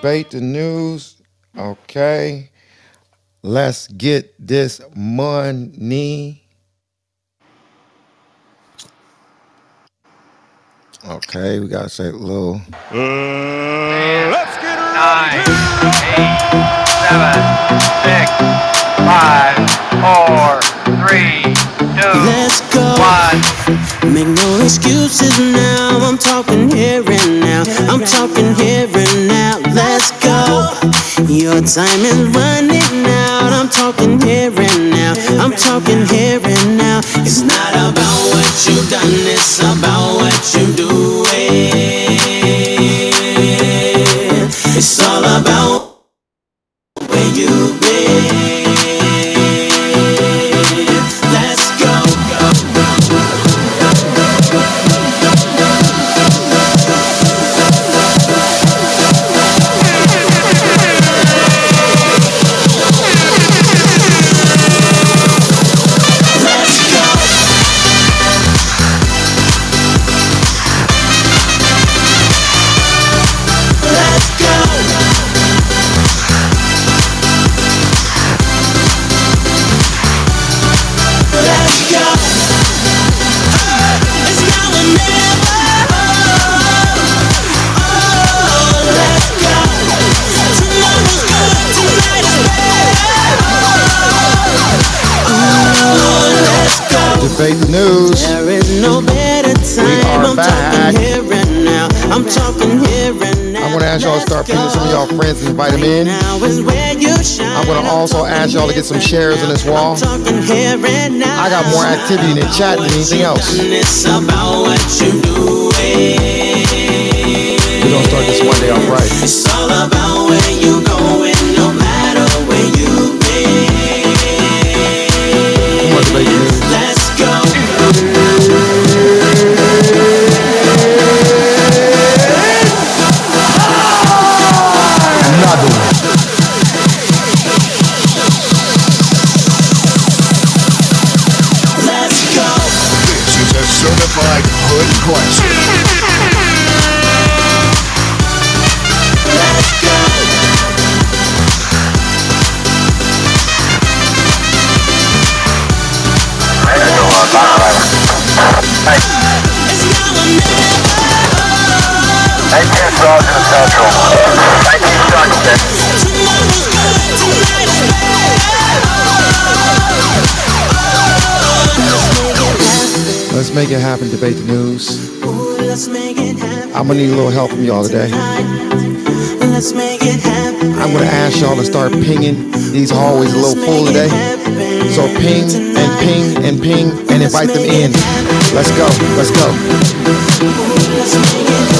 debate the news. Okay. Let's get this money. Okay, we gotta say a little. Uh, let's get nine, ready eight, seven, six, five, four, three, two, Let's go. one. Make no excuses now. I'm talking here and now. I'm talking here and now. Let's go. Your time is running out. I'm talking here and now. I'm talking here and now. It's not about what you've done, it's about what you doing. It's all about where you've ask y'all to get some shares on this wall. I'm talking here and now. I got more activity in the chat than anything else. It's about what you doing. We're gonna start this one day off right. Let's make it happen. Debate the news. I'm gonna need a little help from y'all today. I'm gonna ask y'all to start pinging these hallways a little full today. So ping and ping and ping and invite them in. Let's go. Let's go.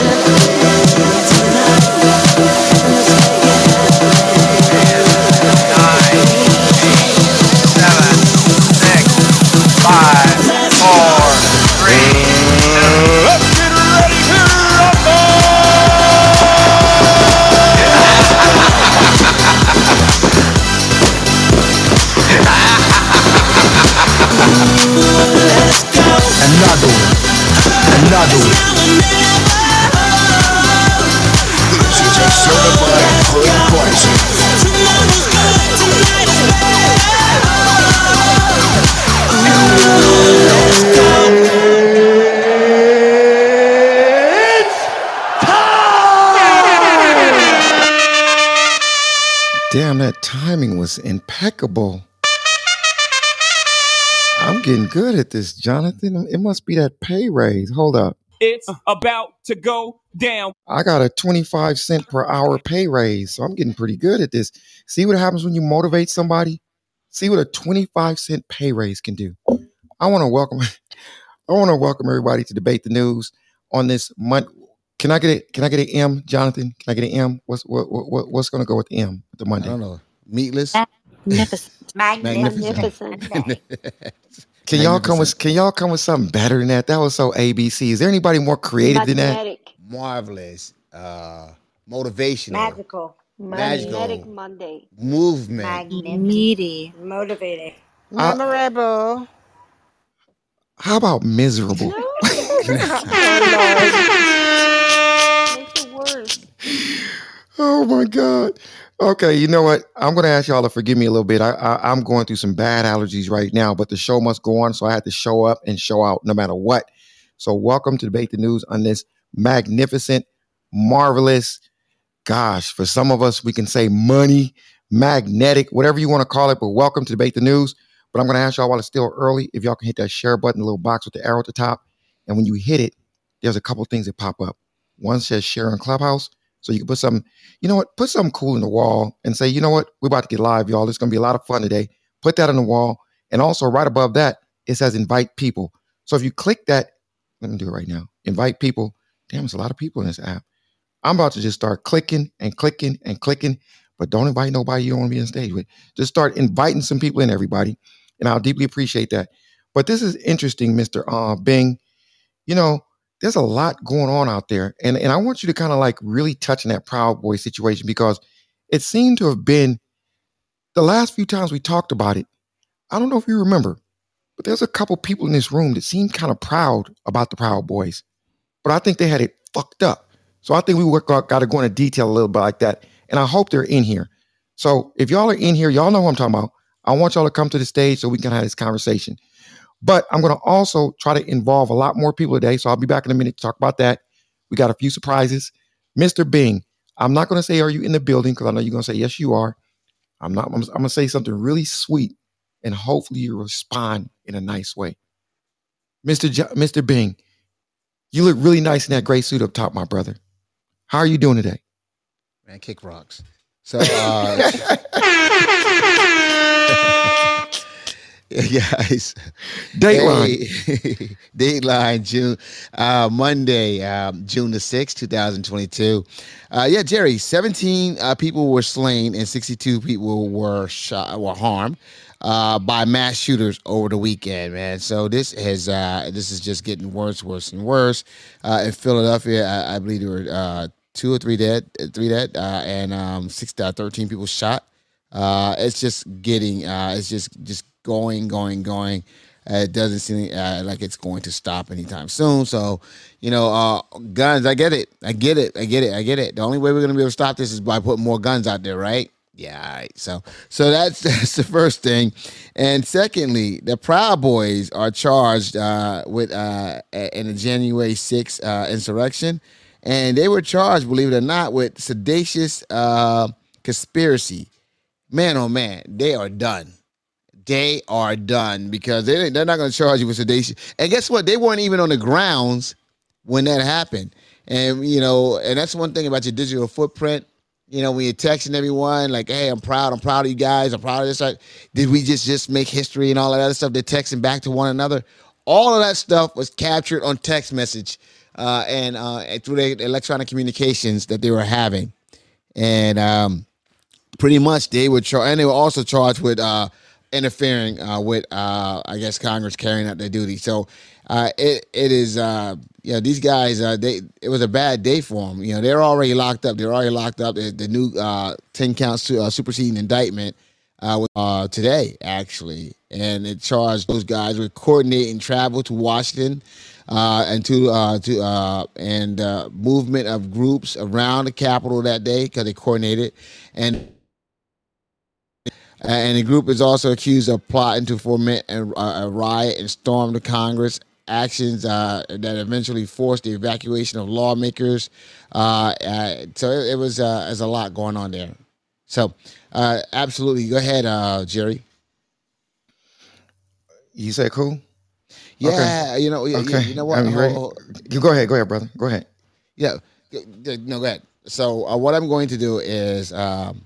Timing was impeccable. I'm getting good at this, Jonathan. It must be that pay raise. Hold up. It's about to go down. I got a 25 cent per hour pay raise, so I'm getting pretty good at this. See what happens when you motivate somebody? See what a 25 cent pay raise can do. I want to welcome I want to welcome everybody to debate the news on this month. Can I get it? Can I get an M, Jonathan? Can I get an M? What's what, what what- what's going to go with the M with the I Monday? don't know. Meatless. Magnificent. Magnificent. Magnificent. Can y'all come with Can y'all come with something better than that? That was so ABC. Is there anybody more creative than that? Magnetic. Marvelous. Uh, motivational. Magical. Magical. Magnetic Monday. Movement. Magnificent. Meaty. Motivating. I- Memorable. How about miserable? Makes. Oh my God. Okay, you know what? I'm going to ask y'all to forgive me a little bit. I, I, I'm going through some bad allergies right now, but the show must go on, so I had to show up and show out no matter what. So, welcome to Debate the News on this magnificent, marvelous, gosh, for some of us, we can say money, magnetic, whatever you want to call it, but welcome to Debate the News. But I'm going to ask y'all while it's still early if y'all can hit that share button, the little box with the arrow at the top. And when you hit it, there's a couple things that pop up. One says share on Clubhouse. So you can put some, you know what, put something cool in the wall and say, you know what, we're about to get live, y'all. It's going to be a lot of fun today. Put that on the wall. And also, right above that, it says invite people. So if you click that, let me do it right now. Invite people. Damn, there's a lot of people in this app. I'm about to just start clicking and clicking and clicking, but don't invite nobody you don't want to be on stage with. Just start inviting some people in, everybody. And I'll deeply appreciate that. But this is interesting, Mr. Uh, Bing. You know, there's a lot going on out there. And, and I want you to kind of like really touch on that Proud Boy situation because it seemed to have been the last few times we talked about it. I don't know if you remember, but there's a couple people in this room that seemed kind of proud about the Proud Boys. But I think they had it fucked up. So I think we work got to go into detail a little bit like that. And I hope they're in here. So if y'all are in here, y'all know what I'm talking about. I want y'all to come to the stage so we can have this conversation. But I'm going to also try to involve a lot more people today. So I'll be back in a minute to talk about that. We got a few surprises. Mr. Bing, I'm not going to say, Are you in the building? Because I know you're going to say, Yes, you are. I'm not. I'm, I'm going to say something really sweet and hopefully you respond in a nice way. Mr. Jo- Mr. Bing, you look really nice in that gray suit up top, my brother. How are you doing today? Man, kick rocks. So, uh, guys. Dateline. Hey, Dateline, June, uh, Monday, um, June the 6th, 2022. Uh, yeah, Jerry, 17 uh, people were slain and 62 people were shot, were harmed uh, by mass shooters over the weekend, man. So this has uh, this is just getting worse, worse, and worse. Uh, in Philadelphia, I, I believe there were uh, two or three dead, three dead, uh, and um, six, uh, 13 people shot. Uh, it's just getting, uh, it's just just going, going, going. Uh, it doesn't seem uh, like it's going to stop anytime soon. So, you know, uh, guns. I get it. I get it. I get it. I get it. The only way we're gonna be able to stop this is by putting more guns out there, right? Yeah. So, so that's that's the first thing. And secondly, the Proud Boys are charged uh, with uh, in the January 6th uh, insurrection, and they were charged, believe it or not, with seditious uh, conspiracy. Man, oh man, they are done they are done because they, they're not going to charge you with sedition. And guess what? They weren't even on the grounds when that happened. And, you know, and that's one thing about your digital footprint. You know, when you're texting everyone, like, hey, I'm proud, I'm proud of you guys, I'm proud of this. Like, did we just just make history and all that other stuff? They're texting back to one another. All of that stuff was captured on text message uh, and uh, through the electronic communications that they were having. And um, pretty much they were charged, and they were also charged with uh, interfering uh, with, uh, I guess, Congress carrying out their duty. So uh, it it is, uh, you know, these guys, uh, they it was a bad day for them. You know, they're already locked up. They're already locked up. The, new uh, ten counts to uh, superseding indictment uh, uh, today, actually, and it charged those guys with coordinating travel to Washington. Uh, and to uh, to uh, and uh, movement of groups around the Capitol that day because they coordinated, and and the group is also accused of plotting to foment a, a riot and storm the Congress. Actions uh, that eventually forced the evacuation of lawmakers. Uh, uh, so it, it was uh, there's a lot going on there. So uh, absolutely, go ahead, uh, Jerry. You say cool? Yeah, you know, yeah, yeah, you know what? Hold- You go ahead. Go ahead, brother. Go ahead. Yeah, no, go ahead. So uh, what I'm going to do is um,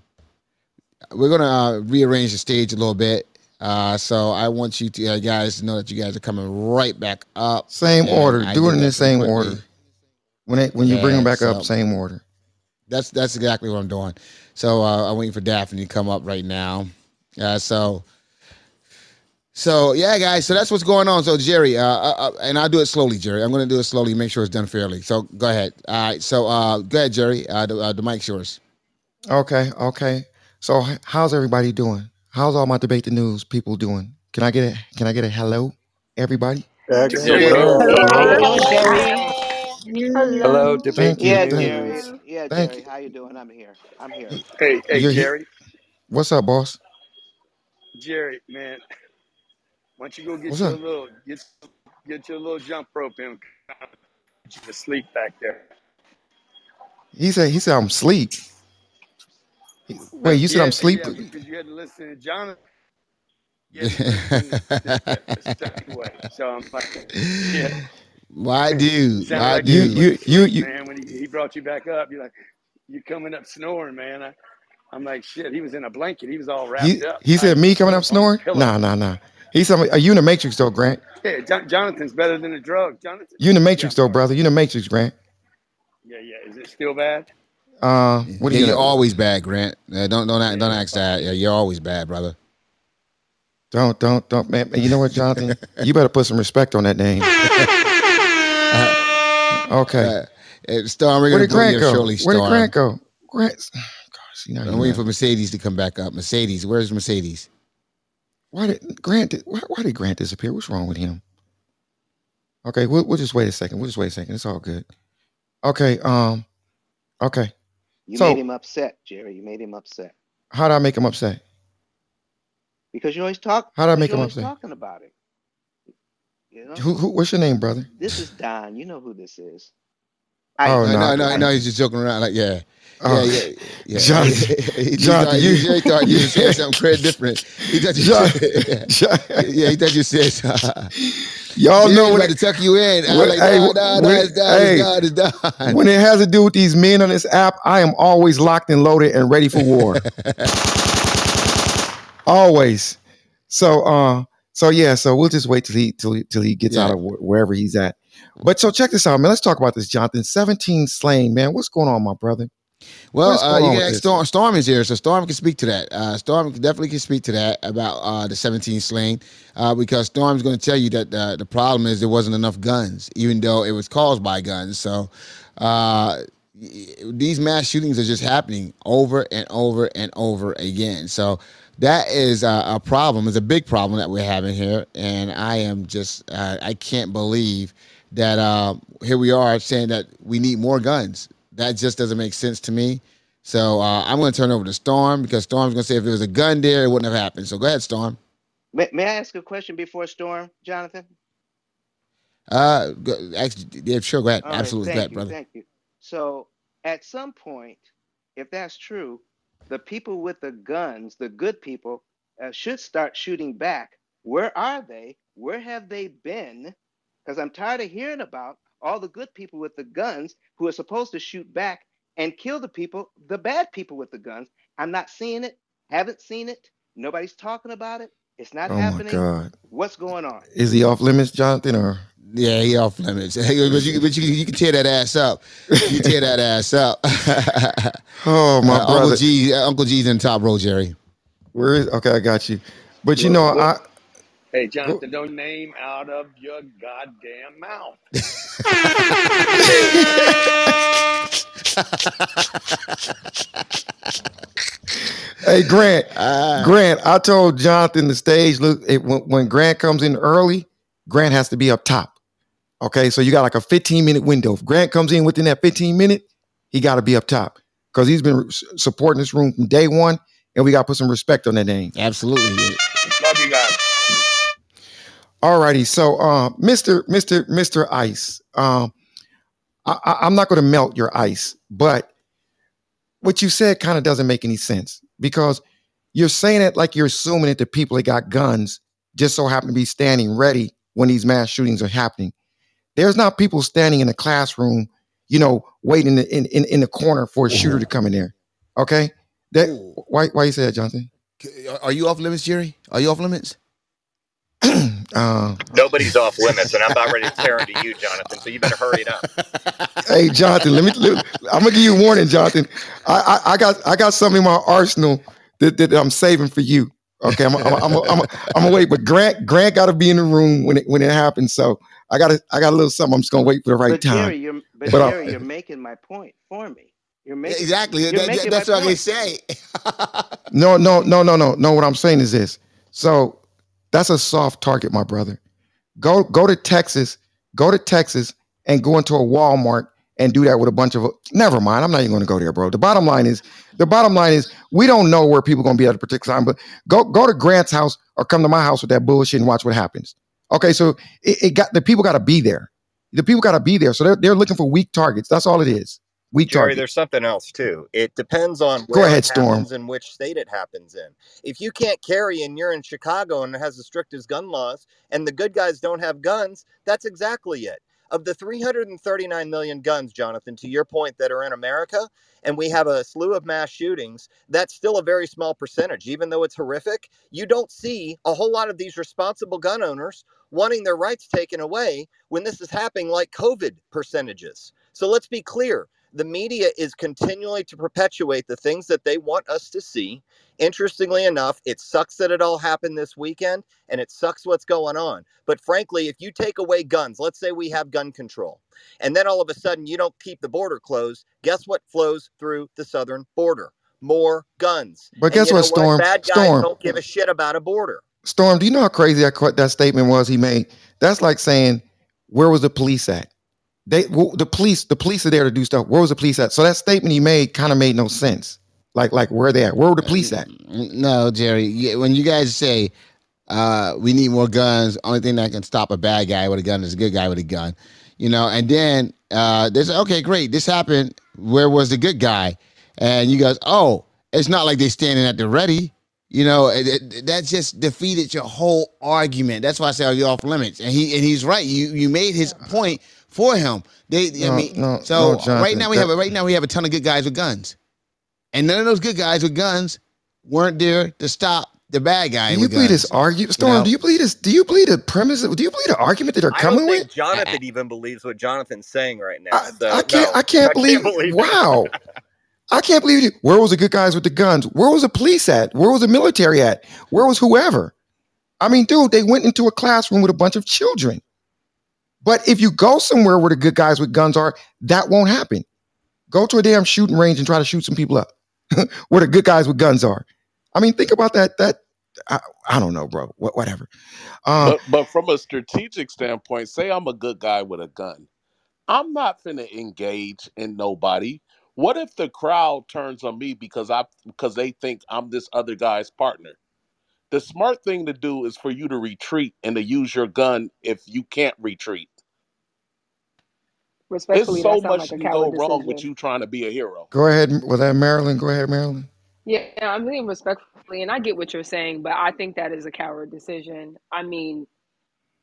we're going to uh, rearrange the stage a little bit. Uh, so I want you to uh, guys to know that you guys are coming right back up. Same order. I Do it in the same order. When it, when you bring them back so- up, same order. That's that's exactly what I'm doing. So uh, I'm waiting for Daphne to come up right now. Uh, so so yeah, guys. So that's what's going on. So Jerry, uh, uh, uh, and I'll do it slowly, Jerry. I'm going to do it slowly, make sure it's done fairly. So go ahead. All right. So uh, go ahead, Jerry. Uh, the, uh, the mic's yours. Okay. Okay. So how's everybody doing? How's all my debate the news people doing? Can I get a Can I get a hello, everybody? Excellent. Hello, Jerry. Hello, debate Thank you. Yeah, Thank, Jerry. news. Yeah, thank Jerry. you. How you doing? I'm here. I'm here. Hey, hey, You're he- Jerry. What's up, boss? Jerry, man. Why don't you go get What's you a up? little get get you a little jump rope and get you to sleep back there. He said he said I'm asleep. He- Wait, you said Yeah, I'm asleep? yeah, because you had to listen to Jonathan. You had to listen to this anyway. So I'm like, yeah. My dude, my like You dude. you you you you man when he, he brought you back up. You're like, you're coming up snoring, man. I, I'm like, shit. He was in a blanket. He was all he wrapped up. he I said me coming up snoring? Nah, nah, nah. He said are you in the matrix though, Grant? Yeah, Jon- Jonathan's better than a drug. Jonathan. You in the matrix I'm though, brother. You in the matrix, Grant. Yeah, yeah. Is it still bad? Uh, what are Yeah, you you're always bad, Grant. Uh, don't don't don't ask that. Yeah, you're always bad, brother. don't don't don't man, You know what, Jonathan? you better put some respect on that name. Okay. Uh, uh, Storm, we're Where gonna Grant go? shortly. Where did Grant go? Grant. Gosh, you know, I'm waiting for Mercedes to come back up. Mercedes, where's Mercedes? Why did Grant? Did, why, why did Grant disappear? What's wrong with him? Okay, we'll, we'll just wait a second. We'll just wait a second. It's all good. Okay. Um. Okay. You So- made him upset, Jerry. You made him upset How did I make him upset? because you always talk. How did I make him upset? talking about it. You know, Who, who? What's your name, brother? this is Don. You know who this is. Oh, no, no, no, no, I- no. He's just joking around. Like, yeah, Oh. yeah, yeah, yeah. John- he, John, thought, you- he, thought you said something crazy different. He thought you John- said, yeah, he thought you said. Y'all yeah, know when it, to tuck you in. When- like, hey, hey, it has to do with these men on this app, I am always locked and loaded and ready for war. always. So, uh, so yeah. So we'll just wait till he till till he gets Yeah. out of wh- wherever he's at. But so check this out, man. Let's talk about this, Jonathan. Seventeen slain, man. What's going on, my brother? Well, uh, you on can with ask this? Storm. Storm is here, so Storm can speak to that. Uh, Storm definitely can speak to that about uh, the 17 slain, uh, because Storm's going to tell you that uh, the problem is there wasn't enough guns, even though it was caused by guns. So uh, these mass shootings are just happening over and over and over again. So that is a, a problem. It's a big problem that we're having here, and I am just uh, I can't believe that uh, here we are saying that we need more guns. That just doesn't make sense to me. So uh, I'm going to turn over to Storm because Storm's going to say if there was a gun there, it wouldn't have happened. So go ahead, Storm. May, may I ask a question before Storm, Jonathan? Uh, go, actually, yeah, sure, go ahead. All right, Absolutely, thank go ahead, you, brother. Thank you. So, at some point, if that's true, the people with the guns, the good people, uh, should start shooting back. Where are they? Where have they been? Because I'm tired of hearing about all the good people with the guns who are supposed to shoot back and kill the people, the bad people with the guns. I'm not seeing it. Haven't seen it. Nobody's talking about it. It's not Oh my happening. God. What's going on? Is he off limits, Jonathan? Or Yeah, he off limits. but you, but you, you can tear that ass up. You tear that ass up. oh my Uh, brother? Uncle G, uh, Uncle G's in the top row, Jerry. Where is? Okay, I got you. But you know, I Hey, Jonathan, don't name out of your goddamn mouth. hey Grant, Ah. Grant. I told Jonathan the stage. Look, it, when, when Grant comes in early, Grant has to be up top. Okay, so you got like a 15 minute window. If Grant comes in within that 15 minute, he got to be up top because he's been s- supporting this room from day one, and we got to put some respect on that name. Absolutely. Love you guys. Alrighty, so uh, Mr. Mr. Mr. Ice, um, I, I, I'm not going to melt your ice, but what you said kind of doesn't make any sense because you're saying it like you're assuming that the people that got guns just so happen to be standing ready when these mass shootings are happening. There's not people standing in a classroom, you know, waiting in in, in the corner for a shooter to come in there. Okay, that why why you say that, Johnson? Are you off limits, Jerry? Are you off limits? Uh, Nobody's off limits, and I'm about ready to tear into you, Jonathan. So you better hurry it up. hey Jonathan, let me. Let, I'm gonna give you a warning, Jonathan. I, I, I got I got something in my arsenal that, that I'm saving for you. Okay, I'm I'm I'm, I'm, I'm, I'm gonna wait, but Grant Grant got to be in the room when it when it happens. So I got I got a little something. I'm just gonna wait for the right but time. Jerry, you're but, But, Jerry, you're making my point for me. You're making exactly. You're That- making that's my what I can point. say. No, no, no, no, no, no. What I'm saying is this. So that's a soft target, my brother. Go go to Texas. Go to Texas and go into a Walmart and do that with a bunch of never mind. I'm not even going to go there, bro. The bottom line is the bottom line is we don't know where people are going to be at a particular time, but go go to Grant's house or come to my house with that bullshit and watch what happens. Okay, so it, it got the people got to be there. The people got to be there. So they're they're looking for weak targets. That's all it is. Weak Jerry, targets. there's something else too. It depends on Go ahead, it Storm. happens and which state it happens in. If you can't carry and you're in Chicago and it has the strictest gun laws and the good guys don't have guns, that's exactly it. Of the 339 million guns, Jonathan, to your point, that are in America, and we have a slew of mass shootings, that's still a very small percentage. Even though it's horrific, you don't see a whole lot of these responsible gun owners wanting their rights taken away when this is happening like COVID percentages. So let's be clear the media is continually to perpetuate the things that they want us to see. Interestingly enough, it sucks that it all happened this weekend and it sucks what's going on. But frankly, if you take away guns, let's say we have gun control, and then all of a sudden you don't keep the border closed, guess what flows through the southern border? More guns. But And guess you what, Storm? Bad guys Storm. don't give a shit about a border. Storm, do you know how crazy that that statement was he made? That's like saying, "Where was the police at?" They well, the police the police are there to do stuff. Where was the police at? So that statement he made kind of made no sense. Like like where they at? Where were the police at? No, Jerry. When you guys say uh, we need more guns, only thing that can stop a bad guy with a gun is a good guy with a gun. You know, and then uh, there's okay, great. This happened. Where was the good guy? And you guys, oh, it's not like they're standing at the ready. You know, that just defeated your whole argument. That's why I say you're off limits. And he and he's right. You you made his point for him. They, I mean, no, so no, Jonathan, right now we that- have a right now we have a ton of good guys with guns, and none of those good guys with guns weren't there to stop the bad guy. Do you with believe guns. this argument, Storm? know? do you believe this? Do you believe the premise? Do you believe the argument that they're I coming don't think with? Jonathan even believes what Jonathan's saying right now. I, so, I can't. no, I can't believe. it. wow. I can't believe it. Where was the good guys with the guns? Where was the police at? Where was the military at? Where was whoever? I mean, dude, they went into a classroom with a bunch of children. But if you go somewhere where the good guys with guns are, that won't happen. Go to a damn shooting range and try to shoot some people up where the good guys with guns are. I mean, think about that. That I, I don't know, bro. What, whatever. Um, But but from a strategic standpoint, say I'm a good guy with a gun. I'm not finna engage in nobody. What if the crowd turns on me because I because they think I'm this other guy's partner? The smart thing to do is for you to retreat and to use your gun if you can't retreat. There's Respectfully, so that sounds much like a can go coward wrong with decision. you trying to be a hero. go ahead. Was that Marilyn? Go ahead, Marilyn. Yeah, I'm saying respectfully, and I get what you're saying, but I think that is a coward decision. I mean,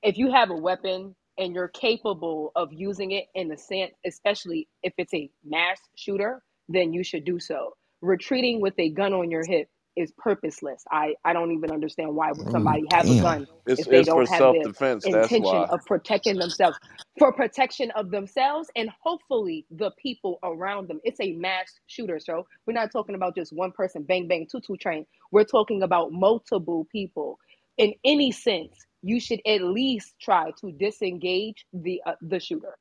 if you have a weapon and you're capable of using it in the sense, especially if it's a mass shooter, then you should do so. Retreating with a gun on your hip is purposeless. I, I don't even understand why would Oh, somebody have a gun It's if they it's don't have self the defense. That's intention why. of protecting themselves for protection of themselves and hopefully the people around them. It's a mass shooter, so we're not talking about just one person, bang bang, tutu train. We're talking about multiple people. In any sense, you should at least try to disengage the uh, the shooter.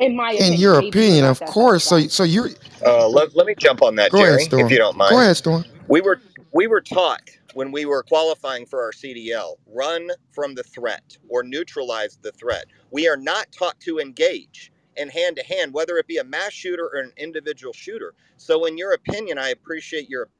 In my In opinion, your opinion, of course. So, so you're. Uh, let, let me jump on that, Go Jerry, Storm. if you don't mind. Go ahead, Storm. We were we were taught when we were qualifying for our CDL, run from the threat or neutralize the threat. We are not taught to engage in hand to hand, whether it be a mass shooter or an individual shooter. So, in your opinion, I appreciate your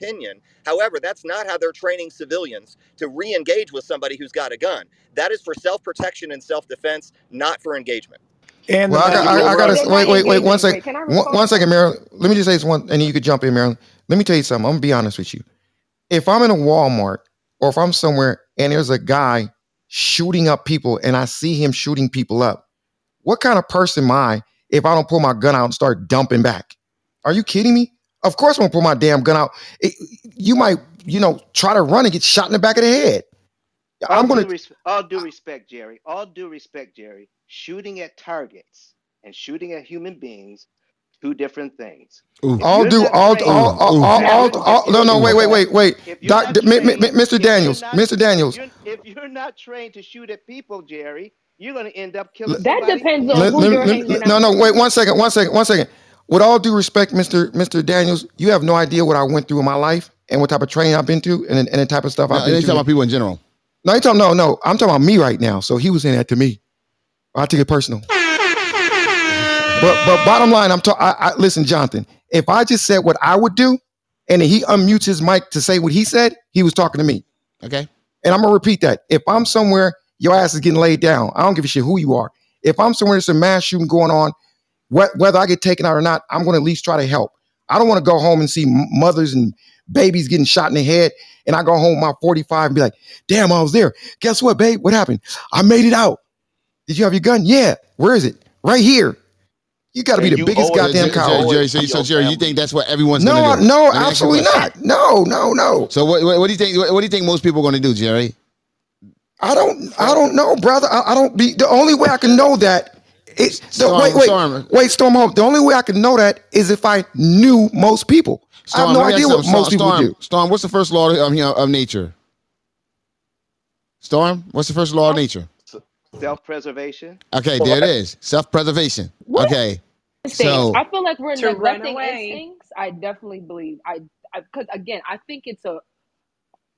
opinion. However, that's not how they're training civilians to re-engage with somebody who's got a gun. That is for self-protection and self-defense, not for engagement. And Well, I got, I, I got to wait, wait, wait. One engaging. second, Wait, can I one, one respond? second, Marilyn. Let me just say this one, and you could jump in, Marilyn. Let me tell you something. I'm gonna be honest with you. If I'm in a Walmart or if I'm somewhere and there's a guy shooting up people and I see him shooting people up, what kind of person am I if I don't pull my gun out and start dumping back? Are you kidding me? Of course, I'm gonna pull my damn gun out. It- you might, you know, try to run and get shot in the back of the head. All I'm gonna. due res- all due respect, Jerry. All due respect, Jerry. Shooting at targets and shooting at human beings, two different things. I'll do not all trained, all all Ooh. all, now, all, if all no you're no wait wait wait wait Doc, not Mi- Mi- Mi- Mr. Daniels not, Mr. Daniels if you're, if you're not trained to shoot at people, Jerry, you're going to end up killing That somebody. depends on let, who let, you're let, hanging let- out no, no, wait one second, one second, one second. With all due respect, Mr. Mr. Daniels, you have no idea what I went through in my life and what type of training I've been to and, and the type of stuff No, I've been they through. talking about people in general. No, you talking no, no. I'm talking about me right now. So he was saying that to me. I took it personal. But but bottom line, I'm talking. I, listen, Jonathan. If I just said what I would do, and he unmutes his mic to say what he said, he was talking to me. Okay. And I'm gonna repeat that. If I'm somewhere, your ass is getting laid down. I don't give a shit who you are. If I'm somewhere there's a mass shooting going on, wh- whether I get taken out or not, I'm gonna at least try to help. I don't want to go home and see m- mothers and babies getting shot in the head, and I go home my 45 and be like, "Damn, I was there. Guess what, babe? What happened? I made it out. Did you have your gun? Yeah. Where is it? Right here. You got to be the biggest owe it goddamn to Jerry, coward. Jerry, so, so Jerry, you think that's what everyone's No, going to do? no, Let me ask you a absolutely not. No, no, no. So what, what, what do you think? What, what do you think most people are going to do, Jerry? I don't. I don't know, brother. I, I don't be. The only way I can know that is the, Storm, wait, wait, Storm. wait, Storm Hope. The only way I can know that is if I knew most people. I have no idea what you most something. people Storm, do. Storm, what's the first law of, you know, of nature? Storm, what's the first law of nature? Self-preservation. Okay, there it is. Self-preservation. What? Okay. Instincts. So I feel like we're To run neglecting away. instincts. I definitely believe. I because again, I think it's a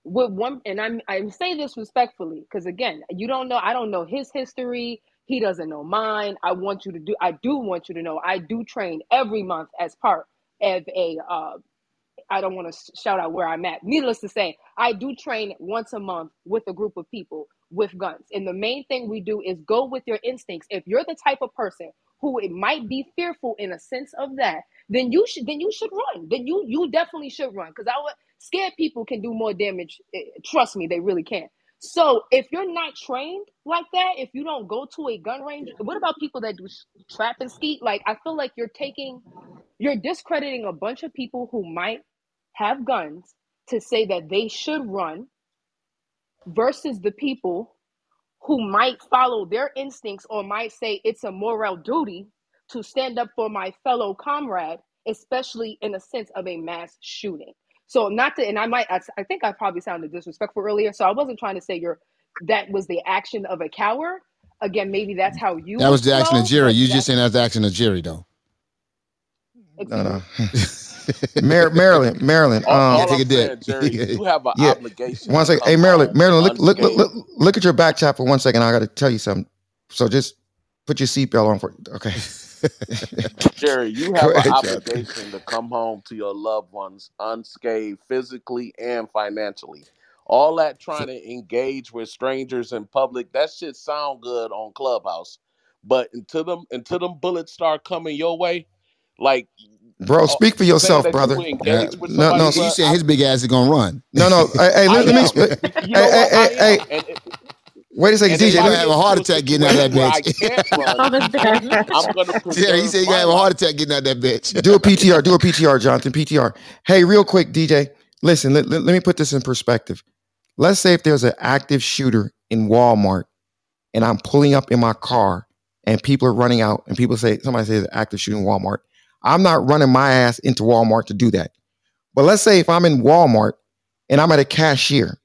with one, and I'm I'm saying this respectfully because again, you don't know. I don't know his history. He doesn't know mine. I want you to do. I do want you to know. I do train every month as part of a uh, I don't want to shout out where I'm at. Needless to say, I do train once a month with a group of people with guns. And the main thing we do is go with your instincts. If you're the type of person who it might be fearful in a sense of that, then you should then you should run. Then you you definitely should run because I would scared people can do more damage. eh, Trust me, they really can. So if you're not trained like that, if you don't go to a gun range, what about people that do trap and skeet? Like I feel like you're taking you're discrediting a bunch of people who might have guns to say that they should run versus the people who might follow their instincts or might say it's a moral duty to stand up for my fellow comrade, especially in a sense of a mass shooting. So not to, and I might, I, I think I probably sounded disrespectful earlier. So I wasn't trying to say you're that was the action of a coward. Again, maybe that's how you. that was the action of flow, Jerry. You just that's- saying that's the action of Jerry, though. No, no. Mar- Marilyn, Marilyn. All, Um, all take I'm a dip. Jerry, you have an Yeah. obligation. one second. Hey, Marilyn, Marilyn, look, look, look, look, look at your back chat for one second. I got to tell you something. So just put your seatbelt on for. Okay. Jerry, you have an obligation to come home to your loved ones unscathed physically and financially. All that trying to engage with strangers in public, that shit sound good on Clubhouse. But until them until them bullets start coming your way, like Bro, uh, speak for yourself, brother. you Yeah. engage No, somebody, no, You bro, saying his big ass is gonna run? No, no. Hey, hey, let, let me. You Hey, know hey, what? Hey, hey. And, Wait a second, DJ. You're gonna have a heart attack getting out of that situation where I bitch. can't run, Oh, that's bad. I'm gonna Jerry, he said you gonna have a life. heart attack getting out that bitch. Do a PTR. Do a PTR, Jonathan. PTR. Hey, real quick, DJ. Listen, let, let, let me put this in perspective. Let's say if there's an active shooter in Walmart and I'm pulling up in my car and people are running out and people say, somebody says active shooter in Walmart. I'm not running my ass into Walmart to do that. But let's say if I'm in Walmart and I'm at a cashier,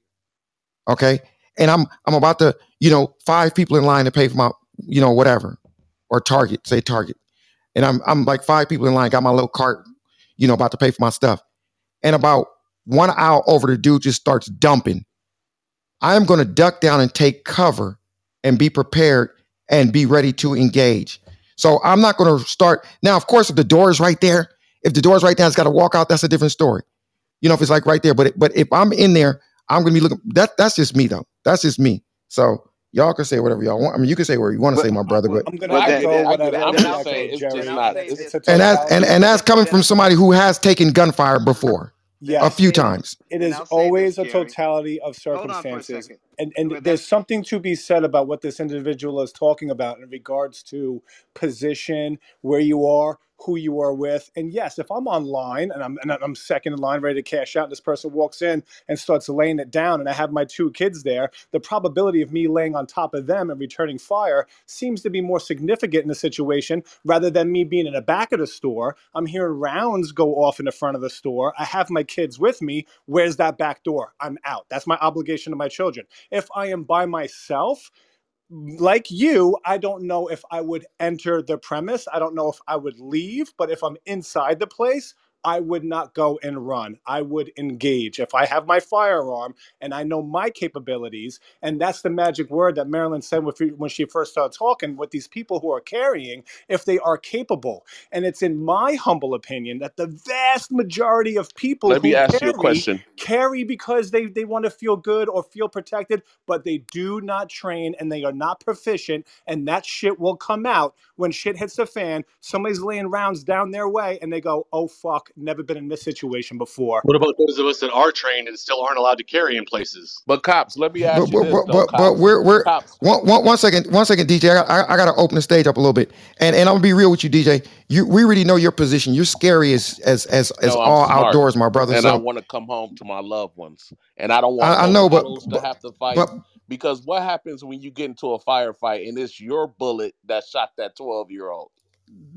okay, and I'm I'm about to, you know, five people in line to pay for my, you know, whatever, or Target, say Target, and I'm I'm like five people in line, got my little cart, you know, about to pay for my stuff, and about one hour over, the dude just starts dumping. I am going to duck down and take cover and be prepared and be ready to engage. So I'm not going to start now. Of course, if the door is right there, if the door is right there, it's got to walk out. That's a different story. You know, if it's like right there. But it, but if I'm in there, I'm going to be looking. That that's just me though. That's just me. So y'all can say whatever y'all want. I mean, you can say whatever you want to say, my brother. But I'm gonna No, I echo get it. I what get I've it. I'm already just echoed, saying it's just not. And that's and and that's coming from somebody who has taken gunfire before a Yes, few times. it And is I'll say this, always a Jerry. totality of Hold on for a circumstances. second. And and Well, there's that's something to be said about what this individual is talking about in regards to position, where you are, who you are with. And yes, if I'm online and I'm and I'm second in line ready to cash out, and this person walks in and starts laying it down, and I have my two kids there, the probability of me laying on top of them and returning fire seems to be more significant in the situation rather than me being in the back of the store. I'm hearing rounds go off in the front of the store. I have my kids with me. Where's that back door? I'm out. That's my obligation to my children. If I am by myself, like you, I don't know if I would enter the premise. I don't know if I would leave, but if I'm inside the place, I would not go and run. I would engage. If I have my firearm and I know my capabilities, and that's the magic word that Marilyn said when when she first started talking with these people who are carrying, if they are capable. And it's in my humble opinion that the vast majority of people Let me who ask you a carry question. carry because they, they want to feel good or feel protected, but they do not train and they are not proficient. And that shit will come out when shit hits the fan. Somebody's laying rounds down their way and they go, oh, fuck, never been in this situation before. What about those of us that are trained and still aren't allowed to carry in places? But cops, let me But ask you but this but though, but, but cops. we're we're Cops, one, one, one second one second DJ I, I, I gotta open the stage up a little bit and and I'm gonna be real with you DJ you we already know your position you're scary as as as as no, I'm all smart, outdoors my brother and I want to come home to my loved ones, and I don't want I, I know but models to but have to fight but because what happens when you get into a firefight and it's your bullet that shot that twelve year old?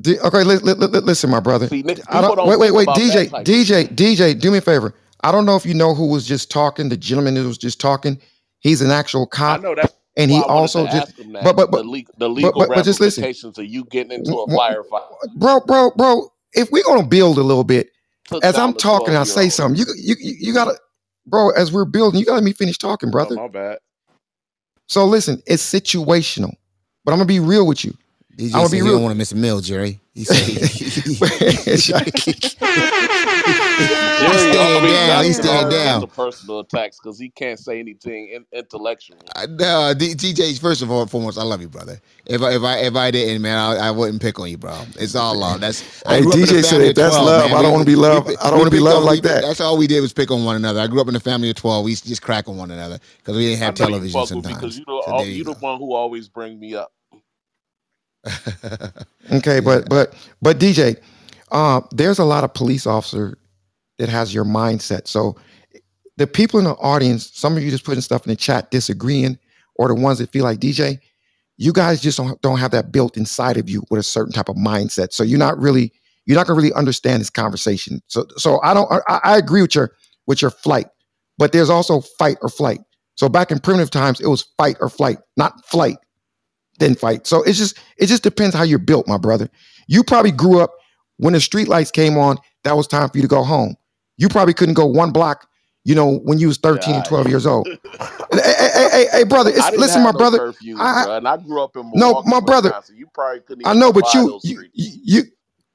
D- okay li- li- li- listen my brother See, I don't don't wait wait wait DJ DJ. DJ do me a favor I don't know if you know who was just talking the gentleman that was just talking he's an actual I cop know that's and he also just that but but the but legal the legal but, but just listen of you getting into a firefight bro bro bro if we're gonna build a little bit took as I'm talking, I say something. You you you gotta, bro. As we're building, you gotta let me finish talking, Oh brother. my bad. So listen, it's situational, but I'm gonna be real with you. I'm DJ gonna be he real. don't want to miss a meal, Jerry. He said Jerry, he's I staying mean, down. He's to staying down. into personal attacks because he can't say anything in, intellectual. Uh, no, D- DJ. First of all, foremost, I love you, brother. If I if I if I didn't, man, I, I wouldn't pick on you, bro. It's all love. That's Hey, grew up in a DJ said family if of that's twelve, love, man. I don't want to be we, loved. I don't want to be picked loved on. like We, that. that's all we did was pick on one another. I grew up in a family of twelve. We used to just crack on one another because we didn't I have know you television fuck with me because you the So al- there you you the go. one who always bring me up. Okay, but but but DJ, uh, there's a lot of police officer that has your mindset. So the people in the audience, some of you just putting stuff in the chat disagreeing, or the ones that feel like DJ, you guys just don't don't have that built inside of you with a certain type of mindset. So you're not really you're not gonna really understand this conversation. So so I don't I, I agree with your with your flight, but there's also fight or flight. So back in primitive times, it was fight or flight, not flight then fight. So it's just it just depends how you're built, my brother. You probably grew up when the street lights came on, that was time for you to go home. You probably couldn't go one block, you know, when you was 13 and Yeah, 12 years old. hey, hey, hey, hey, brother, listen, my no brother. curfews, I bro, and I grew up in no, my brother. You probably couldn't I know, but you you you, you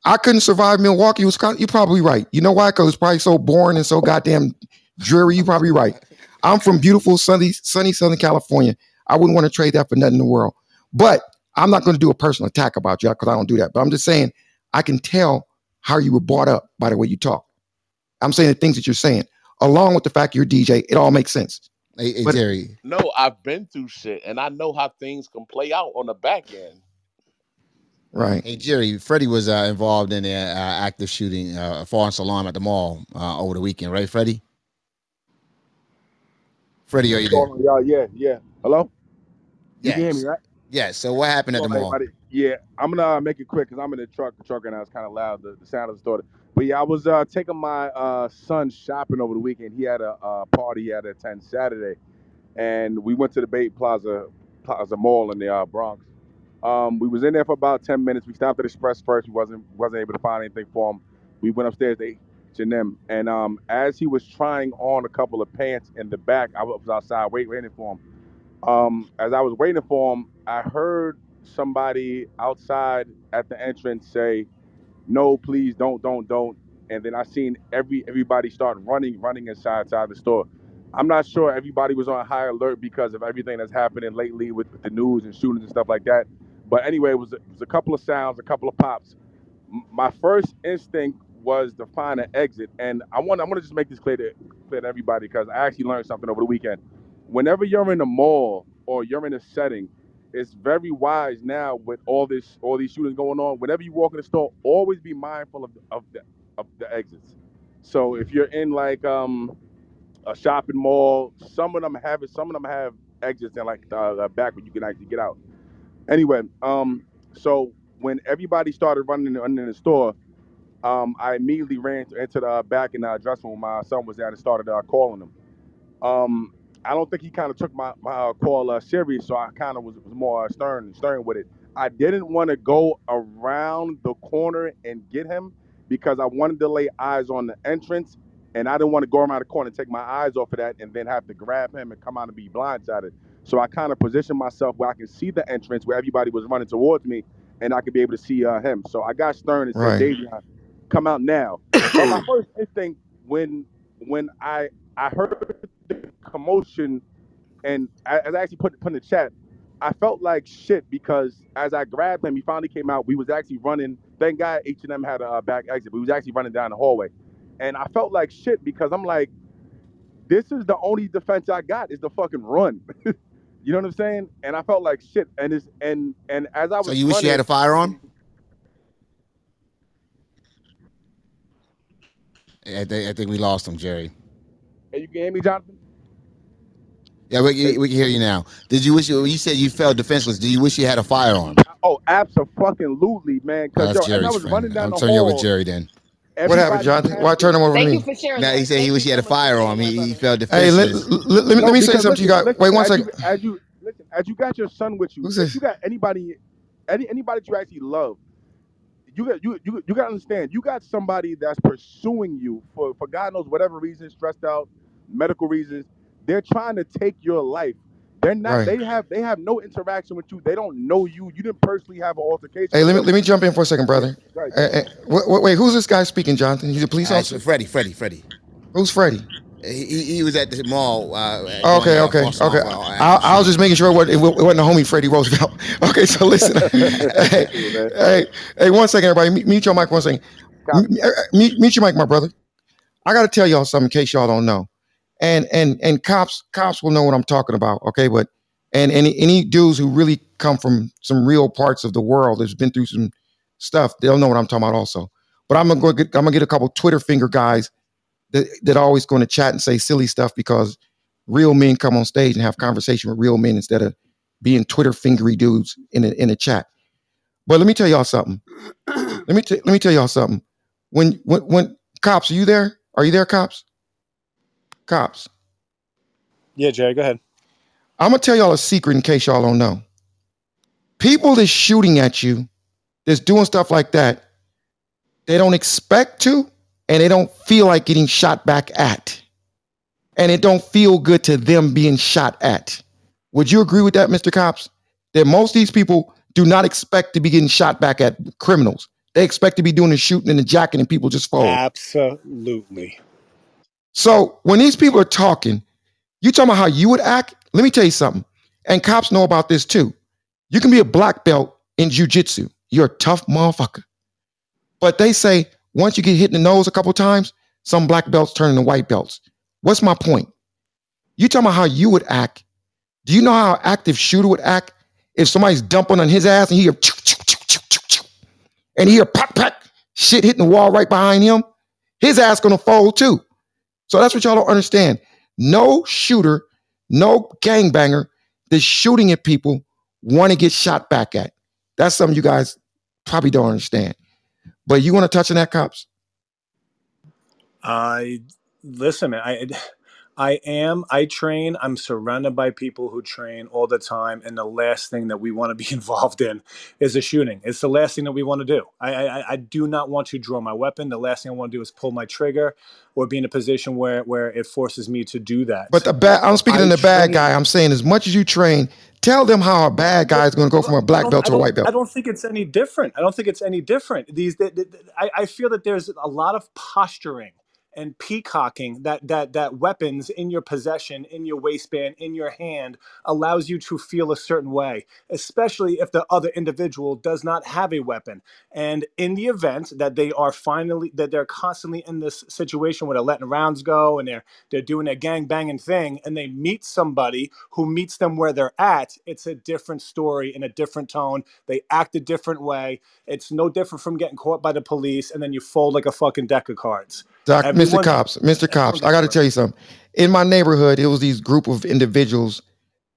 I couldn't survive Milwaukee, Wisconsin. You're probably right. You know why? Because it's probably so boring and so goddamn dreary. You're probably right. I'm from beautiful sunny, sunny Southern California. I wouldn't want to trade that for nothing in the world. But I'm not going to do a personal attack about you because I don't do that. But I'm just saying I can tell how you were brought up by the way you talk. I'm saying the things that you're saying, along with the fact you're DJ. It all makes sense. Hey, hey But Jerry. No, I've been through shit, and I know how things can play out on the back end. right, Hey Jerry, Freddie was uh, involved in an uh, active shooting, uh, a false alarm at the mall uh, over the weekend, right, Freddie? Freddie, are you there? What's going on, y'all? Yeah, yeah. Hello? You can hear me, right? Yes. So what happened at the mall? Yeah, I'm gonna uh, make it quick because I'm in the truck. The truck right now is kind of loud. The, the sound of the store. But yeah, I was uh, taking my uh, son shopping over the weekend. He had a uh, party he had to attend Saturday, and we went to the Bay Plaza Plaza Mall in the uh, Bronx. Um, we was in there for about ten minutes. We stopped at Express first. We wasn't wasn't able to find anything for him. We went upstairs to H&M, and um, as he was trying on a couple of pants in the back, I was outside wait, waiting for him. Um, as I was waiting for him, I heard somebody outside at the entrance say, "No, please, don't, don't, don't." And then I seen every everybody start running, running inside inside the store. I'm not sure everybody was on high alert because of everything that's happening lately with, with the news and shootings and stuff like that. But anyway, it was, it was a couple of sounds, a couple of pops. M- My first instinct was to find an exit, and I want I want to just make this clear to clear to everybody because I actually learned something over the weekend. Whenever you're in a mall or you're in a setting, it's very wise now with all this all these shootings going on. Whenever you walk in the store, always be mindful of of the of the exits. So if you're in like um a shopping mall, some of them have it. Some of them have exits in like the, the back where you can actually get out. Anyway, um, so when everybody started running in the, store, um, I immediately ran into the back in the dressing room. My son was there and started uh, calling him. Um, I don't think he kind of took my, my uh, call uh, serious, so I kind of was, was more stern stern with it. I didn't want to go around the corner and get him because I wanted to lay eyes on the entrance, and I didn't want to go around the corner and take my eyes off of that, and then have to grab him and come out and be blindsided. So I kind of positioned myself where I can see the entrance where everybody was running towards me, and I could be able to see uh, him. So I got Stern and said, Right. Davion, come out now. but my first instinct when when I I heard commotion and I- as I actually put put in the chat, I felt like shit because as I grabbed him, he finally came out. We was actually running. Thank God H and M had a uh, back exit. We was actually running down the hallway, and I felt like shit because I'm like, this is the only defense I got is the fucking run. you know what I'm saying? And I felt like shit. And it's and and as I was So you wish you had a firearm? I think, I think we lost him, Jerry. Hey, you can hear me, Jonathan? Yeah, we, we can hear you now. Did you wish you? You said you felt defenseless. Do you wish you had a firearm? Oh, absolutely, man. Oh, Because that's yo, and I Jerry's was friend. running down I'm the turning you over Jerry then. What happened, Jonathan? Why turn him over to Thank me? you for sharing. Now he said he Thank wish he had a so much for firearm. He, my he brother. felt Hey, let, defenseless. let, let me, No, let me say because something to you guys. listen, Wait one listen, second. As you, as you listen, as you got your son with you, if you got anybody, any anybody that you actually love, you got you you you got to understand. You got somebody that's pursuing you for for God knows whatever reason, stressed out, medical reasons. They're trying to take your life. They're not. Right. They have they have no interaction with you. They don't know you. You didn't personally have an altercation. Hey, let me let me jump in for a second, brother. Right. Hey, hey, wait, wait, wait, who's this guy speaking, Jonathan? He's a police Uh, officer. Freddie, Freddie, Freddie. Who's Freddie? He, he- he was at the mall. Uh, Okay, okay, Boston okay. Mall, uh, I, I was just making sure it wasn't, it it wasn't the homie Freddie Roosevelt. Okay, so listen. hey, hey, hey, one second, everybody. Mute- Mute your mic one second. M- Mute, mute your mic, my brother. I got to tell y'all something in case y'all don't know. And and and cops cops will know what I'm talking about. Okay, but and any any dudes who really come from some real parts of the world that's been through some stuff, they'll know what I'm talking about also. But I'm gonna go get I'm gonna get a couple Twitter finger guys that that always going to chat and say silly stuff because real men come on stage and have conversation with real men instead of being Twitter fingery dudes in a, in a chat. But let me tell y'all something. let me t- let me tell y'all something. When when when cops, are you there? Are you there, cops? Cops. Yeah, Jerry, go ahead. I'm gonna tell y'all a secret in case y'all don't know. People that's shooting at you, that's doing stuff like that, they don't expect to, and they don't feel like getting shot back at. And it don't feel good to them being shot at. Would you agree with that, Mr. Cops? That most of these people do not expect to be getting shot back at criminals. They expect to be doing the shooting and the jacking and people just fall. Absolutely. So when these people are talking, you talking about how you would act? Let me tell you something. And cops know about this too. You can be a black belt in jujitsu. You're a tough motherfucker. But they say once you get hit in the nose a couple times, some black belts turn into white belts. What's my point? You talking about how you would act. Do you know how an active shooter would act if somebody's dumping on his ass and he hear choo, choo, choo, choo, choo, choo, and he hear pop pop shit hitting the wall right behind him? His ass gonna fold too. So that's what y'all don't understand. No shooter, no gangbanger that's shooting at people want to get shot back at. That's something you guys probably don't understand. But you want to touch on that, cops? I listen, I I am I train, I'm surrounded by people who train all the time and the last thing that we want to be involved in is a shooting. It's the last thing that we want to do. I I, I do not want to draw my weapon. The last thing I want to do is pull my trigger or be in a position where where it forces me to do that. But the bad, I'm speaking I to the bad train- guy. I'm saying as much as you train, tell them how a bad guy is going to go from a I black don't- belt I to a don't- white belt. I don't think it's any different. I don't think it's any different. These, th- th- th- I, I feel that there's a lot of posturing and peacocking that that that weapons in your possession, in your waistband, in your hand allows you to feel a certain way, especially if the other individual does not have a weapon. And in the event that they are finally that they're constantly in this situation where they're letting rounds go and they're they're doing their gang banging thing and they meet somebody who meets them where they're at, it's a different story in a different tone. They act a different way. It's no different from getting caught by the police and then you fold like a fucking deck of cards. Doc, Mr. Everyone- Cops, Mr. Cops, I got to tell you something. In my neighborhood, it was these group of individuals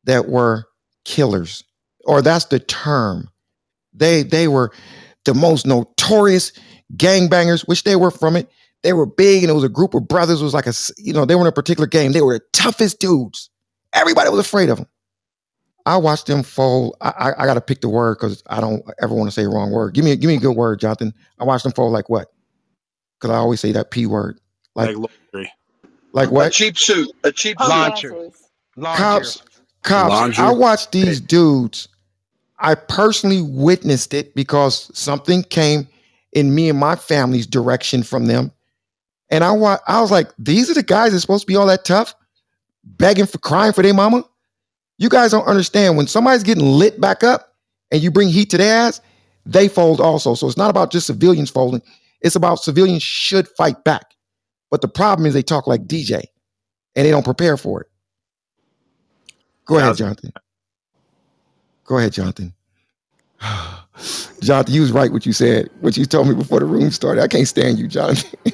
that were killers, or that's the term. They they were the most notorious gangbangers, which they were from it. They were big, and it was a group of brothers. It was like a you know they were in a particular game. They were the toughest dudes. Everybody was afraid of them. I watched them fold. I I, I got to pick the word because I don't ever want to say the wrong word. Give me give me a good word, Jonathan. I watched them fold like what? Because I always say that p word. Like Like laundry. like A what? cheap suit, a cheap Oh. Launcher. Launcher. Cops, cops. I watched these dudes. I personally witnessed it because something came in me and my family's direction from them, and I wa- I was like, these are the guys that's supposed to be all that tough, begging for crying for their mama. You guys don't understand when somebody's getting lit back up and you bring heat to their ass, they fold also. So it's not about just civilians folding. It's about civilians should fight back. But the problem is they talk like DJ and they don't prepare for it. Go ahead, Jonathan. Go ahead, Jonathan. Jonathan, you was right what you said, what you told me before the room started. I can't stand you, Jonathan.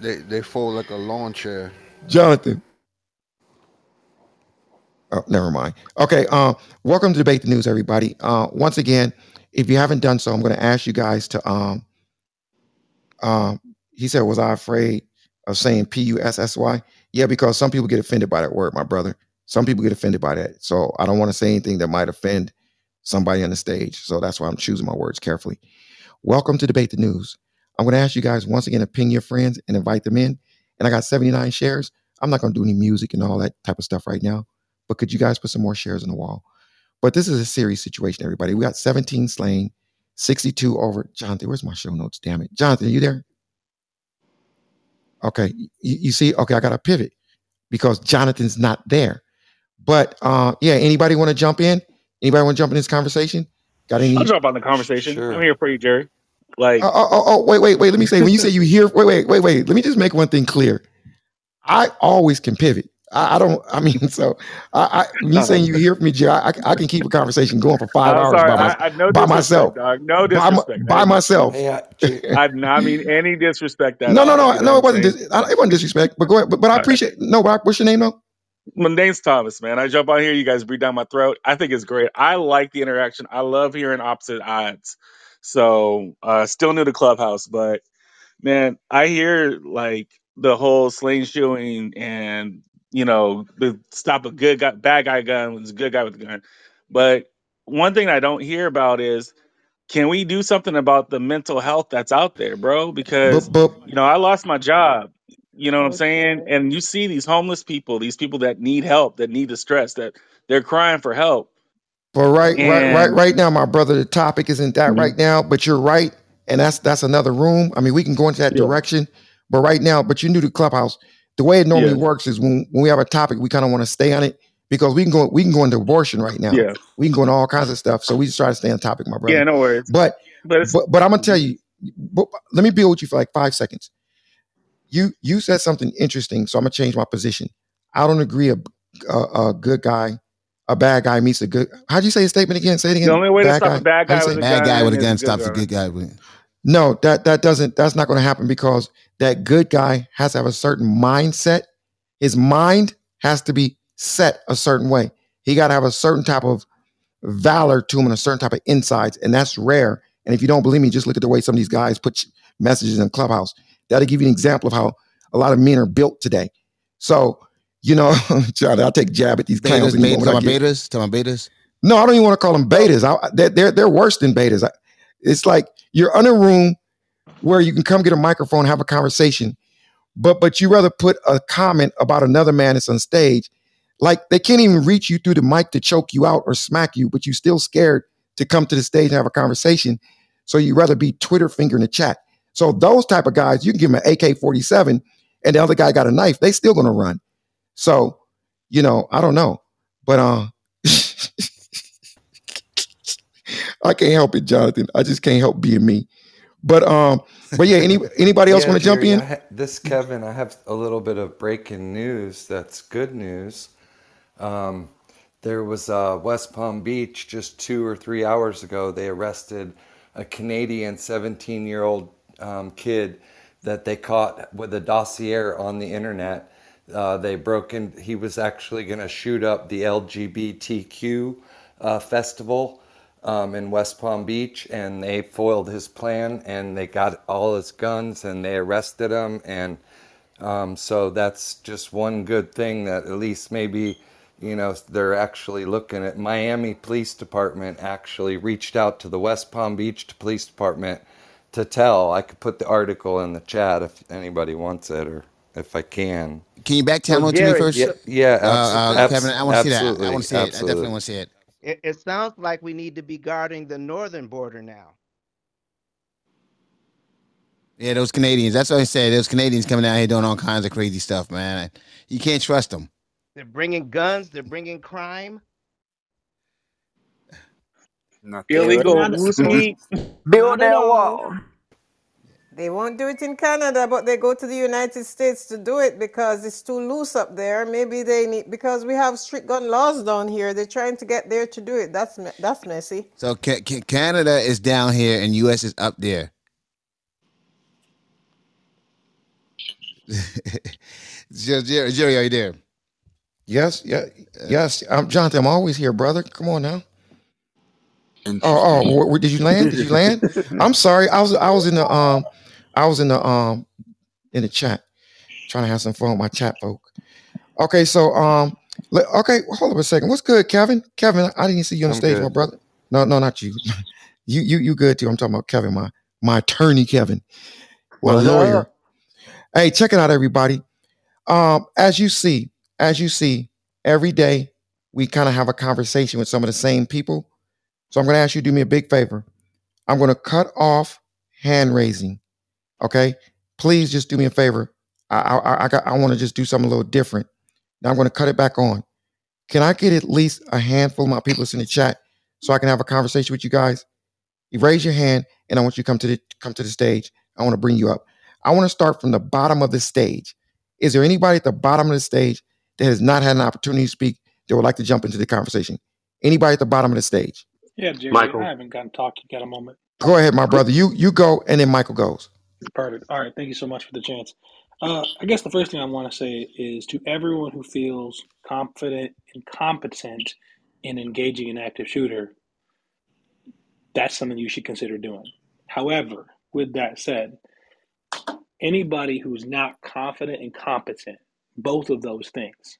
They they fold like a lawn chair. Jonathan. Oh, never mind. Okay. Uh, welcome to debate the news, everybody. Uh, once again, if you haven't done so, I'm going to ask you guys to. Um, um, he said, "Was I afraid of saying P U S S Y?" Yeah, because some people get offended by that word, my brother. Some people get offended by that, so I don't want to say anything that might offend somebody on the stage. So that's why I'm choosing my words carefully. Welcome to debate the news. I'm going to ask you guys once again to ping your friends and invite them in. And I got 79 shares. I'm not going to do any music and all that type of stuff right now. But could you guys put some more shares on the wall? But this is a serious situation, everybody. We got 17 slain, 62 over. Jonathan, where's my show notes? Damn it. Jonathan, are you there? Okay. You, you see, okay, I got to pivot because Jonathan's not there. But uh yeah, anybody want to jump in? Anybody want to jump in this conversation? Got any? I'll jump on the conversation. Sure. I'm here for you, Jerry. Like, Oh, oh, oh, oh, wait, wait, wait. Let me say, when you say you hear, wait, wait, wait, wait. Let me just make one thing clear. I always can pivot. I, I don't, I mean, so I, I me saying you hear from me, Jerry, I, I can keep a conversation going for 5 I'm hours sorry. by, my, I, I no by myself. dog. No By, my, disrespect. by myself. Hey, I, J- I did not mean any disrespect at No, no, no, You no. It wasn't. Dis, I, it wasn't disrespect. But go ahead. But, but I All right. appreciate. No, but what's your name though? My name's Thomas, man. I jump on here. You guys breathe down my throat. I think it's great. I like the interaction. I love hearing opposite odds. So, uh, still new to Clubhouse, but man, I hear like the whole sling shooting and you know the stop a good guy, bad guy gun with a good guy with a gun. But one thing I don't hear about is can we do something about the mental health that's out there, bro? Because But but you know I lost my job. You know what I'm saying? And you see these homeless people, these people that need help, that need distress, that they're crying for help. but right right right And right now, my brother, the topic isn't that Mhm. right now. But you're right, and that's that's another room. I mean, we can go into that yeah, direction. But right now, but you knew the clubhouse. The way it normally yeah, works is when when we have a topic, we kind of want to stay on it because we can go we can go into abortion right now. yeah, We can go into all kinds of stuff. So we just try to stay on topic, my brother. yeah. No worries. But But but but I'm gonna tell you. But let me build with you for like five seconds. You you said something interesting, so I'm gonna change my position. I don't agree. A a, a good guy, a bad guy meets a good. How'd you say a statement again? Say it again. the only way to Bad stop a bad How'd guy you with say? a Bad guy with a gun is a good stops a guy. good guy with. No, that that doesn't. That's not going to happen because that good guy has to have a certain mindset. His mind has to be set a certain way. He got to have a certain type of valor to him and a certain type of insights, and that's rare. And if you don't believe me, just look at the way some of these guys put messages in Clubhouse. That'll give you an example of how a lot of men are built today. So, you know, John, I'll take jab at these Betas, betas, when I talking get. about betas, talking about betas. No, I don't even want to call them betas. I, they're, they're they're worse than betas. I- It's like you're in a room where you can come get a microphone, have a conversation, but but you rather put a comment about another man that's on stage, like they can't even reach you through the mic to choke you out or smack you, but you're still scared to come to the stage and have a conversation. So you rather be Twitter finger in the chat. So those type of guys, you can give them an AK forty seven, and the other guy got a knife. They still gonna run. So you know, I don't know, but uh. I can't help it, Jonathan. I just can't help being me. But um, but yeah, any anybody else Yeah, want to jump in? Ha- this Kevin, I have a little bit of breaking news. That's good news. Um, there was uh, West Palm Beach just two or three hours ago. They arrested a Canadian 17-year-old um, kid that they caught with a dossier on the internet. Uh, they broke in. He was actually going to shoot up the LGBTQ uh, festival um, in West Palm Beach, and they foiled his plan, and they got all his guns, and they arrested him, and um, so that's just one good thing that at least maybe you know they're actually looking at. Miami Police Department actually reached out to the West Palm Beach Police Department to tell. I could put the article in the chat if anybody wants it, or if I can. Can you back channel So it to me Jerry, first? Yeah, yeah, Uh, abs- uh, abs- Kevin, I want to see that. I want to see it. I definitely want to see it. It, it sounds like we need to be guarding the northern border now. Yeah, those Canadians. That's what I said. Those Canadians coming out here doing all kinds of crazy stuff, man. You can't trust them. They're bringing guns. They're bringing crime. Illegal Not- whiskey. Build their wall. They won't do it in Canada, but they go to the United States to do it because it's too loose up there. Maybe they need because we have strict gun laws down here. They're trying to get there to do it. That's that's messy. So ca- ca- Canada is down here and U.S. is up there. Jer- Jer- Jerry, are you there? Yes, yeah, yes. I'm Jonathan. I'm always here, brother. Come on now. Oh, oh, where, where- did you land? Did you land? I'm sorry. I was, I was in the, um, I was in the, um, in the chat, trying to have some fun with my chat folk. Okay, so, um, le- okay, hold up a second. What's good, Kevin? Kevin, I didn't even see you on the I'm stage, good. my brother. No, no, not you. you, you, you good too. I'm talking about Kevin, my, my attorney, Kevin, well, What's up? lawyer. Hey, check it out, everybody. Um, as you see, as you see, every day we kind of have a conversation with some of the same people. So I'm going to ask you to do me a big favor. I'm going to cut off hand raising. Okay, please just do me a favor. I I I, got, I want to just do something a little different. Now I'm going to cut it back on. Can I get at least a handful of my people that's in the chat so I can have a conversation with you guys? You raise your hand, and I want you to come to the come to the stage. I want to bring you up. I want to start from the bottom of the stage. Is there anybody at the bottom of the stage that has not had an opportunity to speak that would like to jump into the conversation? Anybody at the bottom of the stage? Yeah, Jerry, Michael. I haven't gotten to talk. You got a moment? Go ahead, my brother. You you go, and then Michael goes. Perfect. All right. Thank you so much for the chance. Uh, I guess the first thing I want to say is to everyone who feels confident and competent in engaging an active shooter, that's something you should consider doing. However, with that said, anybody who's not confident and competent, both of those things,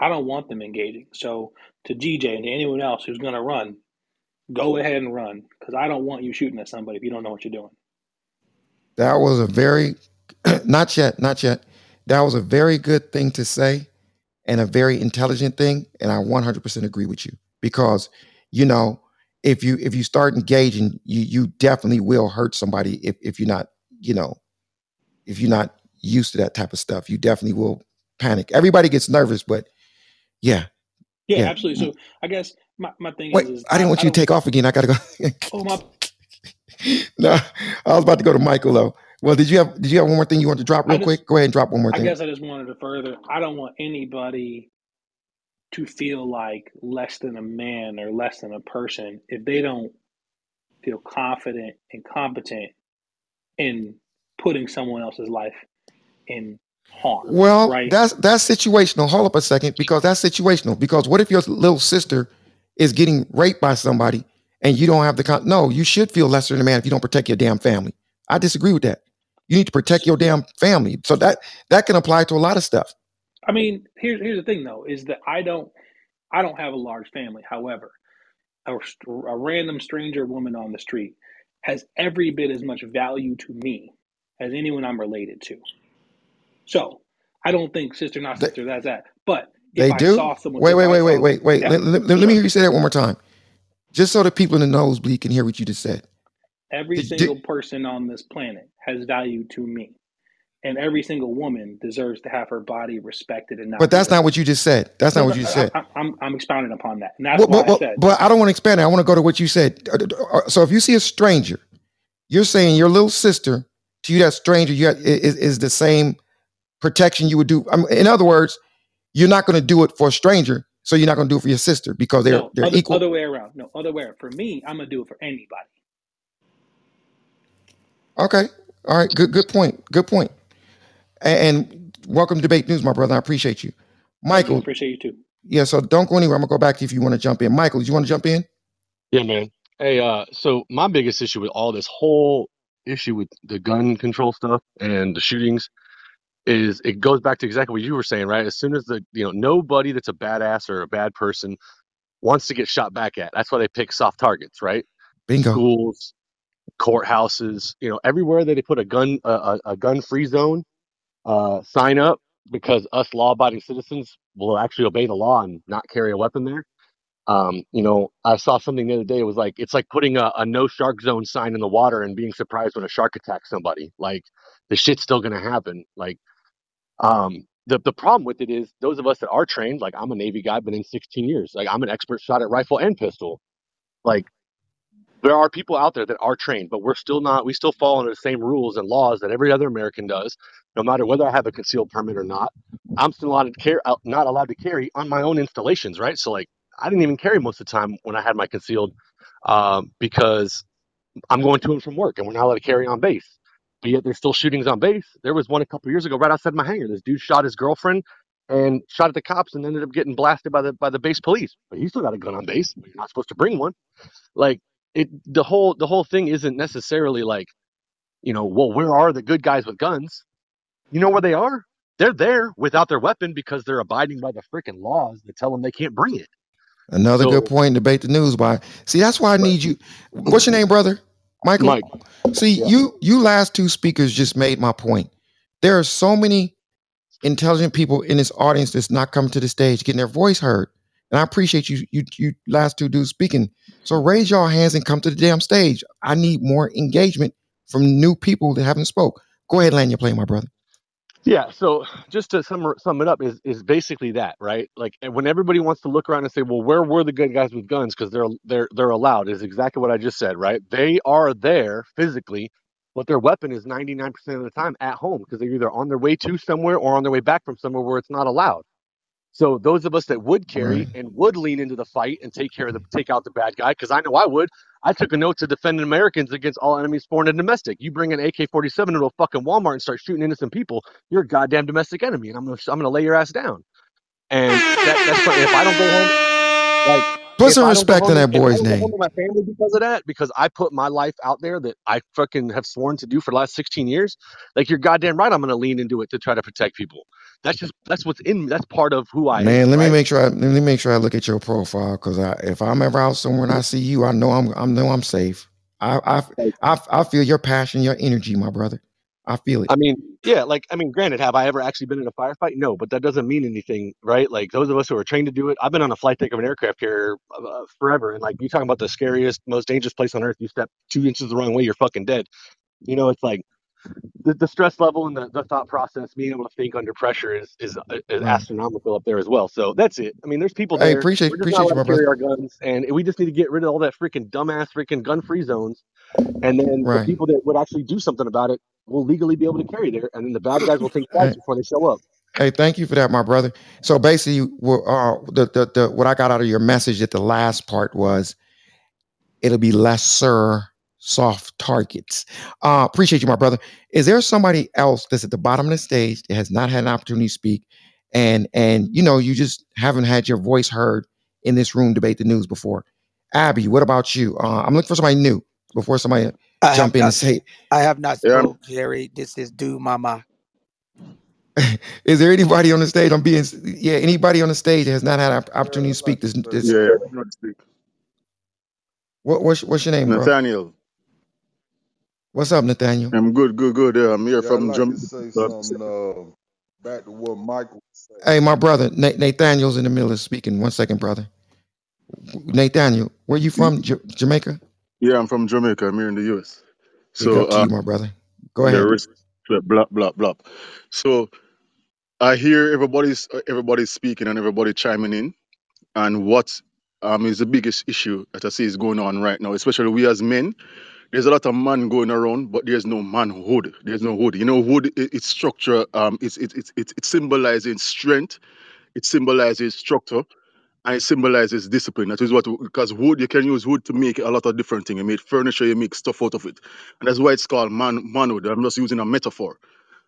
I don't want them engaging. So to GJ and to anyone else who's going to run, go ahead and run because I don't want you shooting at somebody if you don't know what you're doing. That was a very, not yet, not yet. That was a very good thing to say and a very intelligent thing. And I 100% agree with you because, you know, if you if you start engaging, you you definitely will hurt somebody if if you're not, you know, if you're not used to that type of stuff. You definitely will panic. Everybody gets nervous, but yeah, Yeah, yeah. absolutely. So I guess my, my thing Wait, is, is I didn't want you to take off again. I gotta go. Oh my! no, I was about to go to Michael though. Well, did you have did you have one more thing you want to drop I real just, quick? Go ahead and drop one more thing. I thing. guess I just wanted to further. I don't want anybody to feel like less than a man or less than a person if they don't feel confident and competent in putting someone else's life in harm. Well, right? that's that's situational. Hold up a second, because that's situational. Because what if your little sister is getting raped by somebody and you don't have the con- no? You should feel lesser than a man if you don't protect your damn family. I disagree with that. You need to protect your damn family. So that that can apply to a lot of stuff. I mean, here's here's the thing though, is that I don't I don't have a large family. However, a, a random stranger woman on the street has every bit as much value to me as anyone I'm related to. So I don't think sister not sister that's that. But if They I do. saw someone, Wait, wait, wait, wait, wait, wait. yeah, Let, let- let me hear you say that one more time, just so the people in the nosebleed can hear what you just said. Every Did- did- single person on this planet has value to me. And every single woman deserves to have her body respected and not but that's not what you just said. That's not no, what you I, said. I, I'm I'm expounding upon that, and that's But, why but, I said but I don't want to expand it. I want to go to what you said. Uh, uh, So if you see a stranger, you're saying your little sister to you, that stranger, you have, is, is the same protection you would do. I mean, in other words, you're not going to do it for a stranger, so you're not going to do it for your sister because they're no they're other equal. other way around. No other way. around. For me, I'm gonna do it for anybody. Okay, all right, good good point. Good point. And, and welcome to debate news, my brother. I appreciate you, Thank you. Michael. Appreciate you too. Yeah, so don't go anywhere. I'm gonna go back to you if you want to jump in. Michael, do you want to jump in? Yeah, man. Hey, uh, so my biggest issue with all this whole issue with the gun control stuff and the shootings is it goes back to exactly what you were saying, right? As soon as the, you know, nobody that's a badass or a bad person wants to get shot back at. That's why they pick soft targets, right? Bingo. Schools, courthouses, you know, everywhere that they put a gun a, a, gun free zone uh, sign up because us law abiding citizens will actually obey the law and not carry a weapon there. Um, you know, I saw something the other day. It was like it's like putting a, a no shark zone sign in the water and being surprised when a shark attacks somebody. Like the shit's still gonna happen. Like um, the the problem with it is those of us that are trained, like I'm a Navy guy, been in 16 years. Like I'm an expert shot at rifle and pistol. Like there are people out there that are trained, but we're still not. We still fall under the same rules and laws that every other American does, no matter whether I have a concealed permit or not. I'm still allowed to carry, not allowed to carry on my own installations, right? So like, I didn't even carry most of the time when I had my concealed, um, because I'm going to and from work, and we're not allowed to carry on base. But yet there's still shootings on base. There was one a couple years ago right outside my hangar. This dude shot his girlfriend and shot at the cops and ended up getting blasted by the by the base police. But he still got a gun on base. You're not supposed to bring one like it the whole the whole thing isn't necessarily like you know well where are the good guys with guns you know where they are they're there without their weapon because they're abiding by the freaking laws that tell them they can't bring it Another so good point. Debate the news by. See, that's why I need you. What's your name, brother? Michael. mike See, yeah you you last two speakers just made my point. There are so many intelligent people in this audience that's not coming to the stage, getting their voice heard. And I appreciate you, you, you last two dudes speaking. So raise your hands and come to the damn stage. I need more engagement from new people that haven't spoke. Go ahead, land your plane, my brother. Yeah, so just to sum sum it up is is basically that, right? Like when everybody wants to look around and say, "Well, where were the good guys with guns?" because they're they're they're allowed is exactly what I just said, right? They are there physically, but their weapon is 99% of the time at home because they're either on their way to somewhere or on their way back from somewhere where it's not allowed. So those of us that would carry Right. and would lean into the fight and take care of the take out the bad guy, because I know I would. I took a note to defend Americans against all enemies foreign and domestic. You bring an AK-47 into a fucking Walmart and start shooting innocent people, you're a goddamn domestic enemy, and I'm gonna I'm gonna lay your ass down. And that that's if I don't go home, like Put some respect in that boy's don't go home name. my family because of that, because I put my life out there that I fucking have sworn to do for the last 16 years, like you're goddamn right, I'm gonna lean into it to try to protect people. That's just that's what's in me. That's part of who I am, Man, let me right? make sure I let me make sure I look at your profile because I, if I'm ever out somewhere and I see you, I know I'm I know I'm safe. I I I, I feel your passion, your energy, my brother. I feel it. I mean, yeah, like I mean, granted, have I ever actually been in a firefight? No, but that doesn't mean anything, right? Like those of us who are trained to do it. I've been on a flight deck of an aircraft carrier uh, forever, and like you talking about the scariest, most dangerous place on earth. You step two inches the wrong way, you're fucking dead. You know, it's like the, the stress level and the, the thought process, being able to think under pressure is is, uh, is Right. astronomical up there as well. So that's it. I mean, there's people there. appreciate We're just appreciate you, my brother. our guns, and we just need to get rid of all that freaking dumbass freaking gun free zones. And then the people that would actually do something about it will legally be able to carry there, and then the bad guys will think twice before they show up. hey, thank you for that, my brother. So basically, what uh, the, the the what I got out of your message at the last part was it'll be lesser soft targets. Uh, appreciate you, my brother. Is there somebody else that's at the bottom of the stage that has not had an opportunity to speak, and and you know you just haven't had your voice heard in this room debate the news before? Abby, what about you? Uh, I'm looking for somebody new before somebody I have jump in and not. say, I have not Yeah, spoke, Jerry. This is Do Mama. is there anybody on the stage? I'm being yeah, anybody on the stage that has not had an opportunity to speak this this yeah. I'm speak. what, what's what's your name, bro? Nathaniel, What's up, Nathaniel? I'm good, good, good. Yeah, I'm here Yeah, I'd from like to Jamaica. say something uh, back to what Michael was saying. Hey, my brother, Na- Nathaniel's in the middle of speaking. One second, brother. Nathaniel, where you from? J- Jamaica? Yeah, I'm from Jamaica. I'm here in the US. Big So, up to uh, you, my brother. Go ahead. risk, blah, blah, blah. So, I hear everybody's everybody's speaking and everybody chiming in, and what um is the biggest issue that I see is going on right now, especially we as men. There's a lot of man going around, but there's no manhood. There's no hood. You know, hood i- its structure. Um, it's it's it's it's it's symbolizing strength. It symbolizes structure, and it symbolizes discipline. That is what because wood you can use wood to make a lot of different things. You make furniture, you make stuff out of it, and that's why it's called man manhood. I'm just using a metaphor.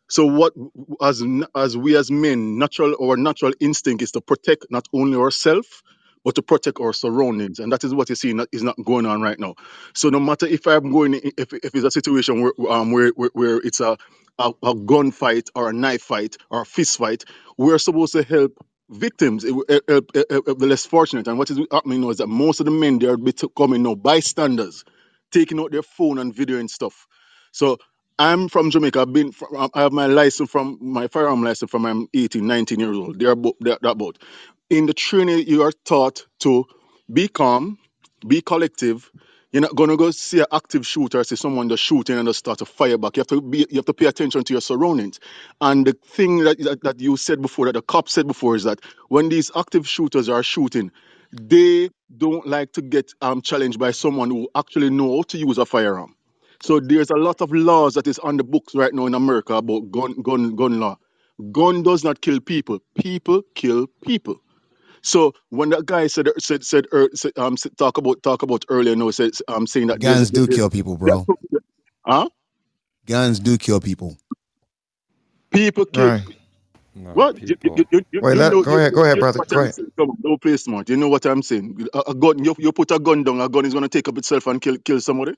So what as as we as men, natural our natural instinct is to protect not only ourselves but to protect our surroundings, and that is what you see is not going on right now. So no matter if I'm going, if if it's a situation where um where where, where it's a a, a gunfight or a knife fight or a fist fight, we're supposed to help victims, the less fortunate. And what is happening now is that most of the men they are becoming now bystanders taking out their phone and videoing stuff. So I'm from Jamaica. I've been from, I have my license from my firearm license from I'm 18, 19 years old. They're about that about. In the training, you are taught to be calm, be collective. You're not gonna go see an active shooter, see someone just shooting and just start to fire back. You have to be you have to pay attention to your surroundings. And the thing that, that, that you said before, that the cop said before, is that when these active shooters are shooting, they don't like to get um, challenged by someone who actually know how to use a firearm. So there's a lot of laws that is on the books right now in America about gun gun gun law. Gun does not kill people. People kill people. So when that guy said said said, ear- said um said- talk about talk about earlier, no, said um saying that there's, Guns do there's kill people, bro. huh? Guns do kill people. People kill Right. No, What? You, you, you, you, you Wait, let know, go ahead, go ahead, brother. Go ahead. saying. Come on, don't play smart. You know what I'm saying. A, a gun, you, you put a gun down, a gun is going to take up itself and kill kill somebody.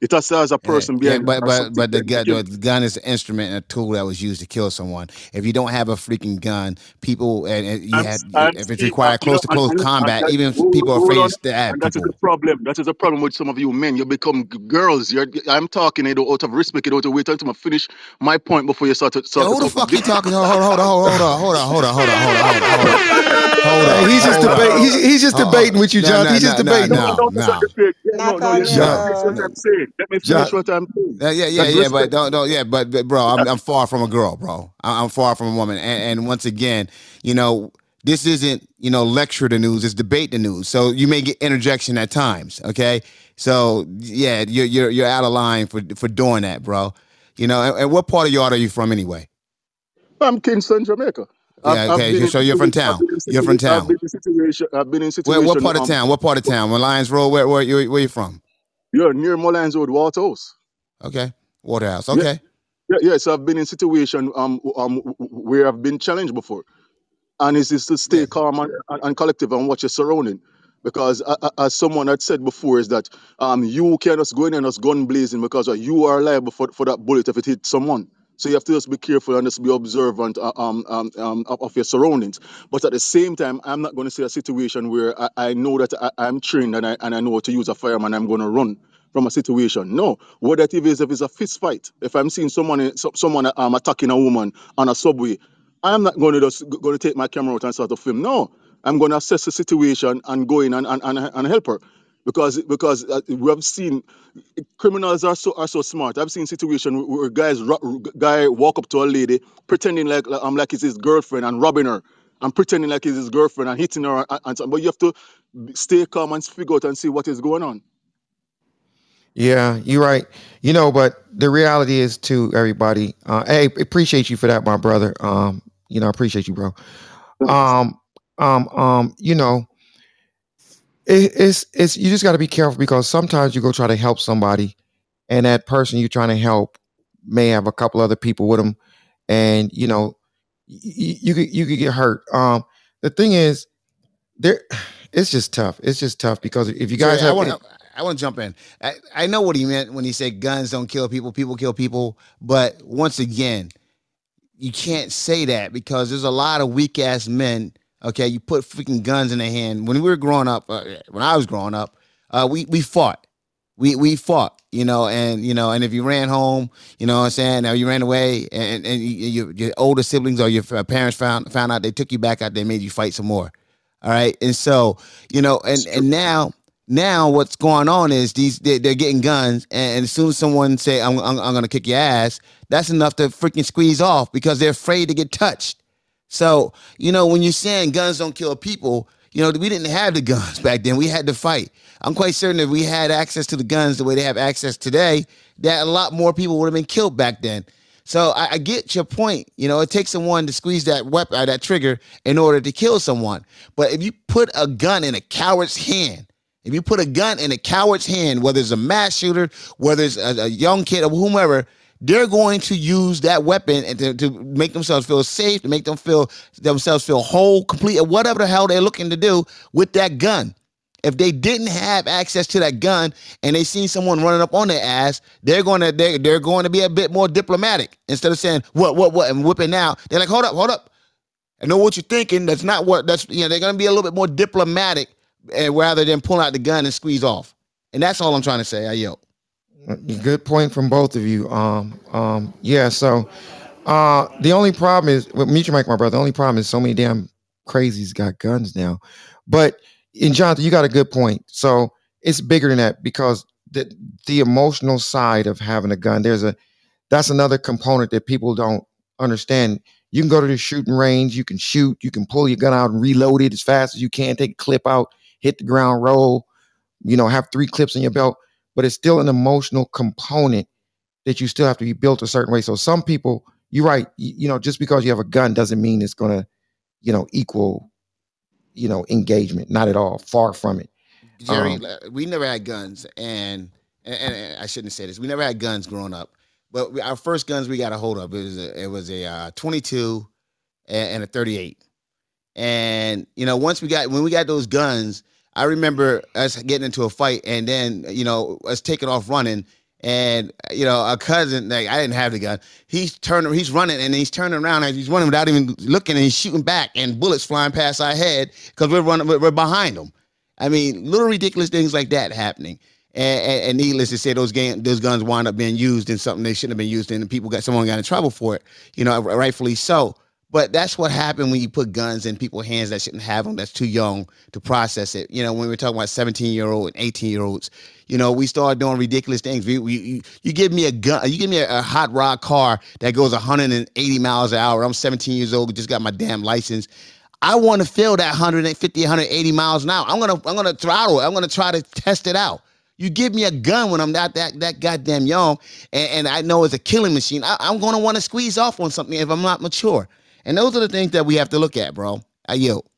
It us as a person yeah, behind it but but but the behind it to gun, the gun is an instrument and a tool that was used to kill someone. If you don't have a freaking gun, people and, and you I'm, have s- I'm if it's uh, required close to close and, and combat, that, even if hold, people are hold afraid to on, stab and that is the people. problem. That is a problem with some of you men. You become girls. You're, I'm talking it out of respect. You don't wait until I finish my point before you start to Yo, start to who the talk. fuck This, you talking to? Hold on, hold on, hold on, hold on, hold on, hold on, hold on, hold on, hold on, hold Hey, he's just debating. He's, he's just Oh, oh, debating with you, no, John. no, He's just no, no, debating. no, no, no, that's not no. the thing. Yeah, no, Knock no. on You, you John, let me finish what your I'm Let me John, finish what I'm saying. Uh, yeah, yeah, That's yeah, but don't, don't, yeah, but, but bro, I'm, I'm far from a girl, bro. I'm far from a woman, and, and once again, you know, this isn't, you know, lecture the news; it's debate the news. So you may get interjection at times, okay? So yeah, you're you're you're out of line for for doing that, bro. You know, and, and what part of yard are you from anyway? I'm Kingston, Jamaica. I've, Yeah, I've okay, so you're from town. You're from town. I've been in situation. I've been in Where, what part of Um, town? What part of town? Well, Lions Road. Where where you where you from? Yeah, near Mullines Road, Waterhouse. Okay, Waterhouse. Yeah, Okay, yeah, yeah. So I've been in situation um um where I've been challenged before. and it's just to stay calm and, and, collective and watch your surrounding. Because uh, uh, as someone had said before, is that um, you can't just go in and just gun blazing because uh, you are liable for, for that bullet if it hits someone. So you have to just be careful and just be observant uh, um, um, um, of of your surroundings. But at the same time, I'm not going to see a situation where I, I know that I, I'm trained and I, and I know how to use a firearm I'm going to run from a situation. No, what that is if it's a fist fight. If I'm seeing someone in- so- someone um, attacking a woman on a subway, I'm not going to just going to take my camera out and start to film. No, I'm going to assess the situation and go in and, and, and, and help her. Because because uh, we have seen criminals are so are so smart. I've seen situations where guys ro- guy walk up to a lady pretending like like, um like it's his girlfriend and robbing her and pretending like it's his girlfriend and hitting her and, and so, but you have to stay calm and figure out and see what is going on. Yeah, you're right. You know, but the reality is too, everybody. Uh, hey, appreciate you for that, my brother. Um, you know, I appreciate you, bro. Um, um, um, you know, it, it's it's you just got to be careful because sometimes you go try to help somebody, and that person you're trying to help may have a couple other people with them, and you know, you, you could you could get hurt. Um, the thing is, there, it's just tough. It's just tough because if you guys Jerry, I want to I want to jump in. I, I know what he meant when he said guns don't kill people, people kill people. But once again, you can't say that because there's a lot of weak ass men. Okay, you put freaking guns in their hand. When we were growing up, uh, when I was growing up, uh, we we fought. We we fought, you know, and you know, and if you ran home, you know what I'm saying, or you ran away, and and you, your your older siblings or your parents found found out, they took you back out, they made you fight some more. All right, and so you know, and and now now what's going on is these they, they're getting guns, and, and as soon as someone say I'm, I'm I'm gonna kick your ass, that's enough to freaking squeeze off because they're afraid to get touched. So, you know, when you're saying guns don't kill people, you know, we didn't have the guns back then. We had to fight. I'm quite certain if we had access to the guns the way they have access today, that a lot more people would have been killed back then. So I, I get your point. You know, it takes someone to squeeze that weapon, uh, that trigger, in order to kill someone. But if you put a gun in a coward's hand, if you put a gun in a coward's hand, whether it's a mass shooter, whether it's a, a young kid or whomever, they're going to use that weapon and to, to make themselves feel safe, to make them feel themselves feel whole, complete, or whatever the hell they're looking to do with that gun. If they didn't have access to that gun and they seen someone running up on their ass, they're going to they're, they're going to be a bit more diplomatic instead of saying what what what and whipping out. They're like, hold up, hold up. I know what you're thinking. That's not what that's you know. They're going to be a little bit more diplomatic, and rather than pull out the gun and squeeze off. And that's all I'm trying to say. I yield. Good point from both of you. Um, um, yeah. So, uh, the only problem is with Meet Your Mike, my brother. The only problem is so many damn crazies got guns now. But in Jonathan, you got a good point. So it's bigger than that because the the emotional side of having a gun. There's a that's another component that people don't understand. You can go to the shooting range, you can shoot, you can pull your gun out and reload it as fast as you can, take a clip out, hit the ground, roll, you know, have three clips in your belt, but it's still an emotional component that you still have to be built a certain way. So some people, you're right, you, know, just because you have a gun doesn't mean it's gonna, you know, equal, you know, engagement. Not at all. Far from it. Jerry, Um, we never had guns, and, and, and I shouldn't say this. We never had guns growing up, but we, our first guns we got a hold of it was a, it was a uh, 22 and, and a 38. And you know, once we got when we got those guns, I remember us getting into a fight, and then you know us taking off running. And you know, a cousin, like I didn't have the gun. He's turning, he's running, and he's turning around as he's running without even looking, and he's shooting back, and bullets flying past our head because we're running, we're behind him. I mean, little ridiculous things like that happening. And, and, and needless to say, those game, those guns wind up being used in something they shouldn't have been used in, and people got someone got in trouble for it. You know, rightfully so. But that's what happened when you put guns in people's hands that shouldn't have them. That's too young to process it. You know, when we're talking about 17 year old and 18 year olds, you know, we start doing ridiculous things. We, we, you, you give me a gun, you give me a, a hot rod car that goes 180 miles an hour. I'm 17 years old, just got my damn license. I want to feel that 150, 180 miles an hour. I'm gonna, I'm gonna throttle it. I'm gonna try to test it out. You give me a gun when I'm not that that goddamn young, and, and I know it's a killing machine. I, I'm gonna want to squeeze off on something if I'm not mature. And those are the things that we have to look at, bro. I yield.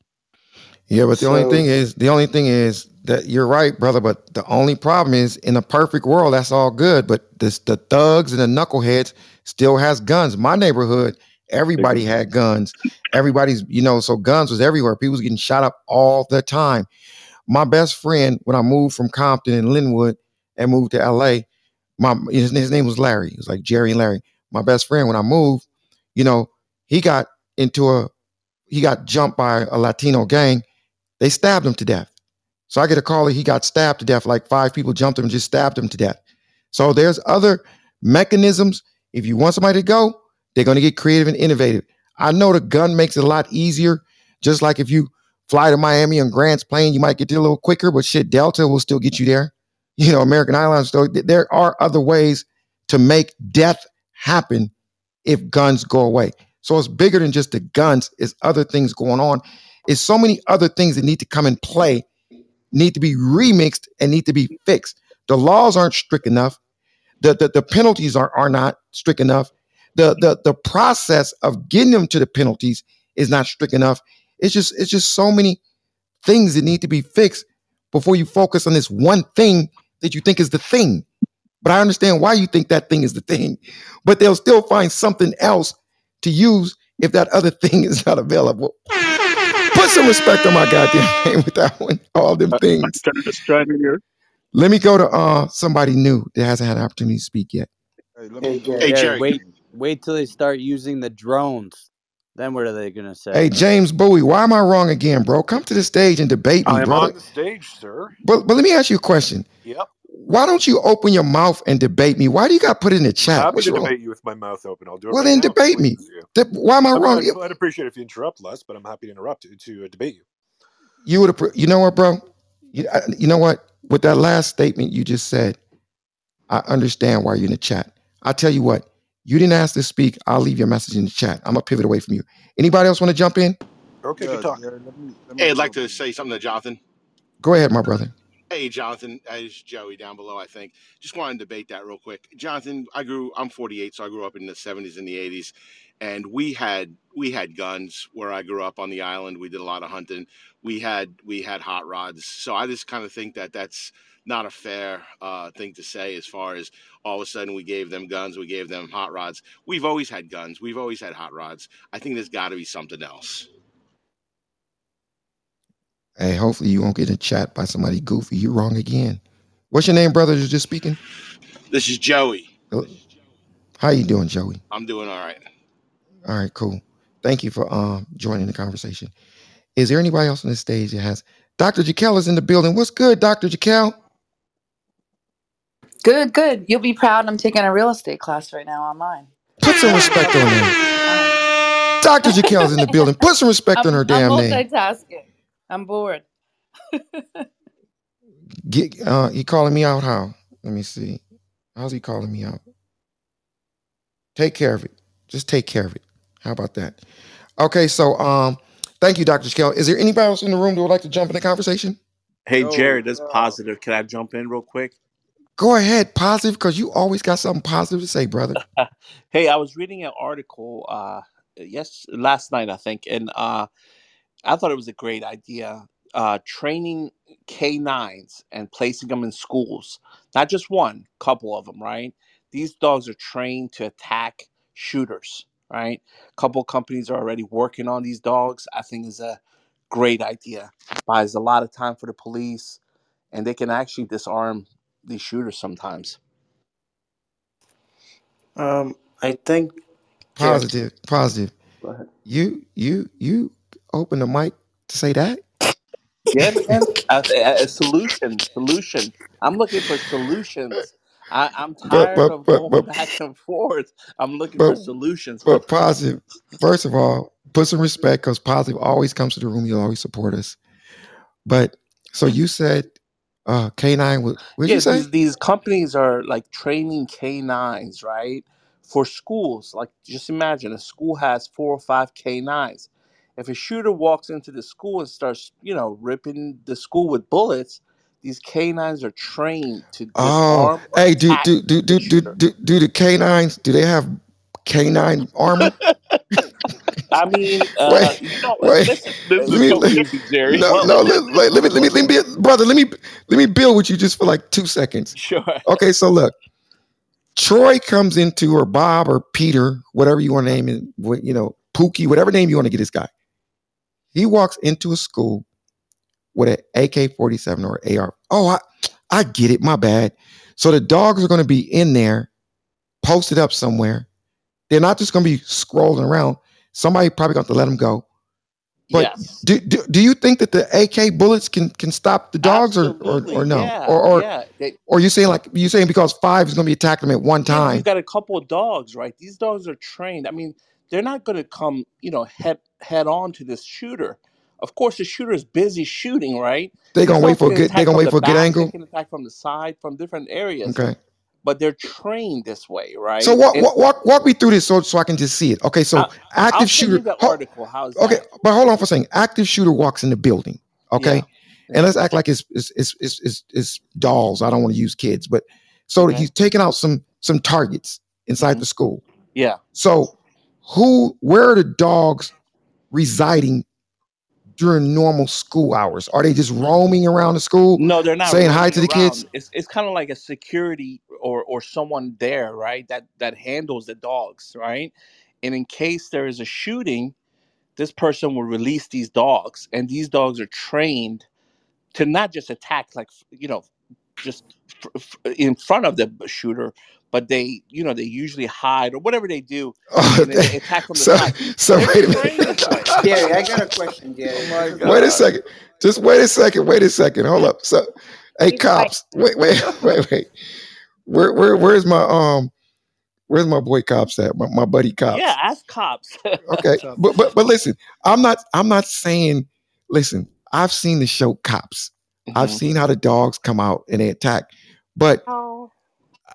Yeah, but the only thing is, the only thing is that you're right, brother. But the only problem is, in a perfect world, that's all good. But this, the thugs and the knuckleheads still has guns. My neighborhood, everybody had guns. Everybody's, you know, so guns was everywhere. People was getting shot up all the time. My best friend, when I moved from Compton and Linwood and moved to LA, my his, his name was Larry. It was like Jerry and Larry. My best friend, when I moved, you know, he got into a he got jumped by a Latino gang. They stabbed him to death. So I get a call that he got stabbed to death. Like five people jumped him and just stabbed him to death. So there's other mechanisms. If you want somebody to go, they're going to get creative and innovative. I know the gun makes it a lot easier. Just like if you fly to Miami on Grant's plane, you might get there a little quicker, but shit, Delta will still get you there. You know, American Airlines, still, there are other ways to make death happen if guns go away. So it's bigger than just the guns, it's other things going on. It's so many other things that need to come in play, need to be remixed, and need to be fixed. The laws aren't strict enough. The, the, the penalties are, are not strict enough. The, the the process of getting them to the penalties is not strict enough. It's just it's just so many things that need to be fixed before you focus on this one thing that you think is the thing. But I understand why you think that thing is the thing. But they'll still find something else to use if that other thing is not available. Put some respect on my goddamn name with that one. All them things. Just trying to hear. Let me go to uh somebody new that hasn't had an opportunity to speak yet. Hey, Jerry, wait, wait till they start using the drones. Then what are they gonna say? Hey James Bowie, why am I wrong again, bro? Come to the stage and debate me, I am brother. on the stage, sir. But but let me ask you a question. Yep. Why don't you open your mouth and debate me? Why do you got put it in the chat? Happy What's to wrong? debate you with my mouth open. I'll do it Well, right then now. debate me. De- why am I I'm- wrong? I'd, I'd appreciate if you interrupt less, but I'm happy to interrupt to, to uh, debate you. You would have. You know what, bro? You, I- you know what? With that last statement you just said, I understand why you're in the chat. I tell you what, you didn't ask to speak. I'll leave your message in the chat. I'm gonna pivot away from you. Anybody else want to jump in? Okay, Yeah, talk. Jerry, let me, let me Hey, I'd like to say something to Jonathan. Go ahead, my brother. Hey, Jonathan, it's Joey down below, I think. Just wanted to debate that real quick. Jonathan, I grew, I'm 48, so I grew up in the 70s and the 80s, and we had we had guns where I grew up on the island. We did a lot of hunting. We had we had hot rods. So I just kind of think that that's not a fair uh, thing to say as far as all of a sudden we gave them guns, we gave them hot rods. We've always had guns. We've always had hot rods. I think there's got to be something else. Hey, hopefully you won't get in chat by somebody goofy. You're wrong again. What's your name, brother? You're just speaking. This is Joey. How you doing, Joey? I'm doing all right. All right, cool. Thank you for um joining the conversation. Is there anybody else on the stage that has Dr. Jaquel is in the building? What's good, Dr. Jaquel? Good, good. You'll be proud. I'm taking a real estate class right now online. Put some respect on her. Dr. Jaquel's in the building. Put some respect on her I'm damn name. multitasking. I'm bored. Get, uh, he calling me out how? Let me see. How's he calling me out? Take care of it. Just take care of it. How about that? Okay, so um, thank you, Dr. Jaquel. Is there anybody else in the room that would like to jump in the conversation? Hey, Yo, Jared, this yo. positive. Can I jump in real quick? Go ahead, positive, because you always got something positive to say, brother. hey, I was reading an article uh yes last night I think, and uh I thought it was a great idea. Uh training canines and placing them in schools. Not just one, couple of them, right? These dogs are trained to attack shooters, right? A couple companies are already working on these dogs. I think is a great idea. Buys a lot of time for the police and they can actually disarm these shooters sometimes. Um, I think Jared. Positive, positive. Go ahead. You, you, you open the mic to say that? Yeah, man. A, a- a solution, solution. I'm looking for solutions. I, I'm But, tired but, of but, going but, back and forth. I'm looking for but, solutions. but positive. First of all, put some respect because positive always comes to the room. He'll always support us. But so you said uh K9, what what did Yeah, you say? these these companies are like training canines, right? For schools. Like just imagine a school has four or five canines. If a shooter walks into the school and starts, you know, ripping the school with bullets, these canines are trained to Oh, disarm or hey, do attack do do the do do shooter. do, do the canines? Do they have canine armor? I mean, uh, Wait, you know, wait. listen, This Let is me so let, easy, Jerry. no well, no let, let, let me let me let me be, brother. Let me let me build with you just for like two seconds. sure. Okay, so look, Troy comes into or Bob or Peter, whatever you want to name it, what you know, Pookie, whatever name you want to get this guy. He walks into a school with an AK forty seven or AR. Oh, I I get it. My bad. So the dogs are going to be in there, posted up somewhere. They're not just going to be scrolling around. Somebody probably going to let them go. But Yes. do, do, do you think that the AK bullets can can stop the dogs or or, or no? Yeah. Or or Yeah. They, or you saying like you saying because five is going to be attacking them at one time? got a couple of dogs, right? These dogs are trained. I mean, they're not going to come, you know, head head on to this shooter. Of course, the shooter is busy shooting, right? They gonna wait for a can good. They attack gonna from wait the for a good back. They angle. can attack from the side, from different areas. Okay. But they're trained this way, So right? walk And walk walk, walk me through this so so I can just see it. Okay. So I, I'll active send you shooter. the Ho- article. How's okay, that? but hold on for a second. Active shooter walks in the building. Okay. Yeah. And let's act like it's it's it's it's, it's, it's dolls. I don't want to use kids, but so Okay. he's taking out some some targets inside hmm the school. Yeah. So who where are the dogs residing during normal school hours? Are they just roaming around the school No, they're not saying hi to the kids? It's it's kind of like a security or or someone there, right? That that handles the dogs, right? And in case there is a shooting, this person will release these dogs, and these dogs are trained to not just attack, like you know, just f- f- in front of the shooter, but they, you know, they usually hide or whatever they do, Oh, and they they- attack from the so side. so They're wait a minute. this way. Jerry, I got a question, Gary. Oh my This is Wait a second. Just wait a second. Wait a second. Hold up. So, hey, cops. Wait, wait, wait, wait. Where, where, where's my um? Where's my boy cops at? My, my buddy cops. Yeah, ask cops. Okay, but but but listen. I'm not. I'm not saying. Listen. I've seen the show Cops. I've Mhm. seen how the dogs come out and they attack. But Oh.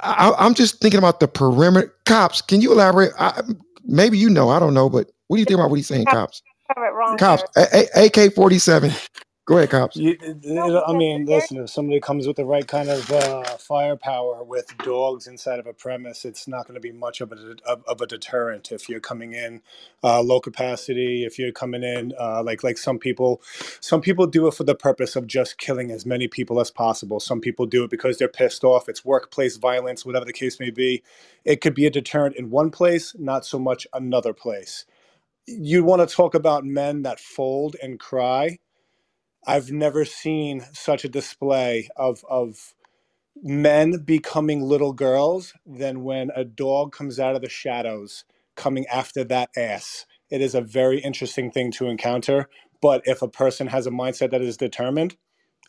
I, I'm just thinking about the perimeter. Cops. Can you elaborate? I, maybe you know. I don't know. But what do you think about what he's saying? Cops. have it wrong, Cops. AK forty seven. Go ahead, cops. You, it- I mean, listen, if somebody comes with the right kind of uh, firepower with dogs inside of a premise, it's not going to be much of a, of, of a deterrent if you're coming in uh, low capacity, if you're coming in uh, like like some people, some people do it for the purpose of just killing as many people as possible. Some people do it because they're pissed off. It's workplace violence, whatever the case may be. It could be a deterrent in one place, not so much another place. You want to talk about men that fold and cry I've never seen such a display of of men becoming little girls than when a dog comes out of the shadows coming after that ass. It is a very interesting thing to encounter. But if a person has a mindset that is determined,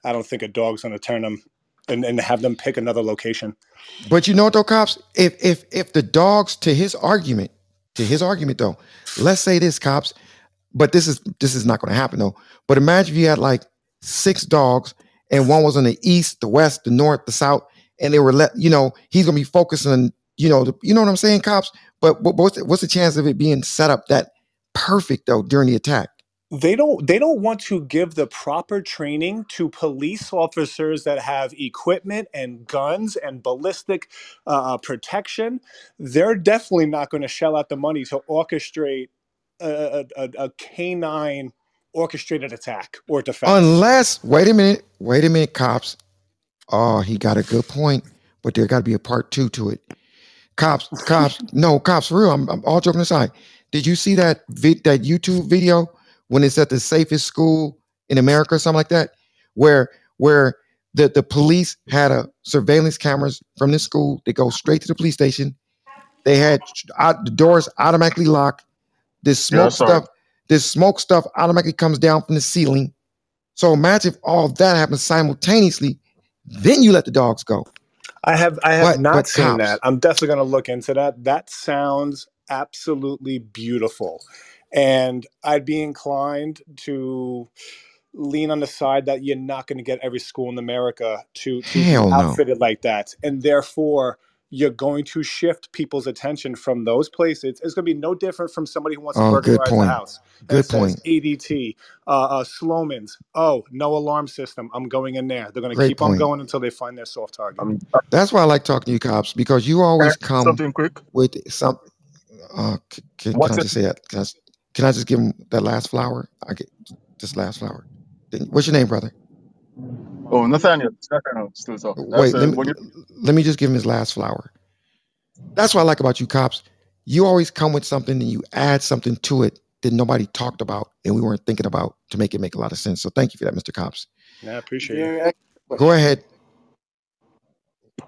I don't think a dog's going to turn them. and, and have them pick another location. But you know what though, cops? If if if the dogs, to his argument, to his argument though, let's say this, cops. But this is this is not going to happen though. But imagine if you had like six dogs, and one was on the east, the west, the north, the south, and they were let. You know, he's going to be focusing on. You know, the, you know what I'm saying, cops. But, but what's the, what's the chance of it being set up that perfect though during the attack? they don't they don't want to give the proper training to police officers that have equipment and guns and ballistic uh, protection they're definitely not going to shell out the money to orchestrate a, a, a canine orchestrated attack or defense Unless, wait a minute, wait a minute, cops. Oh, he got a good point, but there got to be a part two to it. Cops, cops, no, cops, for real. I'm, I'm all joking aside. Did you see that vid, that YouTube video when it's at the safest school in America or something like that, where where the the police had a surveillance cameras from this school. They go straight to the police station. They had out, the doors automatically locked. This smoke it. stuff, this smoke stuff automatically comes down from the ceiling. So imagine if all that happens simultaneously, then you let the dogs go. I have I have But not but seen cops, that. I'm definitely going to look into that. That sounds absolutely beautiful. And I'd be inclined to lean on the side that you're not going to get every school in America to to hell no. outfitted like that. And therefore you're going to shift people's attention from those places. It's going to be no different from somebody who wants to Oh, good burglarize the point. house. And it Good says point. ADT, uh, uh, Slomin's. Oh, no alarm system. I'm going in there. They're going to Great keep on point. going until they find their soft target. That's why I like talking to you cops because you always come Something quick. with some. Uh, c- can, can What's I it? just say that? Can I, s- can I just give him that last flower? I get this last flower. What's your name, brother? Oh, Nathaniel. Nathaniel, still talking. That's Wait, uh, let me when you. let me just give him his last flower. That's what I like about you cops. You always come with something and you add something to it that nobody talked about and we weren't thinking about to make it make a lot of sense. So thank you for that, Mr. Cops. Yeah, I appreciate Jerry, it. I- Go ahead.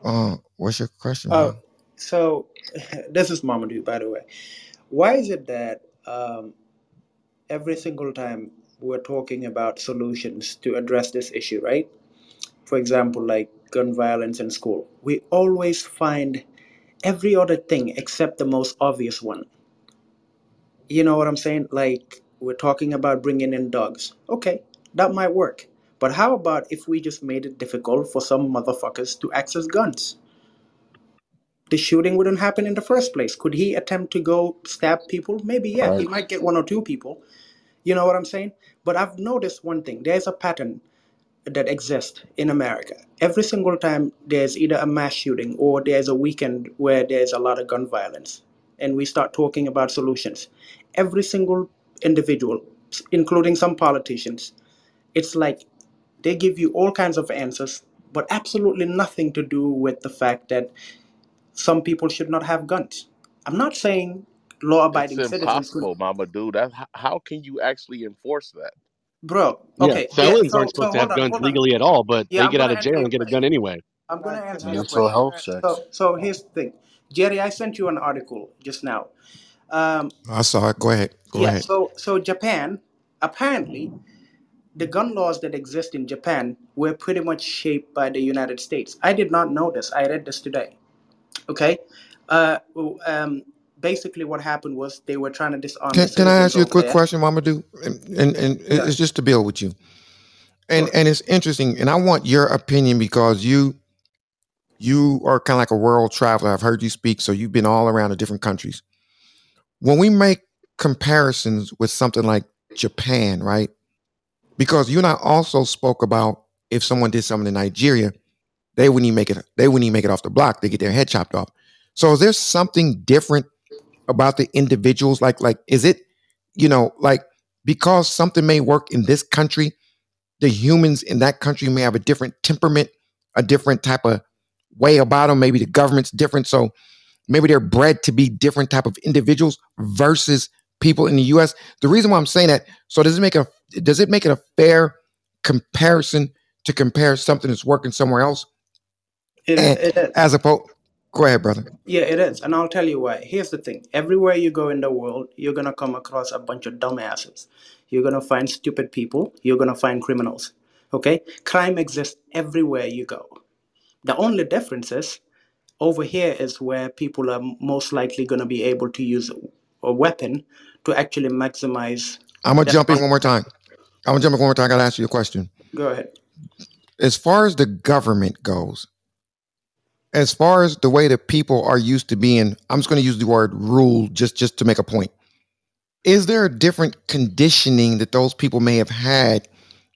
Uh, what's your question, Oh, man? so this is Mamadou, by the way. Why is it that um, every single time we're talking about solutions to address this issue, right? For example, like gun violence in school, we always find every other thing except the most obvious one. You know what I'm saying? Like we're talking about bringing in dogs. Okay, that might work. But how about if we just made it difficult for some motherfuckers to access guns? The shooting wouldn't happen in the first place. Could he attempt to go stab people? Maybe, yeah. He might get one or two people. You know what I'm saying? But I've noticed one thing. There's a pattern that exist in America. Every single time there's either a mass shooting or there's a weekend where there's a lot of gun violence, and we start talking about solutions, every single individual, including some politicians, it's like they give you all kinds of answers, but absolutely nothing to do with the fact that some people should not have guns. I'm not saying law It's abiding citizens could, impossible, Mamadou. That how can you actually enforce that? Bro. Okay, yeah. felons So, aren't so supposed to have on, guns legally at all, but Yeah, they I'm get out of jail and get a gun anyway. I'm gonna answer your Mental question. health checks. So, so here's the thing, Jerry. I sent you an article just now. Um, I saw it. Go ahead. Go yeah. ahead. So, so Japan apparently the gun laws that exist in Japan were pretty much shaped by the United States. I did not know this. I read this today. Okay. Uh, um, basically, what happened was they were trying to disarm the Can, can I ask you a quick there. question, Mamadou? And, and and Yeah. it's just to build with you. And and it's interesting, and I want your opinion because you you are kind of like a world traveler. I've heard you speak, so you've been all around the different countries. When we make comparisons with something like Japan, right? Because you and I also spoke about if someone did something in Nigeria, they wouldn't even make it. They wouldn't even make it off the block. They get their head chopped off. So is there something different about the individuals? Like like is it you know like because something may work in this country, the humans in that country may have a different temperament, a different type of way about them. Maybe the government's different, so maybe they're bred to be different type of individuals versus people in the U.S. The reason why I'm saying that, so does it make a does it make it a fair comparison to compare something that's working somewhere else It, it as opposed? Go ahead, brother. Yeah, it is. And I'll tell you why. Here's the thing everywhere you go in the world, you're going to come across a bunch of dumbasses. You're going to find stupid people. You're going to find criminals. Okay? Crime exists everywhere you go. The only difference is over here is where people are most likely going to be able to use a weapon to actually maximize I'm gonna their jump in one more time. I'm gonna jump in one more time. I gotta ask you a question. Go ahead. As far as the government goes, as far as the way that people are used to being, I'm just gonna use the word rule just just to make a point. Is there a different conditioning that those people may have had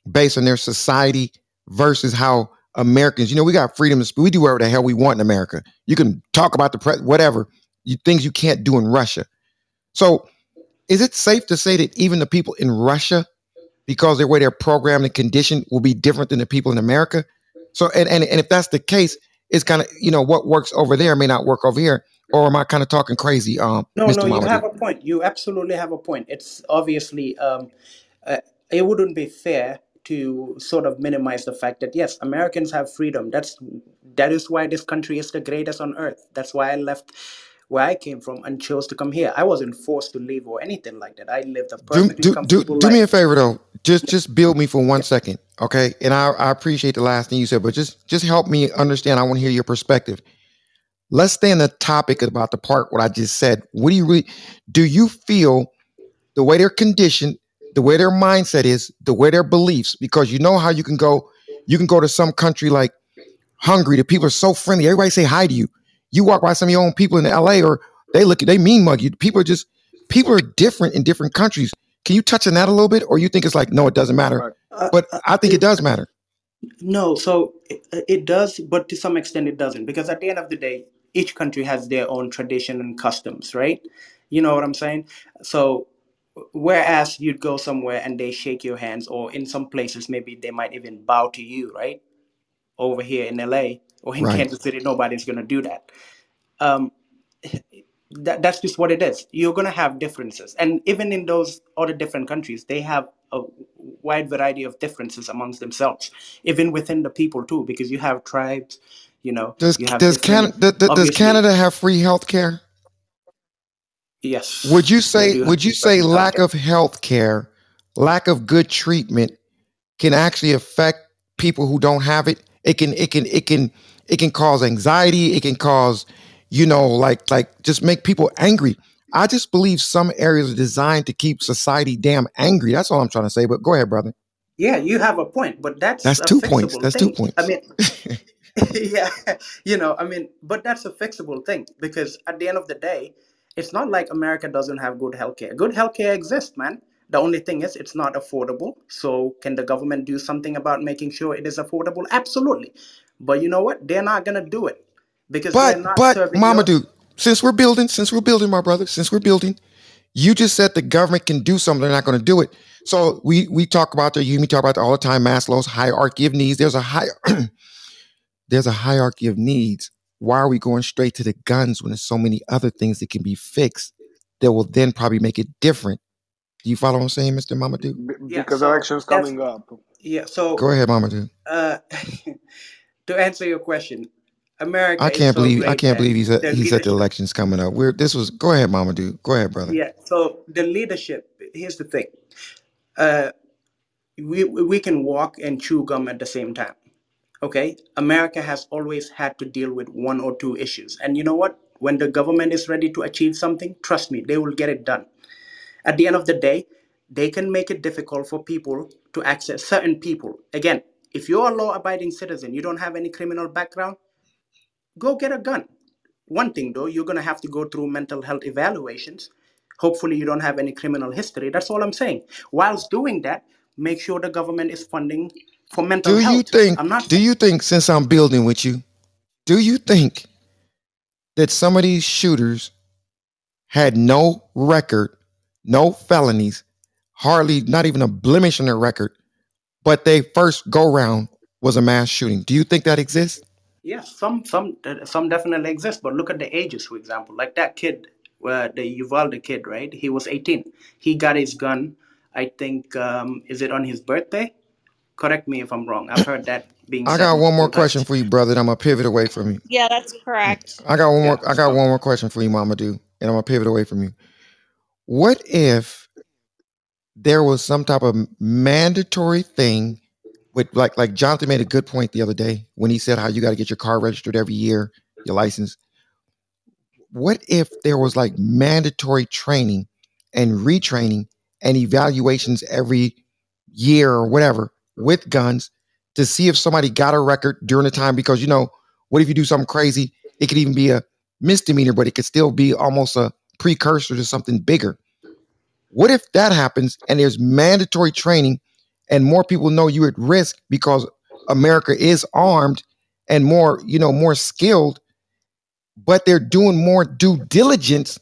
based on their society versus how Americans, you know, we got freedom of speech. We do whatever the hell we want in America. You can talk about the pre- whatever you things you can't do in Russia. So, is it safe to say that even the people in Russia, because the way they're programmed and conditioned, will be different than the people in America? So, and and, and if that's the case, it's kind of you know what works over there may not work over here. Or am I kind of talking crazy, um, No, Mr. no, you have a point. You absolutely have a point. It's obviously um, uh, it wouldn't be fair to sort of minimize the fact that yes, Americans have freedom. That's that is why this country is the greatest on earth. That's why I left where I came from and chose to come here. I wasn't forced to leave or anything like that. I lived a do perfectly do do comfortable do me a favor though. Just just build me for one second, okay? And I I appreciate the last thing you said, but just just help me understand. I want to hear your perspective. Let's stay on the topic about the part what I just said. What do you really do? You feel the way they're conditioned, the way their mindset is, the way their beliefs? Because you know how you can go, you can go to some country like Hungary. The people are so friendly. Everybody say hi to you. You walk by some of your own people in L.A. or they look, at they mean mug you. People are just people are different in different countries. Can you touch on that a little bit, or you think it's like no, it doesn't matter? Uh, But I think it it, does matter. no, so it, it does, but to some extent it doesn't, because at the end of the day, each country has their own tradition and customs, right? You know what I'm saying? So whereas you'd go somewhere and they shake your hands, or in some places maybe they might even bow to you, right? Over here in LA or in Right. Kansas City, nobody's gonna do that. Um, that, that's just what it is. You're going to have differences. And even in those other different countries, they have a wide variety of differences amongst themselves, even within the people too, because you have tribes, you know, Does you have does different, Canada does obviously, Canada have free health care? yes, Would you they say do have would you say lack of health care, lack of good treatment can actually affect people who don't have it? It can it can it can it can cause anxiety, it can cause you know like like just make people angry. I just believe some areas are designed to keep society damn angry. That's all I'm trying to say. But go ahead, brother. Yeah, you have a point, but that's That's two points. That's two points. I mean, yeah, you know, I mean, but that's a fixable thing because at the end of the day, it's not like America doesn't have good healthcare. Good healthcare exists, man. The only thing is it's not affordable. So can the government do something about making sure it is affordable? Absolutely. But you know what? They're not gonna do it because they're But not but serving Mama dude, since we're building, since we're building, my brother, since we're building, you just said the government can do something, they're not going to do it. So we we talk about the you and me talk about that all the time, Maslow's hierarchy of needs. There's a high there's a hierarchy of needs. Why are we going straight to the guns when there's so many other things that can be fixed that will then probably make it different? Do you follow what I'm saying, Mr. Mamadou? Be- yeah, because so elections that's coming up. yeah, so Go ahead, Mamadou. uh to answer your question, America I is can't so believe I great can't that believe he said the he said the leadership elections coming up. We're this was go ahead, Mama Mamadou. Go ahead, brother. Yeah. So the leadership. Here's the thing. Uh, we we can walk and chew gum at the same time. Okay. America has always had to deal with one or two issues, and you know what? When the government is ready to achieve something, trust me, they will get it done. At the end of the day, they can make it difficult for people to access certain people. Again, if you're a law-abiding citizen, you don't have any criminal background, go get a gun. One thing though, you're gonna have to go through mental health evaluations. Hopefully, you don't have any criminal history. That's all I'm saying. Whilst doing that, make sure the government is funding for mental Do you health. think I'm not do you think since I'm building with you, do you think that some of these shooters had no record, no felonies, hardly not even a blemish on their record, but they first go round was a mass shooting? Do you think that exists? Yes, some some some definitely exist, but look at the ages, for example. Like that kid, uh, the Uvalde kid, right? He was 18. He got his gun. I think um, is it on his birthday? Correct me if I'm wrong. I've heard that being I got one more question times. for you, brother. And I'm gonna pivot away from you. Yeah, that's correct. I got one Yeah. more. I got So one more question for you, Mama. Do and I'm gonna pivot away from you. What if there was some type of mandatory thing with like like Jonathan made a good point the other day when he said how you got to get your car registered every year, your license. What if there was like mandatory training and retraining and evaluations every year or whatever with guns to see if somebody got a record during the time because you know what if you do something crazy it could even be a misdemeanor but it could still be almost a precursor to something bigger what if that happens and there's mandatory training and more people know you're at risk because america is armed and more you know more skilled but they're doing more due diligence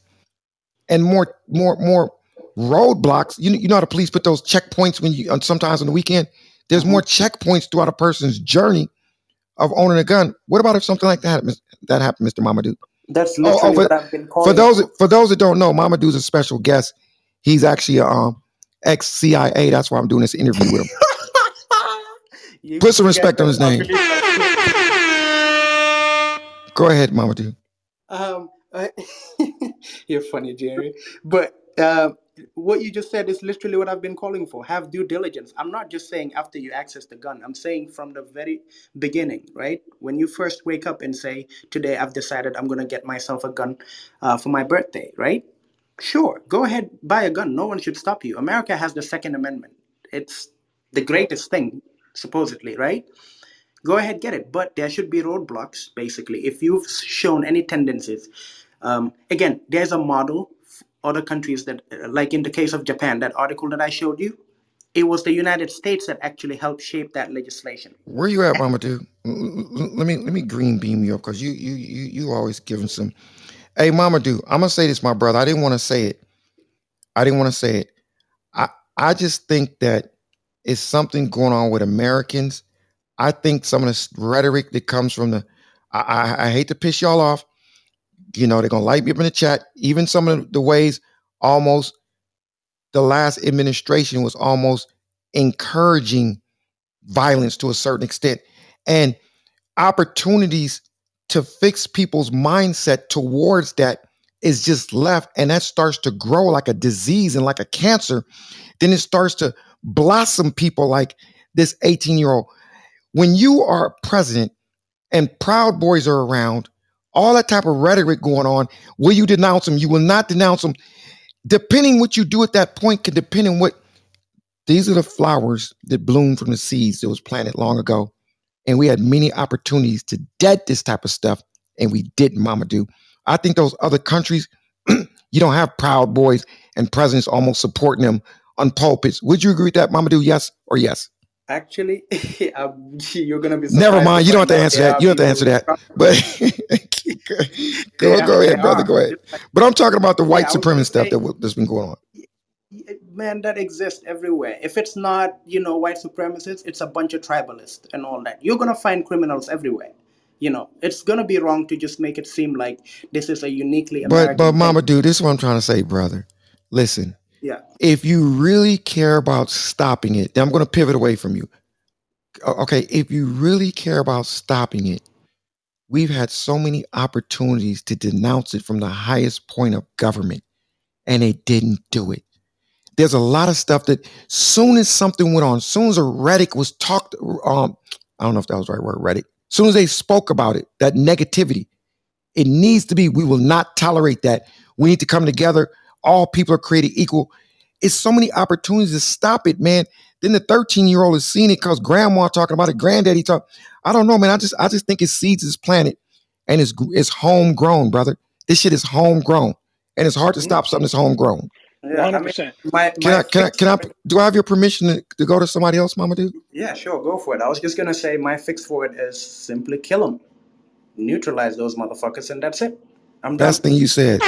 and more more more roadblocks. You know, you know how the police put those checkpoints when you on sometimes on the weekend. There's more mm-hmm. checkpoints throughout a person's journey of owning a gun. What about if something like that that happened, Mr. Mamadou? That's Oh, literally oh, for, what I've been for those for. those that don't know, Mamadou's a special guest. He's actually a um, ex CIA. That's why I'm doing this interview with him. Put some respect on his name. Go ahead, Mamadou. Um, I- you're funny, Jerry. But uh, what you just said is literally what I've been calling for. Have due diligence. I'm not just saying after you access the gun. I'm saying from the very beginning, right? When you first wake up and say, "Today I've decided I'm gonna get myself a gun uh, for my birthday," right? Sure, go ahead, buy a gun. No one should stop you. America has the Second Amendment. It's the greatest thing, supposedly, right? Go ahead, get it. But there should be roadblocks, basically. If you've shown any tendencies, um, again, there's a model. Other countries that, uh, like in the case of Japan, that article that I showed you, it was the United States that actually helped shape that legislation. Where you at, Mamadou? Let me let me green beam you up because you you you you always giving some. Hey, Mamadou, I'm gonna say this, my brother. I didn't want to say it. I didn't want to say it. I I just think that it's something going on with Americans. I think some of the rhetoric that comes from the. I, I, I hate to piss y'all off. You know they're gonna light me up in the chat. Even some of the ways, almost the last administration was almost encouraging violence to a certain extent, and opportunities to fix people's mindset towards that is just left, and that starts to grow like a disease and like a cancer. Then it starts to blossom people like this 18 year old when you are president and proud boys are around all that type of rhetoric going on will you denounce them you will not denounce them. Depending what you do at that point can depend on what these are the flowers that bloom from the seeds that was planted long ago. And we had many opportunities to dead this type of stuff and we didn't Mamadou i think those other countries you don't have proud boys and presidents almost supporting them on pulpits. Would you agree with that Mamadou yes or yes Actually, you're gonna be Never mind. You don't have to answer that. You don't have to answer that. But go, There, go ahead, brother. are. Go ahead. But I'm talking about the white gonna supremacist stuff that w- that's been going on. man, that exists everywhere. If it's not, you know, white supremacists, it's a bunch of tribalists and all that. You're gonna find criminals everywhere. You know, it's gonna be wrong to just make it seem like this is a uniquely American But but Mama, dude, this is what I'm trying to say, brother. Listen, Yeah. if you really care about stopping it, then I'm going to pivot away from you. Okay, if you really care about stopping it, we've had so many opportunities to denounce it from the highest point of government, and they didn't do it. There's a lot of stuff that soon as something went on, soon as a Reddick was talked, um, I don't know if that was the right word, Reddick. Soon as they spoke about it, that negativity, it needs to be. We will not tolerate that. We need to come together. All people are created equal. It's so many opportunities to stop it, man. Then the 13 year old has seen it because grandma talking about it, granddaddy talk. I don't know, man. I just I just think it seeds this planet and it's it's homegrown, brother. This shit is homegrown, and it's hard to stop something that's homegrown. Yeah, I mean, 100%. my Can I can I can I do I have your permission to, to go to somebody else, Mamadou? Yeah, sure, go for it. I was just gonna say my fix for it is simply kill them, neutralize those motherfuckers, and that's it. I'm done. Best thing you said.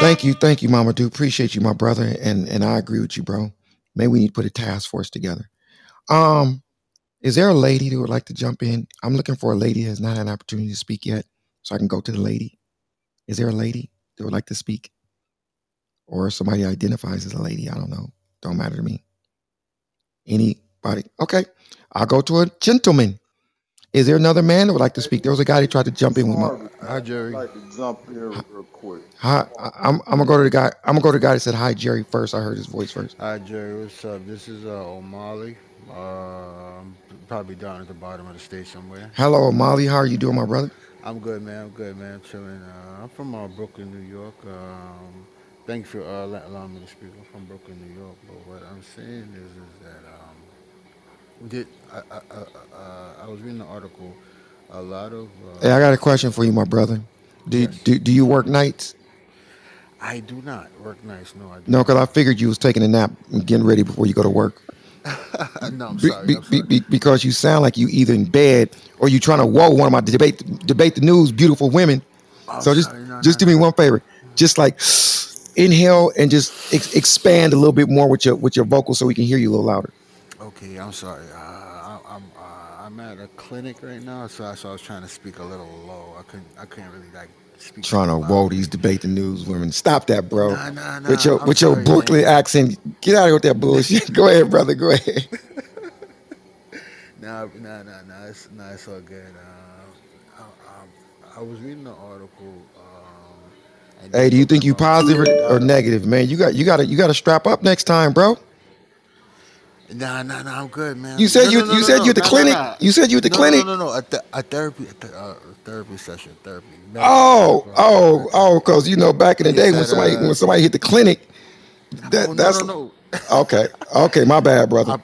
Thank you, thank you, Mamadou Appreciate you, my brother, and and I agree with you, bro. Maybe we need to put a task force together. Um, is there a lady who would like to jump in? I'm looking for a lady who has not had an opportunity to speak yet, so I can go to the lady. Is there a lady that would like to speak, or somebody identifies as a lady? I don't know. Don't matter to me. Anybody? Okay, I'll go to a gentleman. Is there another man that would like to speak? There was a guy that tried to jump in with my. Hi, man. I'd Jerry. like to jump in real quick. Hi, I- I'm I'm gonna go to the guy. I'm gonna go to the guy that said hi, Jerry. First, I heard his voice first. Hi, Jerry. What's up? This is uh, O'Malley. Um, probably down at the bottom of the state somewhere. Hello, O'Malley. How are you doing, my brother? I'm good, man. I'm good, man. I'm chilling. Uh, I'm from uh, Brooklyn, New York. Um, thank you for uh, allowing me to speak. I'm from Brooklyn, New York. But what I'm saying is, is that um, we did. I, I, I, uh, I was reading the article. A lot of. Hey, I Uh, got a question for you, my brother. Do yes. do do you work nights? I do not work nights. No, I do No, because I figured you was taking a nap and getting ready before you go to work. no, I'm sorry. be, I'm sorry. be- because you sound like you either in bed or you trying to whoa one of my debate debate the news beautiful women. I'm So just sorry. No, no, just do me one favor. Just like inhale and just ex- expand a little bit more with your with your vocals so we can hear you a little louder. Okay, I'm sorry. Uh, I, I'm uh, I'm at a clinic right now, so I, so I was trying to speak a little low. I couldn't I couldn't really like speak Trying to whoa these debate the news women. Stop that, bro. Nah, nah, nah. With your I'm with your sorry, Brooklyn man. accent. Get out of here with that bullshit. Go ahead, brother. Go ahead. Nah, nah, nah, nah. It's nah, it's all good. Uh, I, I, I was reading the article, um, and Hey, do you think you about positive or, or negative, man? You got you got to you got to strap up next time, bro. Nah, nah, nah. I'm good, man. You said No, you no, no, you said you at the clinic. You said you at the No, no, no, clinic. no, no. A, th- a therapy, a, th- uh, therapy session, therapy, medical, Oh, medical, oh, medical. oh, because you know back in the He day when somebody uh, when somebody hit the clinic, oh that no, that's no, okay. Okay, my bad, brother. I,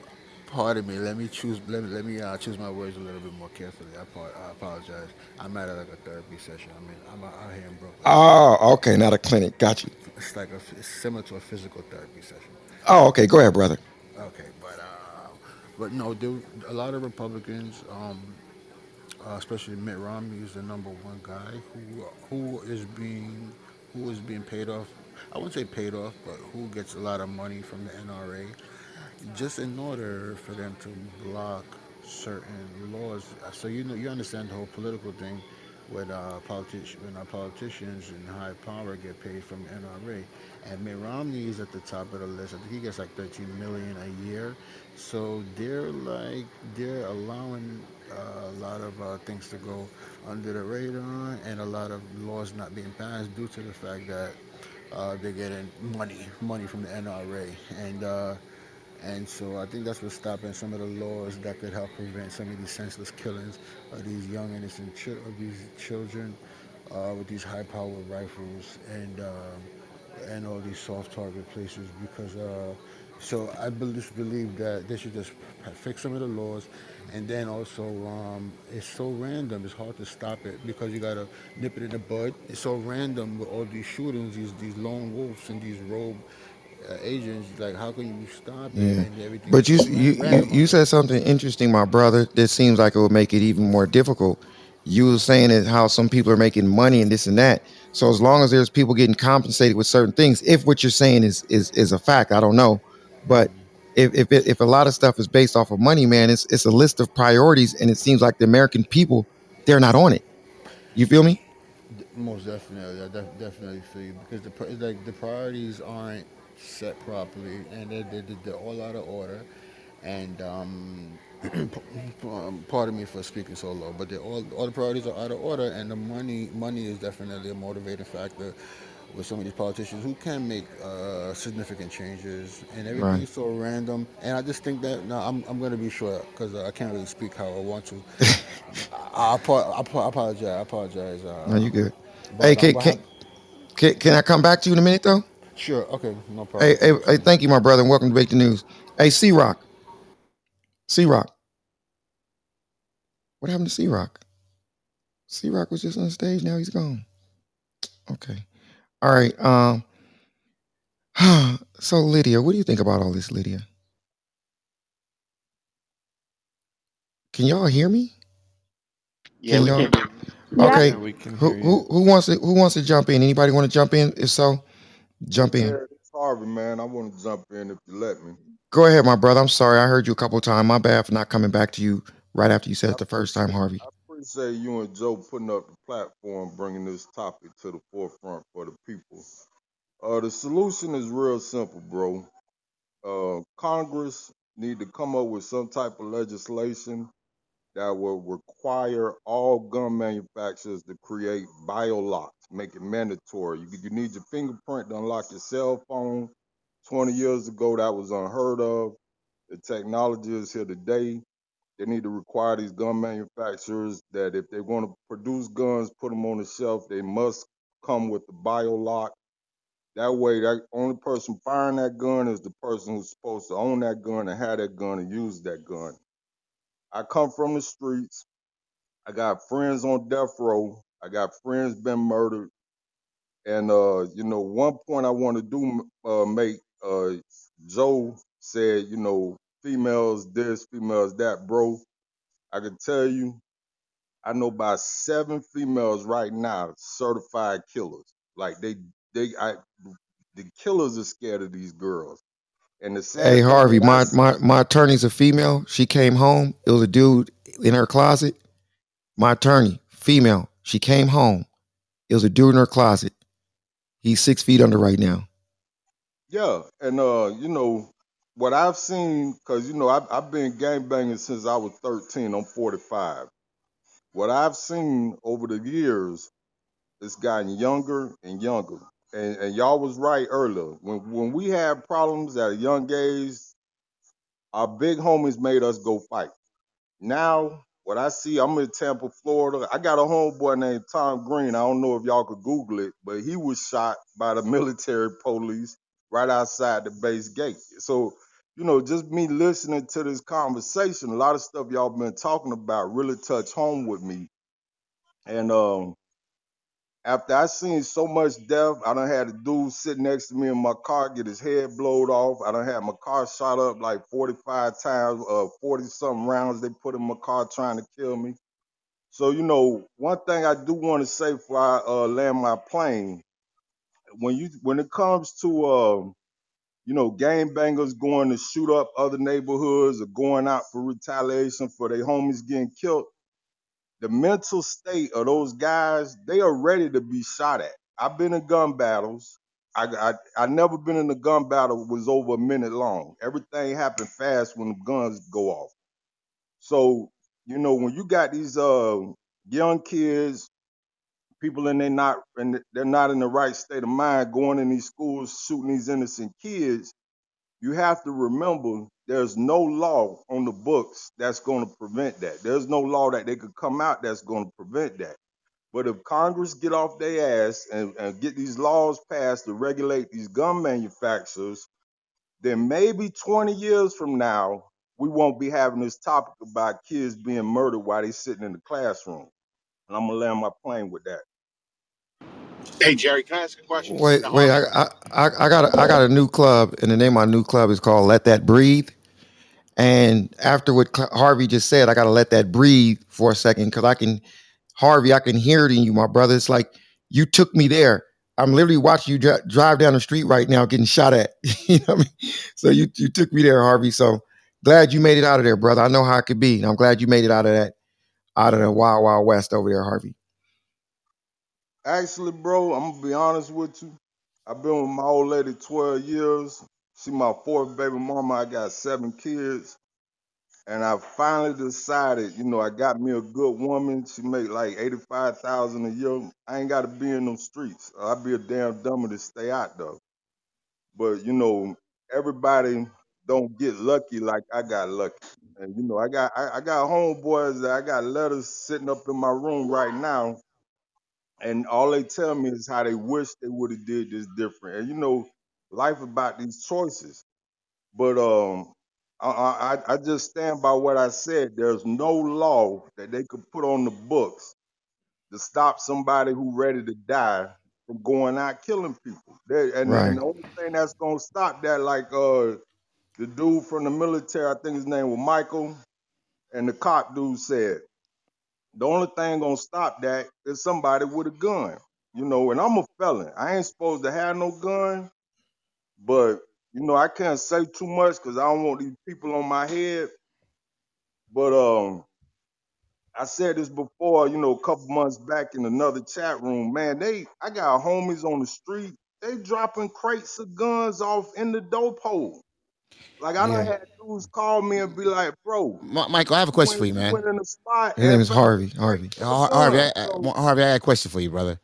pardon me. Let me choose. Let me let me uh, choose my words a little bit more carefully. I, I apologize. I'm at like a therapy session. I mean, I'm out out here in Brooklyn. Oh, okay, not a clinic. Got you. It's like a, it's similar to a physical therapy session. Oh, okay. Go ahead, brother. But uh, no, a lot of Republicans, um, uh, especially Mitt Romney, is the number one guy who who is being who is being paid off. I wouldn't say paid off, but who gets a lot of money from the NRA, just in order for them to block certain laws. So you know you understand the whole political thing with uh, when our politicians in high power get paid from the NRA, and Mitt Romney is at the top of the list. I think he gets like 13 million a year. So they're like they're allowing uh, a lot of uh, things to go under the radar, and a lot of laws not being passed due to the fact that uh, they're getting money money from the NRA, and uh, and so I think that's what's stopping some of the laws that could help prevent some of these senseless killings of these young innocent of these children uh, with these high-powered rifles and uh, and all these soft target places. Because so I bel- just believe that they should just fix some of the laws, and then also um, it's so random. It's hard to stop it because you gotta nip it in the bud. It's so random with all these shootings, these these lone wolves and these rogue uh, agents. Like, how can you stop it? Yeah, And everything but you so you you you said something interesting, my brother. That seems like it would make it even more difficult. You were saying that how some people are making money and this and that. So as long as there's people getting compensated with certain things, if what you're saying is is is a fact, I don't know, but if if it, if a lot of stuff is based off of money, man, it's it's a list of priorities, and it seems like the American people they're not on it. You feel me? Most definitely, I def- definitely feel you because the like the priorities aren't set properly, and they're, they're, they're all out of order. And um, um, pardon me for speaking so low, but all all the priorities are out of order, and the money money is definitely a motivating factor with some of these politicians who can make uh, significant changes, and everything Right. so random. And I just think that no, I'm I'm gonna be short because uh, I can't really speak how I want to. I, I, I I apologize. I apologize. No, you good. Hey, can can can, can I come back to you in a minute though? Sure. Okay. No problem. hey, Thanks. hey, thank you, my brother, and welcome to Debate the News. Hey, C Rock, C Rock, what happened to C Rock? C Rock was just on stage, now he's gone. Okay, all right. Um, so Lydia, what do you think about all this, Lydia? Can y'all hear me? Yeah, Can y'all? can hear you. Yeah. Okay, Yeah, we can who hear you. who who wants to who wants to jump in? Anybody want to jump in? If so, jump in. Jared, it's Harvey, man. I want to jump in if you let me. Go ahead, my brother. I'm sorry, I heard you a couple of times. My bad for not coming back to you right after you said it the first time, appreciate Harvey. Appreciate you and Joe putting up the platform, bringing this topic to the forefront for the people. Uh, the solution is real simple, bro. Uh, Congress need to come up with some type of legislation that will require all gun manufacturers to create biolocks, make it mandatory. You, you need your fingerprint to unlock your cell phone. 20 years ago, that was unheard of. The technology is here today. They need to require these gun manufacturers that if they want to produce guns, put them on the shelf, they must come with the biolock. That way, that only person firing that gun is the person who's supposed to own that gun and have that gun and use that gun. I come from the streets. I got friends on death row. I got friends been murdered. And uh, you know, one point I want to do uh, make uh, Joe said, you know, females this, females that, bro. I can tell you, I know about seven females right now certified killers. Like they, they, I, the killers are scared of these girls. And the Hey Harvey, my my my attorney's a female. She came home. It was a dude in her closet. My attorney, female. She came home. It was a dude in her closet. He's six feet under right now. yeah, and uh, you know what I've seen, cause you know I've, I've been gangbanging since I was 13. I'm 45. What I've seen over the years, it's gotten younger and younger. And, and y'all was right earlier. When when we had problems at a young age, our big homies made us go fight. Now, what I see, I'm in Tampa, Florida. I got a homeboy named Tom Green. I don't know if y'all could Google it, but he was shot by the military police right outside the base gate. So, you know, just me listening to this conversation, a lot of stuff y'all been talking about really touch home with me. And um, after I seen so much death, I done had a dude sit next to me in my car get his head blowed off. I done had my car shot up like 45 times, uh, 40 something rounds they put in my car trying to kill me. So, you know, one thing I do want to say before I uh, land my plane, when you when it comes to uh, you know, gang bangers going to shoot up other neighborhoods or going out for retaliation for their homies getting killed, the mental state of those guys, they are ready to be shot at. I've been in gun battles. I I I never been in a gun battle that was over a minute long. Everything happened fast when the guns go off. So, you know, when you got these uh young kids, people and they not and they're not in the right state of mind going in these schools shooting these innocent kids, you have to remember there's no law on the books that's going to prevent that. There's no law that they could come out that's going to prevent that. But if Congress get off their ass and, and get these laws passed to regulate these gun manufacturers, then maybe 20 years from now, we won't be having this topic about kids being murdered while they're sitting in the classroom. And I'm gonna land my plane with that. Hey, Jerry, can I ask a question? Wait, Now, wait. I, I, I I got a, I got a new club, and the name of my new club is called Let That Breathe. And after what Cl- Harvey just said, I got to let that breathe for a second because I can, Harvey, I can hear it in you, my brother. It's like you took me there. I'm literally watching you dri- drive down the street right now, getting shot at. you know what I mean? So you you took me there, Harvey. So glad you made it out of there, brother. I know how it could be. and I'm glad you made it out of that, out of the wild, wild west over there, Harvey. Actually, bro, I'm gonna be honest with you. I've been with my old lady 12 years. She my fourth baby mama. I got seven kids. And I finally decided, you know, I got me a good woman. She make like 85,000 a year. I ain't gotta be in them streets. I'd be a damn dummy to stay out though. But you know, everybody don't get lucky like I got lucky. And you know, I got I, I got homeboys that I got letters sitting up in my room right now, and all they tell me is how they wish they would have did this different. And you know, life about these choices. But um, I, I I just stand by what I said. There's no law that they could put on the books to stop somebody who ready to die from going out killing people. They, and and the only thing that's gonna stop that, like uh the dude from the military, I think his name was Michael, and the cop dude said, the only thing gonna stop that is somebody with a gun. You know, and I'm a felon. I ain't supposed to have no gun, but you know, I can't say too much because I don't want these people on my head. But um I said this before, you know, a couple months back in another chat room. Man, they I got homies on the street. They dropping crates of guns off in the dope hole. Like I yeah. don't have dudes call me and be like, "Bro, Ma- Michael, I have a question for you, man. went in the spot." His name is Harvey. Harvey. Har- Harvey, I, I- Harvey, I got a question for you, brother.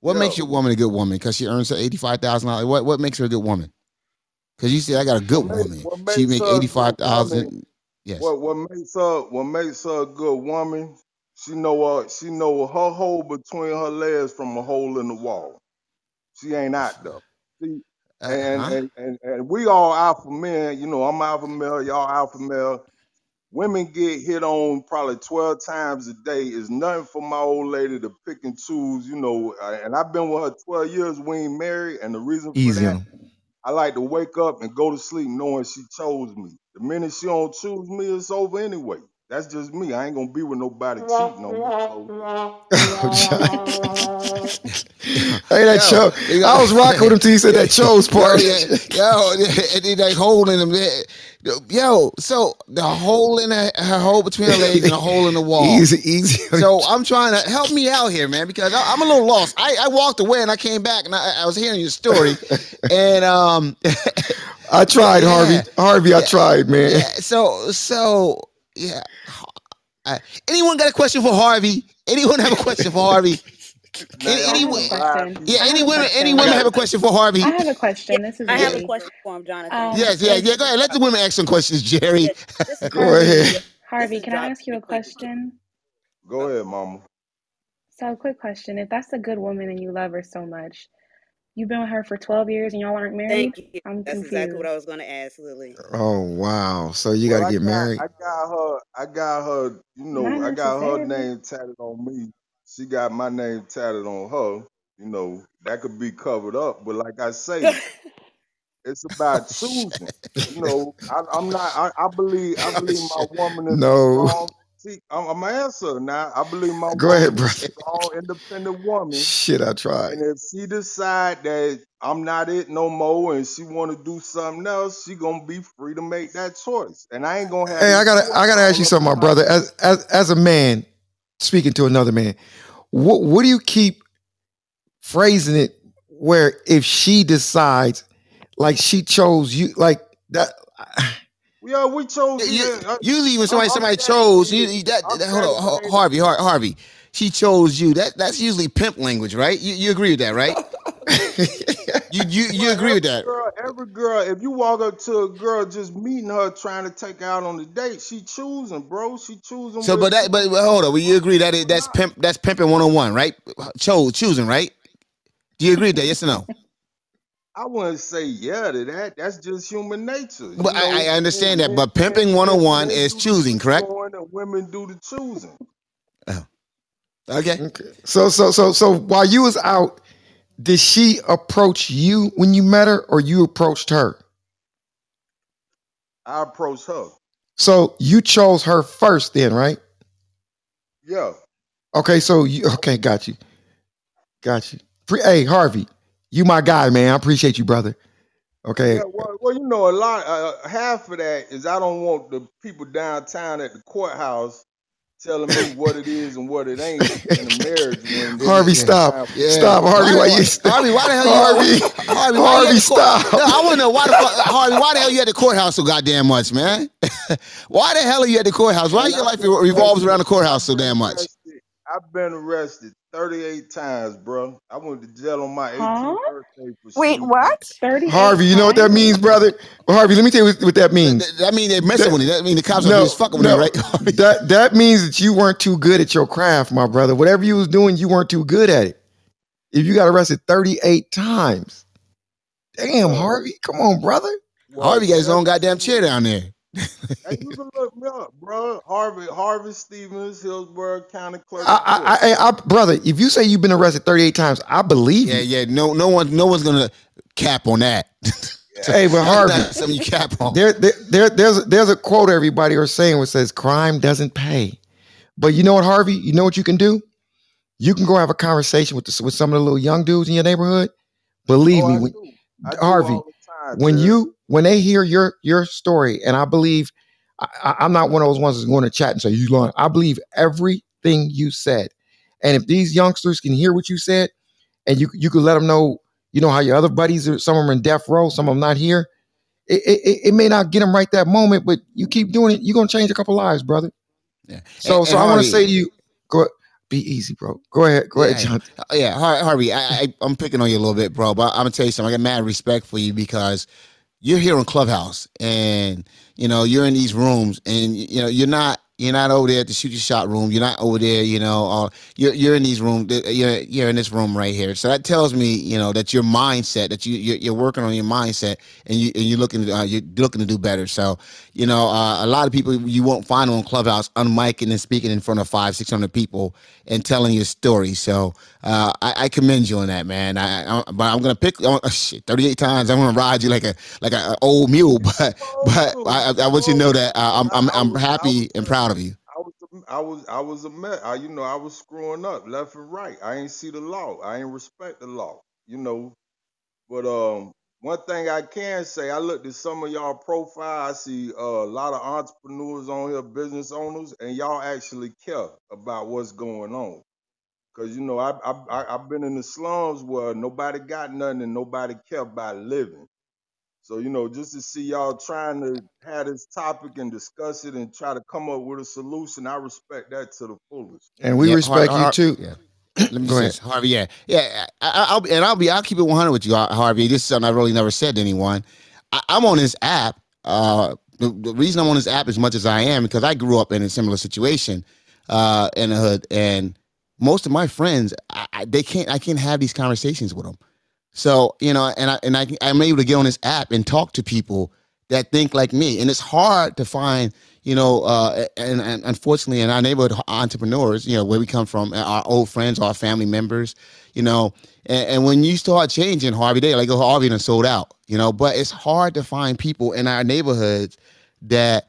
What makes your woman a good woman? Because she earns her eighty-five thousand dollars. What what makes her a good woman? Because you said I got a good woman. She makes make her a good eighty-five woman? thousand. Yes. What what makes her what makes her a good woman? She know her she know her hole between her legs from a hole in the wall. She ain't out there. See, and huh? and, and and we all alpha men. You know, I'm alpha male. Y'all alpha male. Women get hit on probably 12 times a day. It's nothing for my old lady to pick and choose, you know. uh, And I've been with her 12 years. We ain't married. And the reason for Easy that. I like to wake up and go to sleep knowing she chose me. The minute she don't choose me, it's over anyway. That's just me. I ain't gonna be with nobody cheating on me. Hey, that Yo, show. you I was rocking with him till he said that chose yo, part. yeah, yo, and then that hole in them. Yo, so the hole in her, her hole between her legs and a hole in the wall. easy, easy. So I'm trying to help me out here, man, because I, I'm a little lost. I, I walked away and I came back and I, I was hearing your story, and um, I tried, Harvey. yeah, Harvey, I yeah, tried, man. yeah. So so yeah. Uh, anyone got a question for Harvey? Anyone have a question for Harvey? man, Any, I any have a wo- question. yeah, any women, any women have a question for Harvey? I have a question. This is I have a question for him, Jonathan. Um, Yes, yeah, yeah. Go ahead. Let the women ask some questions, Jerry. Yeah, this Go Harvey, ahead. Harvey, can I ask you a question? go ahead, mama. So, quick question. If that's a good woman and you love her so much, you've been with her for 12 years and y'all aren't married? Thank you. I'm That's exactly what I was going to ask, Lily. Oh wow. So you got Well, to get got married. I got her I got her, you Not know, I got her name tatted on me. She got my name tatted on her. You know, that could be covered up. But like I say, it's about choosing. You know, I, I'm not. I, I believe. I believe my woman is a No. strong. See, I'm, I'm an answer now. I believe my Go ahead, woman is a brother. strong, independent woman. Shit, I tried. And if she decide that I'm not it no more, and she want to do something else, she gonna be free to make that choice. And I ain't gonna have Hey, I gotta, I gotta ask all you up something, in my my brother. As, as, as a man speaking to another man, what, what do you keep phrasing it where if she decides, like she chose you, like that? Yeah, we chose. You, Yeah, usually when I'm, somebody I'm somebody chose you, that, that hold on, Harvey, Har- Harvey. She chose you. That that's usually pimp language, right? You you agree with that, right? You you you agree with that? girl, every girl, if you walk up to a girl just meeting her, trying to take her out on the date, she choosing, bro. She choosing So, but that but, hold on, will you agree that it, that's pimp that's pimping one on one, right? Chose choosing, right? Do you agree with that? Yes or no? I wouldn't say yeah to that. That's just human nature, you But I, know. I Men, understand that. But pimping one men, on one men is choosing, correct? going and women do the choosing. Oh, okay. Okay. So, so, so, so while you was out, did she approach you when you met her, or you approached her? I approached her. So you chose her first, then, right? Yeah. Okay. So you okay? Got you. Got you. Pre- hey, Harvey, you my guy, man. I appreciate you, brother. Okay. Yeah, well, well, you know, a lot, uh, half of that is I don't want the people downtown at the courthouse telling me what it is and what it ain't in a marriage Harvey, stop. Yeah. Stop, Harvey. Why, Why you stop? Harvey? Why the hell Harvey, you? Harvey, Harvey, at the stop. No, I want to know why the fuck, Harvey. Why the hell you at the courthouse so goddamn much, man? why the hell are you at the courthouse? Why your life revolves around the courthouse so damn much? I've been arrested 38 times, bro. I went to jail on my 18th Huh? birthday for Wait, shooting what? blanks. 38 Harvey, you know what that means, brother? Harvey, let me tell you what, what that That, means. that, that mean they messing That, with it. That mean the cops are no, just fucking with it, no. right? That that means that you weren't too good at your craft, my brother. Whatever you was doing, you weren't too good at it. If you got arrested 38 times. Damn, Harvey. Come on, brother. well, Harvey got his own goddamn chair down there. Hey, you can look me up, bro. Harvey, Harvey Stevens, Hillsborough County Clerk I. I, I, I, brother, if you say you've been arrested 38 times, I believe Yeah, you. yeah. No, no one, no one's gonna cap on that. Hey, but Harvey, not something you cap on. there, there, there, there's, there's a quote everybody are saying which says crime doesn't pay. But you know what, Harvey? You know what you can do? You can go have a conversation with the, with some of the little young dudes in your neighborhood. Believe Oh, me, when, do. I do Harvey, time, when Jerry. you when they hear your your story, and I believe I, I'm not one of those ones that's going to chat and say you lying. I believe everything you said, and if these youngsters can hear what you said, and you you could let them know, you know how your other buddies are. Some of them are in death row, some of them not here. it, it, it may not get them right that moment, but you keep doing it, you're gonna change a couple lives, brother. Yeah. So And- so and I want to say to you, go be easy, bro. Go ahead, go ahead, yeah, John. Uh, yeah, Harvey, I, I, I'm picking on you a little bit, bro, but I'm gonna tell you something. I got mad respect for you because you're here on Clubhouse, and you know you're in these rooms, and you know you're not you're not over there at the shoot your shot room. You're not over there, you know. Uh, you're you're in these rooms. You're you're in this room right here. So that tells me, you know, that your mindset, that you you're, you're working on your mindset, and you and you're looking uh, you're looking to do better. So you know, uh, a lot of people you won't find on Clubhouse unmiking and speaking in front of five six hundred people and telling your story. So uh, I, I commend you on that, man. I, I but I'm gonna pick oh, shit 38 times. I'm gonna ride you like a like a, a old mule, but but I, I want you to know that uh, I'm I'm I'm happy and proud of you. I was, I was, I was a mess. I, you know, I was screwing up left and right. I ain't see the law. I ain't respect the law. You know, but um, one thing I can say, I looked at some of y'all profile. I see uh, a lot of entrepreneurs on here, business owners, and y'all actually care about what's going on. Cause you know, I, I, I I've been in the slums where nobody got nothing and nobody care about living. So, you know, just to see y'all trying to have this topic and discuss it and try to come up with a solution, I respect that to the fullest. And we Yeah, respect Har- you Har- too. Yeah. Let me Go ahead. this, Harvey. Yeah, yeah. I, I- I'll and I'll be. I'll keep it 100 with you, Har- Harvey. This is something I really never said to anyone. I, I'm on this app. Uh, the, the reason I'm on this app as much as I am because I grew up in a similar situation uh, in the hood, and most of my friends, I, I, they can't. I can't have these conversations with them. So you know, and I and I I'm able to get on this app and talk to people that think like me, and it's hard to find you know, uh, and, and unfortunately, in our neighborhood entrepreneurs, you know, where we come from, our old friends, our family members, you know, and, and when you start changing Harvey, Day, like, oh, Harvey done sold out, you know, but it's hard to find people in our neighborhoods that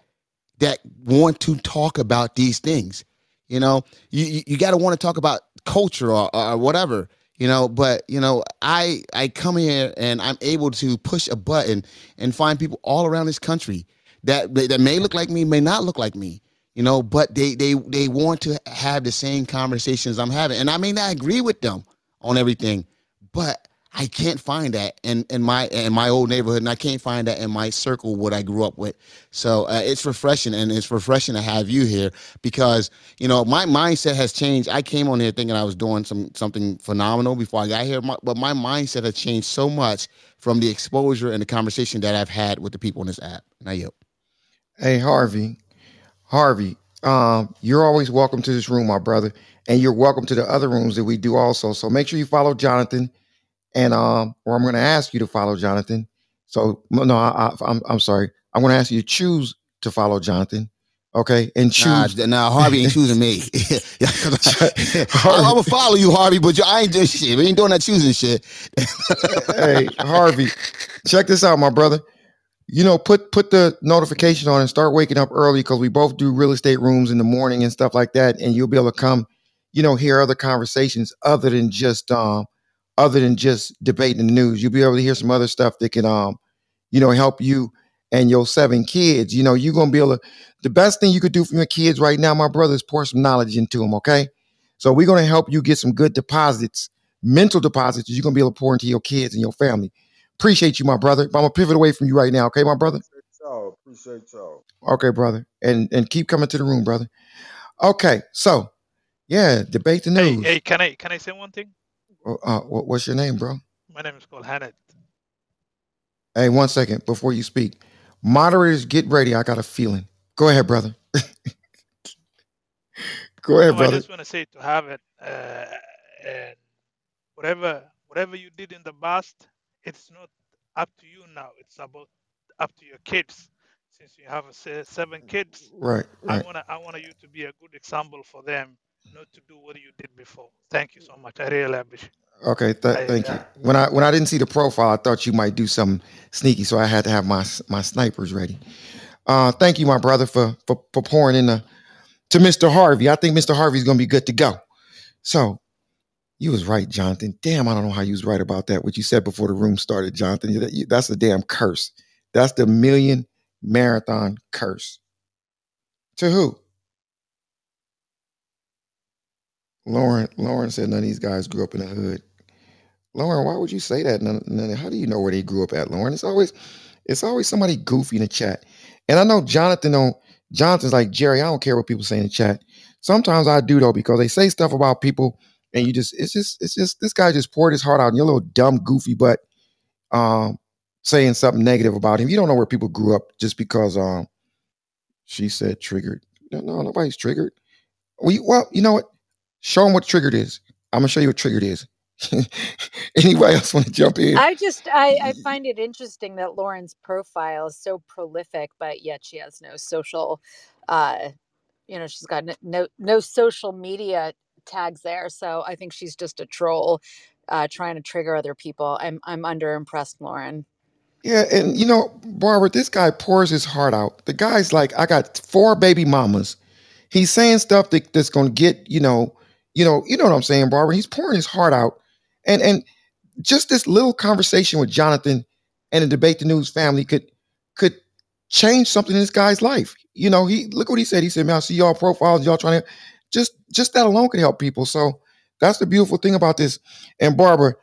that want to talk about these things. You know, you you, got to want to talk about culture or, or whatever. You know, but you know, I I come here and I'm able to push a button and find people all around this country that that may look like me, may not look like me. You know, but they they they want to have the same conversations I'm having, and I may not agree with them on everything, but I can't find that in, in my in my old neighborhood, and I can't find that in my circle what I grew up with. So uh, it's refreshing, and it's refreshing to have you here because you know my mindset has changed. I came on here thinking I was doing some something phenomenal before I got here, my, but my mindset has changed so much from the exposure and the conversation that I've had with the people on this app. Now you. Hey Harvey, Harvey, um, you're always welcome to this room, my brother, and you're welcome to the other rooms that we do also. So make sure you follow Jonathan, and um, or I'm going to ask you to follow Jonathan. So no, I, I, I'm I'm sorry. I'm going to ask you to choose to follow Jonathan, okay, and Nah, choose. th- nah, Harvey ain't choosing me. I, I'm gonna follow you, Harvey, but you, I ain't doing shit. We ain't doing that choosing shit. hey Harvey, check this out, my brother. You know, put put the notification on and start waking up early because we both do real estate rooms in the morning and stuff like that, and you'll be able to come, you know, hear other conversations other than just um other than just debating the news. You'll be able to hear some other stuff that can um, you know, help you and your seven kids. You know, you're gonna be able to the best thing you could do for your kids right now, my brother, is pour some knowledge into them, okay? So we're gonna help you get some good deposits, mental deposits you're gonna be able to pour into your kids and your family. Appreciate you, my brother. But I'm gonna pivot away from you right now, okay, my brother? Appreciate y'all. Appreciate y'all. Okay, brother. And and keep coming to the room, brother. Okay, so yeah, debate the Hey, news. hey, can I can I say one thing? Uh, what, what's your name, bro? My name is called Hanet. Hey, one second before you speak. Moderators, get ready. I got a feeling. Go ahead, brother. Go ahead, No, I brother. just want to say to have it, uh, and whatever whatever you did in the past, it's not up to you now. It's about up to your kids. Since you have se- seven kids, Right, I wanna I want you to be a good example for them, not to do what you did before. Thank you so much. I really appreciate. Okay, th- I, thank you. uh, When I when I didn't see the profile, I thought you might do something sneaky, so I had to have my my snipers ready. Uh, thank you, my brother, for for, for pouring in the, to Mr. Harvey. I think Mr. Harvey's gonna be good to go. So you was right, Jonathan. Damn, I don't know how you was right about that. What you said before the room started, Jonathan. You- you- That's a damn curse. That's the million marathon curse. To who? Lauren. Lauren said none of these guys grew up in the hood. Lauren, why would you say that? None, none, how do you know where they grew up at, Lauren? It's always It's always somebody goofy in the chat. And I know Jonathan don't Jonathan's like, Jerry, I don't care what people say in the chat. Sometimes I do though, because they say stuff about people and you just it's just it's just this guy just poured his heart out and your little dumb goofy butt um saying something negative about him. You don't know where people grew up just because um she said triggered. No, no, nobody's triggered. We well, you know what? Show them what triggered is. I'm gonna show you what triggered is. Anybody else want to jump in? I just I, I find it interesting that Lauren's profile is so prolific, but yet she has no social uh you know, she's got no no social media tags there. So I think she's just a troll uh trying to trigger other people. I'm I'm under impressed, Lauren. Yeah, and you know, Barbara, this guy pours his heart out. The guy's like, I got four baby mamas. He's saying stuff that, that's gonna get, you know, you know, you know what I'm saying, Barbara. He's pouring his heart out. And and just this little conversation with Jonathan and the debate the news family could could change something in this guy's life. You know, he look what he said. He said, "Man, I see y'all profiles, y'all trying to just just that alone could help people." So that's the beautiful thing about this. And Barbara,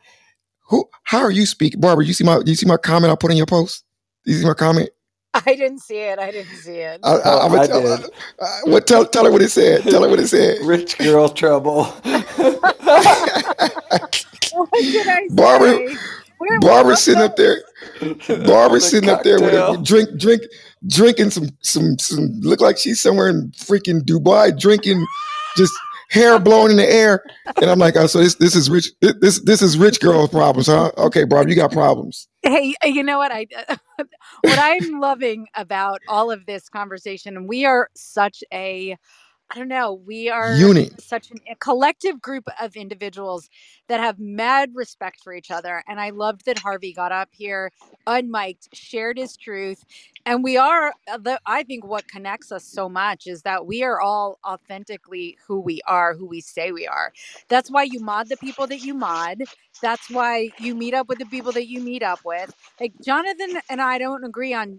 who how are you speaking, Barbara? You see my you see my comment I put in your post? You see my comment? I didn't see it. I didn't see it. I, I, I'm Oh, gonna I tell, did. uh, uh, what tell tell her what it said. Tell her what it said. Rich girl trouble. What did I Barbara, say? Where, Barbara sitting up there. Barbara a sitting up there with a with drink, drink, drinking some, some, some. Look like she's somewhere in freaking Dubai, drinking, just hair blowing in the air. And I'm like, oh, so this, this is rich. This, this is rich girl problems, huh? Okay, Barbara, you got problems. Hey, you know what I what I'm loving about all of this conversation, and we are such a I don't know, we are Unit. such an, a collective group of individuals that have mad respect for each other. And I loved that Harvey got up here, unmiked, shared his truth. And we are, uh, the, I think what connects us so much is that we are all authentically who we are, who we say we are. That's why you mod the people that you mod. That's why you meet up with the people that you meet up with. Like Jonathan and I don't agree on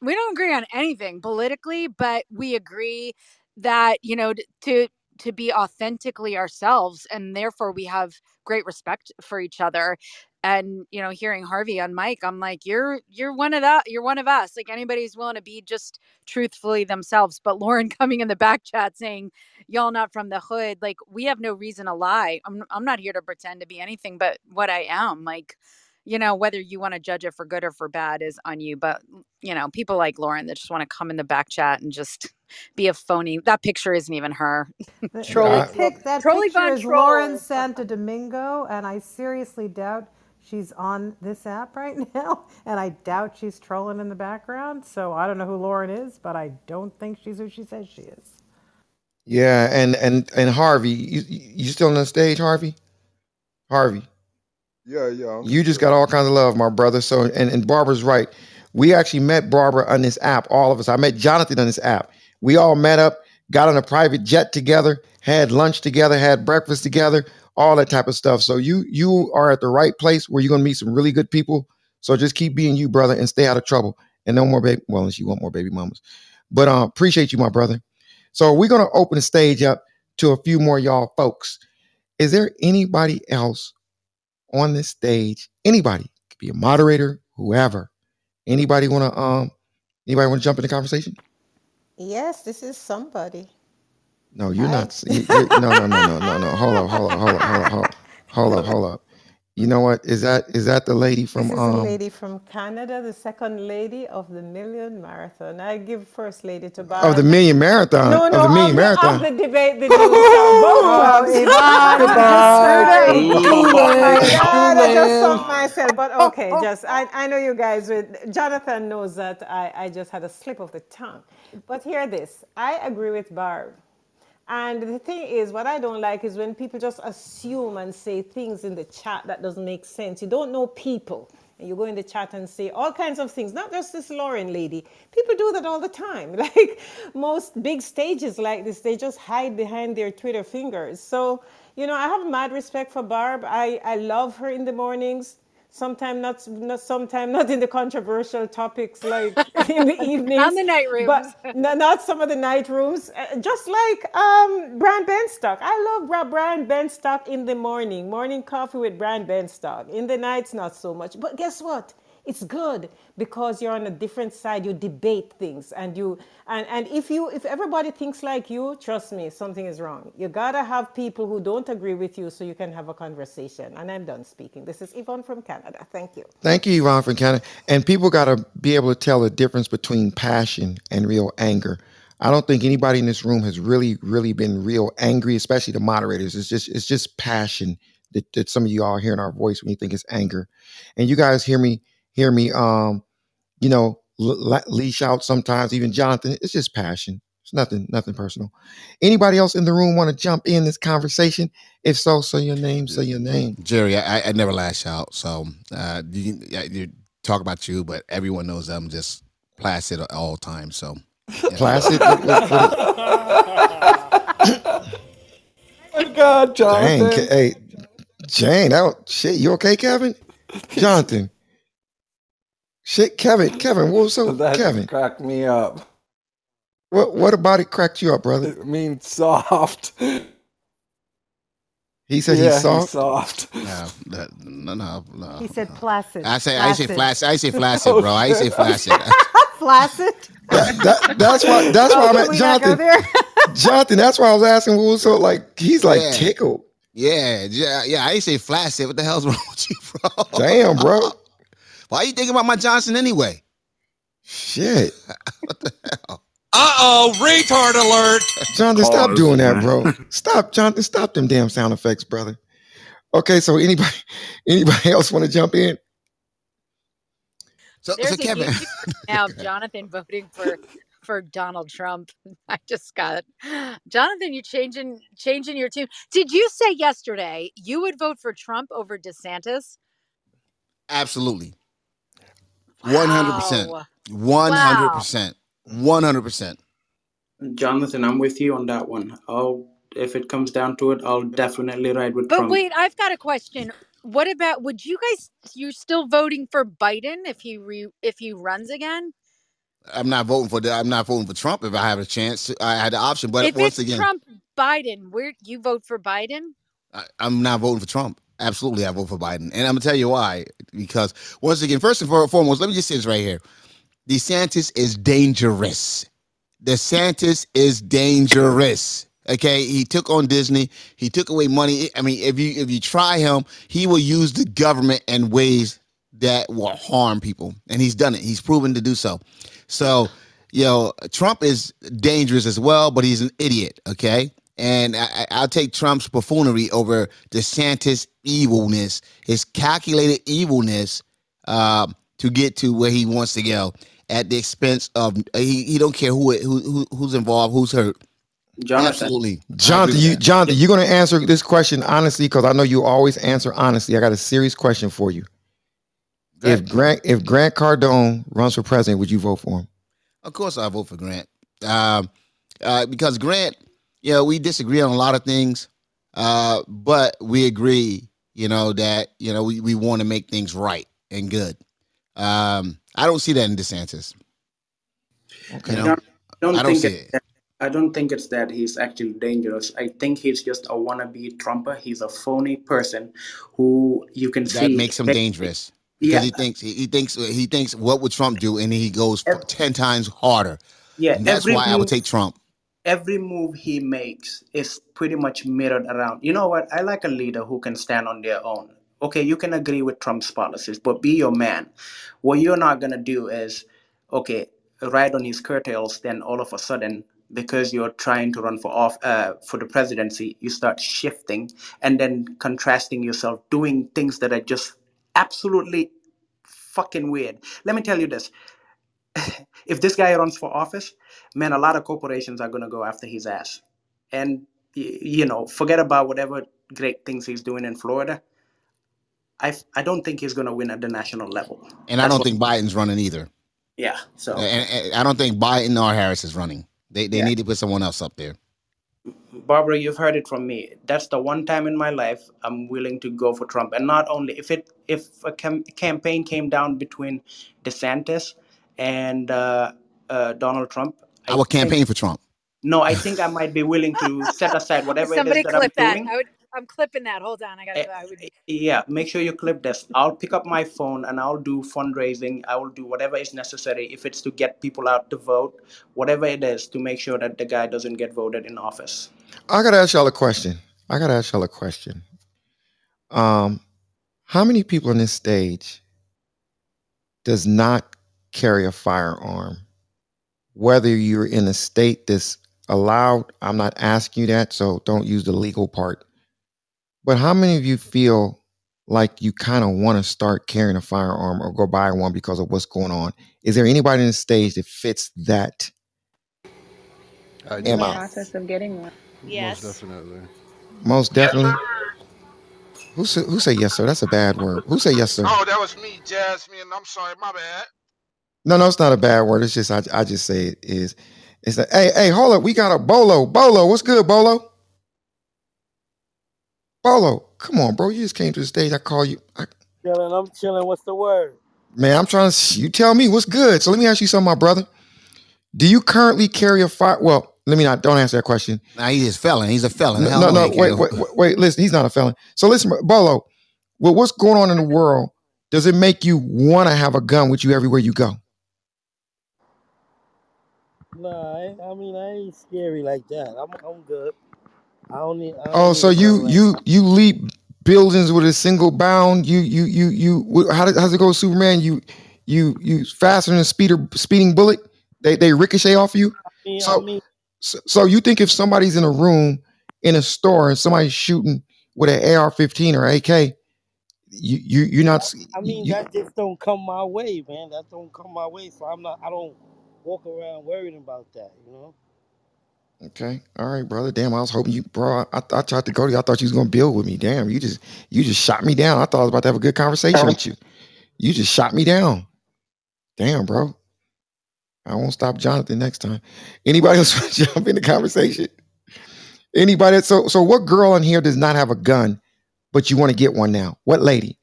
we don't agree on anything politically, but we agree that you know to to be authentically ourselves, and therefore we have great respect for each other. And you know, hearing Harvey on mike I'm like, you're you're one of that, you're one of us. Like anybody's willing to be just truthfully themselves. But Lauren coming in the back chat saying, "Y'all not from the hood," like we have no reason to lie. I'm I'm not here to pretend to be anything but what I am. Like you know, whether you want to judge it for good or for bad is on you. But, you know, people like Lauren that just want to come in the back chat and just be a phony. That picture isn't even her. The, Trolling, that, pic, that trolling picture on is Lauren Santo Domingo, and I seriously doubt she's on this app right now, and I doubt she's trolling in the background. So I don't know who Lauren is, but I don't think she's who she says she is. Yeah, and and and Harvey, you, you still on the stage, Harvey? Harvey. Yeah, yeah. I'm You just still. got all kinds of love, my brother. So, and, and Barbara's right. We actually met Barbara on this app, all of us. I met Jonathan on this app. We all met up, got on a private jet together, had lunch together, had breakfast together, all that type of stuff. So you you are at the right place where you're gonna meet some really good people. So just keep being you, brother, and stay out of trouble. And no more baby. Well, unless you want more baby mamas. But uh, appreciate you, my brother. So we're gonna open the stage up to a few more y'all folks. Is there anybody else on this stage? Anybody could be a moderator, whoever. Anybody want to um? Anybody want to jump in the conversation? Yes, this is somebody. No, you're Hi. not. You, you're, no, no, no, no, no, no. Hold up, hold up, hold up, hold up, hold up, hold up. You know what? Is that is that the lady from This is a um lady from Canada, the second lady of the Million Marathon. I give first lady to Bar of the Barb. Million Marathon No, of no, the of Million the, of Marathon? the debate, the news, sorry, both Oh, clubs. Yvonne, I Yvonne, just too screwed up. Oh my late, too God, I just late. sunk myself. But okay, just, I, I know you guys, would, Jonathan knows that I, I just had a slip of the tongue. But hear this, I agree with Barb. And the thing is, what I don't like is when people just assume and say things in the chat that doesn't make sense. You don't know people. And you go in the chat and say all kinds of things, not just this Lauren lady. People do that all the time. Like most big stages like this, they just hide behind their Twitter fingers. So, you know, I have mad respect for Barb. I, I love her in the mornings. Sometimes not, not sometime not in the controversial topics like in the Not evenings, in the night but rooms. no, not some of the night rooms. Uh, just like um, Brian Benstock. I love Bra- Brian Benstock in the morning, morning coffee with Brian Benstock. In the nights, not so much. But guess what? It's good because you're on a different side you debate things and you and, and if you if everybody thinks like you trust me something is wrong you gotta have people who don't agree with you so you can have a conversation and i'm done speaking this is yvonne from canada thank you Thank you, Yvonne from Canada. And people got to be able to tell the difference between passion and real anger. I don't think anybody in this room has really, really been real angry, especially the moderators. It's just, it's just passion that, that some of you all hear in our voice when you think it's anger. And you guys hear me, hear me, um, you know, l- l- leash out sometimes. Even Jonathan, it's just passion. It's nothing, nothing personal. Anybody else in the room want to jump in this conversation? If so, say your name. Say your name. Jerry, I, I never lash out. So uh, you, you talk about you, but everyone knows I'm just placid at all times. So yeah. Placid. My God. Jonathan. Ke- Hey, Jane. That shit. You okay, Kevin? Jonathan. Shit, Kevin. Kevin. What's up, That Kevin? cracked me up. What What about it cracked you up, brother? It means soft. He said yeah, he's soft. soft. No, no, no, no. no. He said placid. I say, I say Placid. flaccid. I say flaccid, bro. I say flaccid. Flaccid. That, that, that's why. That's why Oh, I'm at go Jonathan. there? Jonathan. That's why I was asking. What was so like? He's like Yeah. tickled. Yeah, yeah, yeah. I ain't say flaccid. What the hell's wrong with you, bro? Damn, bro. Why are you thinking about my Johnson anyway? Shit. What the hell? Uh oh, retard alert. Jonathan, stop Pause, doing that, bro. Stop, Jonathan. Stop them damn sound effects, brother. Okay, so anybody, anybody else want to jump in? So, There's so a Kevin, now Jonathan voting for for Donald Trump. I just got Jonathan. You changing changing your tune? Did you say yesterday you would vote for Trump over DeSantis? absolutely, one hundred percent, one hundred percent, one hundred percent. Jonathan, I'm with you on that one. I'll, if it comes down to it, I'll definitely ride with But Trump. wait, I've got a question. What about would you guys you're still voting for Biden if he re, if he runs again? I'm not voting for the, I'm not voting for Trump if I have a chance. I had the option, but if once it's again, Trump Biden, where you vote for Biden? I, I'm not voting for Trump. Absolutely, I vote for Biden, and I'm gonna tell you why. Because once again, first and foremost, let me just say this right here: DeSantis is dangerous. DeSantis is dangerous. Okay, he took on Disney. He took away money. I mean, if you if you try him, he will use the government in ways that will harm people, and he's done it. He's proven to do so. So, you know, Trump is dangerous as well, but he's an idiot. Okay, and I, I- I'll take Trump's buffoonery over DeSantis' evilness, his calculated evilness, uh, to get to where he wants to go at the expense of he. He don't care who who, who who's involved, who's hurt. Jonathan. Absolutely, I Jonathan, you that. Jonathan, you're gonna answer this question honestly because I know you always answer honestly. I got a serious question for you. If Grant if Grant Cardone runs for president, would you vote for him? Of course, I vote for Grant. Um, uh, because Grant, you know, we disagree on a lot of things, uh, but we agree, you know, that you know we, we want to make things right and good. Um, I don't see that in DeSantis. Okay. You I know, don't, don't I don't think see it's it. that, I don't think it's that he's actually dangerous. I think he's just a wannabe Trumper. He's a phony person who you can That see. makes him dangerous because Yeah, he thinks he, he thinks he thinks what would Trump do, and he goes for ten times harder. yeah. And that's Every why I would take Trump. Every move he makes is pretty much mirrored around. You know what? I like a leader who can stand on their own. Okay, you can agree with Trump's policies, but be your man. What you're not gonna do is, okay, ride on his curtails. Then all of a sudden, because you're trying to run for off uh, for the presidency, you start shifting and then contrasting yourself, doing things that are just absolutely fucking weird. Let me tell you this: if this guy runs for office, man, a lot of corporations are gonna go after his ass. And y- you know, forget about whatever great things he's doing in Florida. I f- I don't think he's gonna win at the national level. And I don't what. think Biden's running either. Yeah. So And, and I don't think Biden or Harris is running. They they yeah, need to put someone else up there. Barbara, you've heard it from me. That's the one time in my life I'm willing to go for Trump. And not only if it if a cam- campaign came down between DeSantis and uh, uh, Donald Trump, I I would think campaign for Trump. no, I think I might be willing to set aside whatever it is Somebody that I'm clip that. doing. I would I'm clipping that. Hold on, I Eh, gotta. I would. Yeah, make sure you clip this. I'll pick up my phone and I'll do fundraising. I will do whatever is necessary. If it's to get people out to vote, whatever it is to make sure that the guy doesn't get voted in office. I gotta ask y'all a question. I gotta ask y'all a question. Um, how many people on this stage does not carry a firearm? Whether you're in a state that's allowed, I'm not asking you that, so don't use the legal part. But how many of you feel like you kind of want to start carrying a firearm or go buy one because of what's going on? Is there anybody in the stage that fits that? I In do. Am the process of getting one. Yes. Most definitely. most definitely? Who say, who say yes, sir? That's a bad word. Who say yes, sir? Oh, that was me, Jasmine. I'm sorry, my bad. No, no, it's not a bad word. It's just I, I just say it is. It's a hey, hey, hold up. We got a Bolo. Bolo, what's good, Bolo? Bolo, come on, bro. You just came to the stage. I call you. I, Chilling, I'm chilling. What's the word? man, I'm trying to. You tell me what's good. So let me ask you something, my brother. Do you currently carry a fire? Well, let me not. Don't answer that question. Nah, he's just felon. He's a felon. No, Hell no, no, no wait, wait, wait, wait. Listen, he's not a felon. So listen, Bolo. Well, what's going on in the world? Does it make you want to have a gun with you everywhere you go? Nah, I, I mean I ain't scary like that. I'm I'm good. I don't need. I don't Oh, need so you like you you leap buildings with a single bound. You you you you. How does, how's it go, Superman? You you you faster than a speeder speeding bullet. They they ricochet off you. I mean, I So mean, so, so you think if somebody's in a room in a store and somebody's shooting with an AR-15 or AK, you you you're not. I mean You, that just don't come my way, man. That don't come my way. So I'm not. I don't walk around worrying about that. You know. okay, all right, brother. Damn, I was hoping you, bro. I, I tried to go to you. I thought you was gonna build with me. Damn, you just you just shot me down. I thought I was about to have a good conversation with you. You just shot me down. Damn, bro. I won't stop Jonathan next time. Anybody else want to jump in the conversation? Anybody? So, so what girl in here does not have a gun, but you want to get one now? What lady?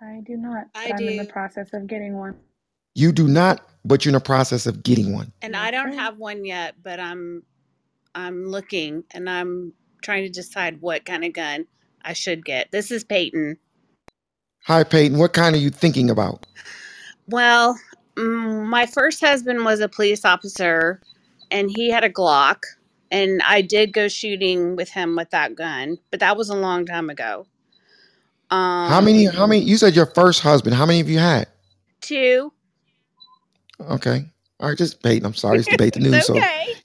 I do not, I I'm in the process of getting one. You do not, but you're in the process of getting one. And I don't have one yet, but I'm I'm looking and I'm trying to decide what kind of gun I should get. This is Peyton. Hi, Peyton. What kind are you thinking about? Well, mm, my first husband was a police officer and he had a Glock and I did go shooting with him with that gun, but that was a long time ago. Um, How Um many? How many? You said your first husband. How many have you had? two. Okay. All right, just Peyton. I'm sorry, it's debate the news, It's so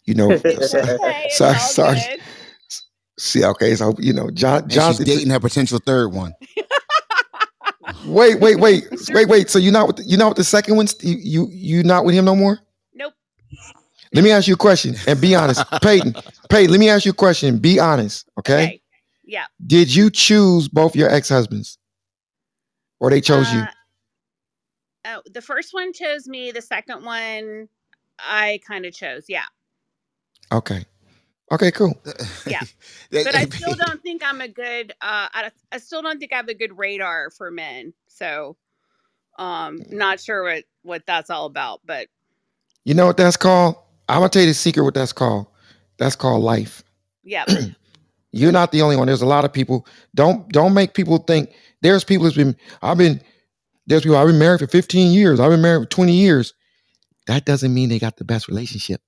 you know. It's Sorry, okay. It's sorry, sorry. good. See, okay, so you know, John, and she's dating her potential third one. Wait, wait, wait, wait, wait. So you're not with the, you're not with the second one. You you you not with him no more? Nope. Let me ask you a question and be honest, Peyton. Peyton, let me ask you a question. Be honest, okay? Okay. Yeah. Did you choose both your ex husbands, or they chose you? Uh, oh, the first one chose me. The second one, I kind of chose. Yeah. Okay, okay, cool. Yeah. But I still don't think I'm a good. Uh, I, I still don't think I have a good radar for men. So, um, not sure what what that's all about. But You know what that's called? I'm gonna tell you the secret. What that's called? That's called life. yeah. You're not the only one. There's a lot of people. Don't don't make people think. There's people that's been. I've been. There's people. I've been married for 15 years. I've been married for 20 years. That doesn't mean they got the best relationship.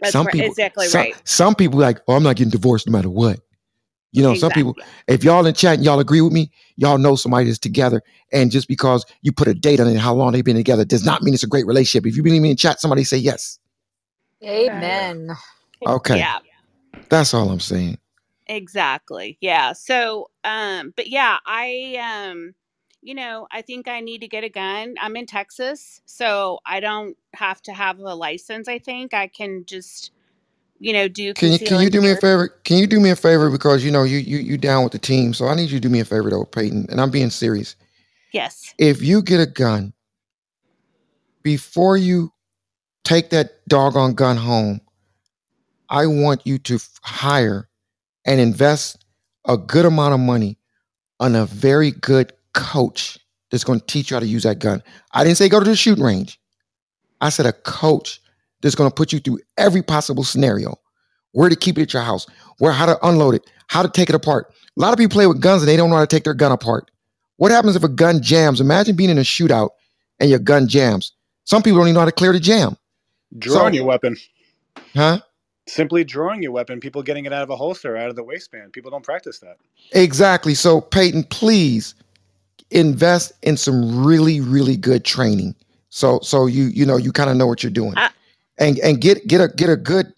That's some right. people. Exactly some, right. Some people like, oh, I'm not getting divorced no matter what. You know, some people. If y'all in chat and y'all agree with me, y'all know somebody that's together. And just because you put a date on it, and how long they've been together, does not mean it's a great relationship. If you believe me in chat, somebody say yes. Amen. Okay, Yeah. that's all I'm saying. Exactly. Yeah. So, um, but yeah, I, um, you know, I think I need to get a gun. I'm in Texas, so I don't have to have a license. I think I can just, you know, do Can you can you do me a favor? Can you do me a favor because you know you you you down with the team, so I need you to do me a favor though, Peyton, and I'm being serious. Yes. If you get a gun before you take that doggone gun home, I want you to hire and invest a good amount of money on a very good coach that's going to teach you how to use that gun. I didn't say go to the shooting range. I said a coach that's going to put you through every possible scenario. Where to keep it at your house, where how to unload it, how to take it apart, A lot of people play with guns and they don't know how to take their gun apart. What happens if a gun jams? Imagine being in a shootout and your gun jams. Some people don't even know how to clear the jam. Drawing So, your weapon. huh? Simply drawing your weapon, people getting it out of a holster, out of the waistband. People don't practice that. Exactly. So, Peyton, please invest in some really, really good training. So, so you you know you kind of know what you're doing, I, and and get get a get a good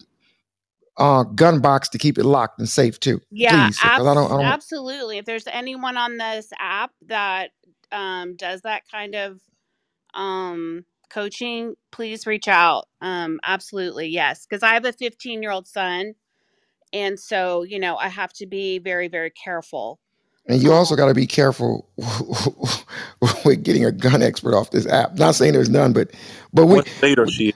uh, gun box to keep it locked and safe too. yeah, Please, I don't I don't. absolutely. If there's anyone on this app that um, does that kind of um, coaching, please reach out. Um, absolutely, yes. Because I have a 15 year old son, and so you know I have to be very, very careful. And you also got to be careful with getting a gun expert off this app. Not saying there's none, but but we What state are she in?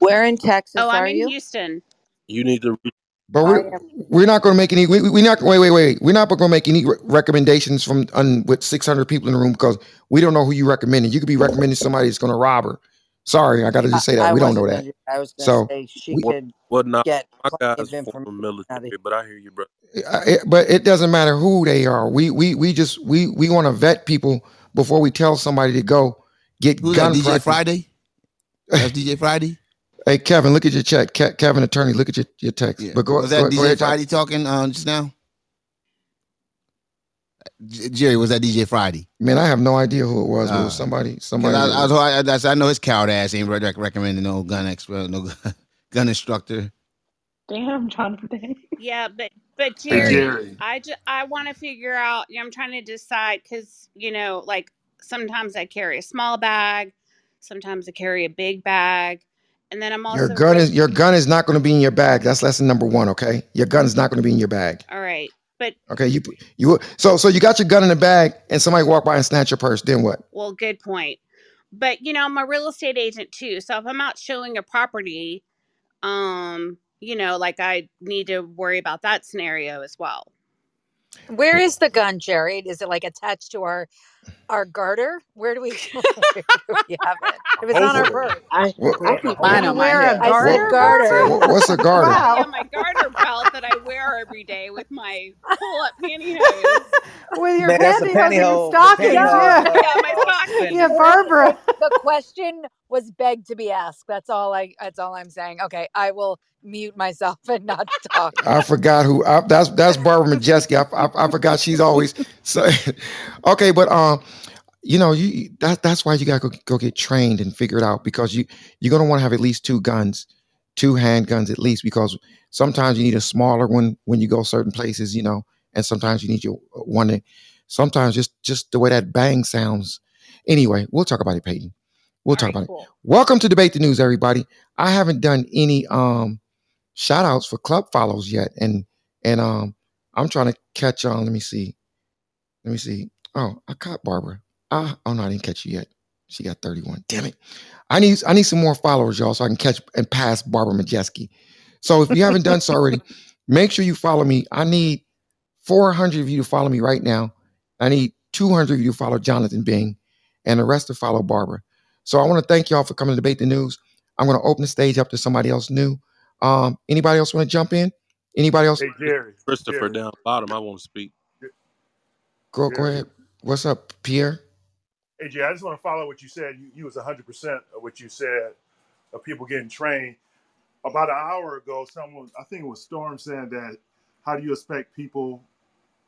Where in Texas Oh, I'm are in you? Houston. You need to. Reach, but we're oh, we're not going to make any. We, we- we're not. Wait, wait, wait. We're not going to make any re- recommendations from un, with 600 people in the room because we don't know who you recommending. You could be recommending somebody that's going to rob her. Sorry, I got to just say that I we don't know that. gonna. I was gonna So, say she we, could What not? get My guy's of former information out of military, but I hear you, bro. I- it- but it doesn't matter who they are. We we we just we we want to vet people before we tell somebody to go get Who's that? gun DJ practice. Friday? That's DJ Friday. Hey Kevin, look at your check. Ke- Kevin, attorney, look at your, your text. Yeah. But go, Was that go DJ ahead. Friday talking um, just now? J- Jerry, was that DJ Friday? Man, I have no idea who it was. but it Uh, was somebody. 'cause Somebody. I, I, was- was- I, I know his coward ass ain't recommending no gun expert, no gun, gun instructor. Damn, Jonathan. Yeah, but but Hey, Jerry, Jerry. I just I want to figure out. You know, I'm trying to decide because you know, like sometimes I carry a small bag, sometimes I carry a big bag, and then I'm your also gun is your gun is not going to be in your bag. That's lesson number one. Okay, your gun is not going to be in your bag. all right. But Okay, you you so so you got your gun in the bag, and somebody walk by and snatch your purse. Then what? well, good point. But you know, I'm a real estate agent too, so if I'm out showing a property, um, you know, like I need to worry about that scenario as well. Where is the gun, Jared? Is it like attached to our our garter? Where do we, where do we have it? If it's on our Hopefully. bird. I What, I keep You mine on my wear a hip. I said garter? garter. what what's a garter? Yeah, Wow. my garter belt that I wear every day with my pull-up pantyhose. With your Man, that's a pantyhose and your pantyhose. The stockings, pantyhose. yeah. Yeah, my uh, stockings. Yeah, Barbara. The, the question was begged to be asked. That's all I. That's all I'm saying. Okay, I will mute myself and not talk. I forgot who. I, that's that's Barbara Majeski. I, I, I forgot she's always so. okay, but um, you know, you that that's why you gotta go, go get trained and figure it out because you you're gonna want to have at least two guns, two handguns at least because sometimes you need a smaller one when you go certain places, you know, and sometimes you need your uh, one. That, sometimes just just the way that bang sounds. Anyway, we'll talk about it, Peyton. We'll All talk right, about it. Welcome to debate the news, everybody. I haven't done any um shout outs for club follows yet and and um i'm trying to catch on let me see let me see oh i caught barbara ah oh no i didn't catch you yet she got 31 damn it i need i need some more followers y'all so i can catch and pass barbara majeski so if you haven't done so already make sure you follow me i need 400 of you to follow me right now i need 200 of you to follow jonathan bing and the rest to follow barbara so i want to thank y'all for coming to debate the news i'm going to open the stage up to somebody else new um, anybody else want to jump in? Anybody else? Hey, Jerry. Christopher Jerry. down bottom. I want to speak. Go go ahead. What's up, Pierre? Hey, Jerry, I just want to follow what you said. You, you was 100% of what you said of people getting trained. About an hour ago, someone, I think it was Storm, saying that how do you expect people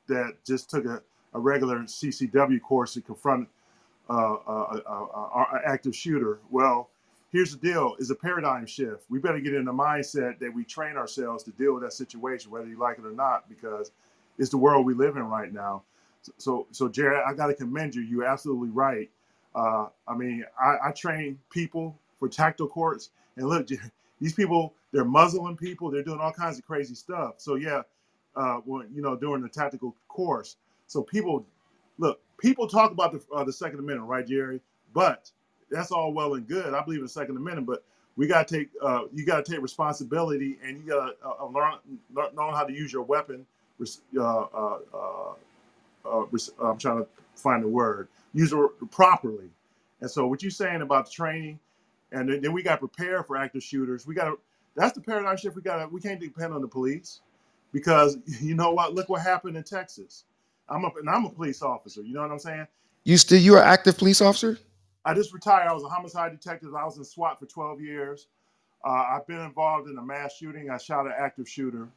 that just took a, a regular CCW course to confront an active shooter? Well, here's the deal: is a paradigm shift. We better get in the mindset that we train ourselves to deal with that situation, whether you like it or not, because it's the world we live in right now. So, so Jared, I got to commend you. You're absolutely right. Uh, I mean, I, I train people for tactical courts, and look, these people, they're muzzling people, they're doing all kinds of crazy stuff. So, yeah, uh, you know during the tactical course, so people, look, people talk about the uh, the Second Amendment, right, Jerry? But that's all well and good. I believe in the Second Amendment, but we got to take uh, you got to take responsibility, and you got to uh, learn learn learn how to use your weapon. res- Uh, uh, uh, I'm trying to find the word. Use it properly. And so, what you're saying about the training, and then, then we got to prepare for active shooters. We got to. That's the paradigm shift. We got. to We can't depend on the police. because you know what? Look what happened in Texas. I'm a, and I'm a police officer. You know what I'm saying? You still you're an active police officer? I just retired. I was a homicide detective. I was in SWAT for 12 years. Uh, I've been involved in a mass shooting. I shot an active shooter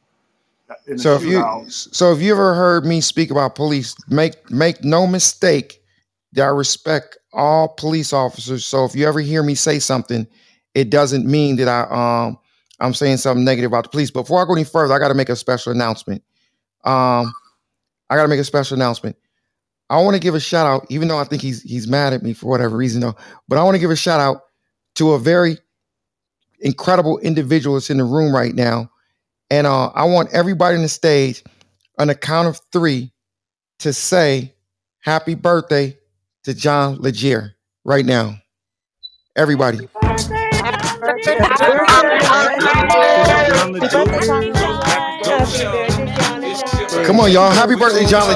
So if you so if you ever heard me speak about police, make make no mistake that I respect all police officers. So if you ever hear me say something, it doesn't mean that I um I'm saying something negative about the police. But before I go any further, I got to make a special announcement. Um, I got to make a special announcement. I want to give a shout out, even though I think he's he's mad at me for whatever reason, though. But I want to give a shout out to a very incredible individual that's in the room right now, and uh, I want everybody on the stage, on the count of three, to say happy birthday to John Legier right now. Everybody. Come on, y'all. Happy birthday, John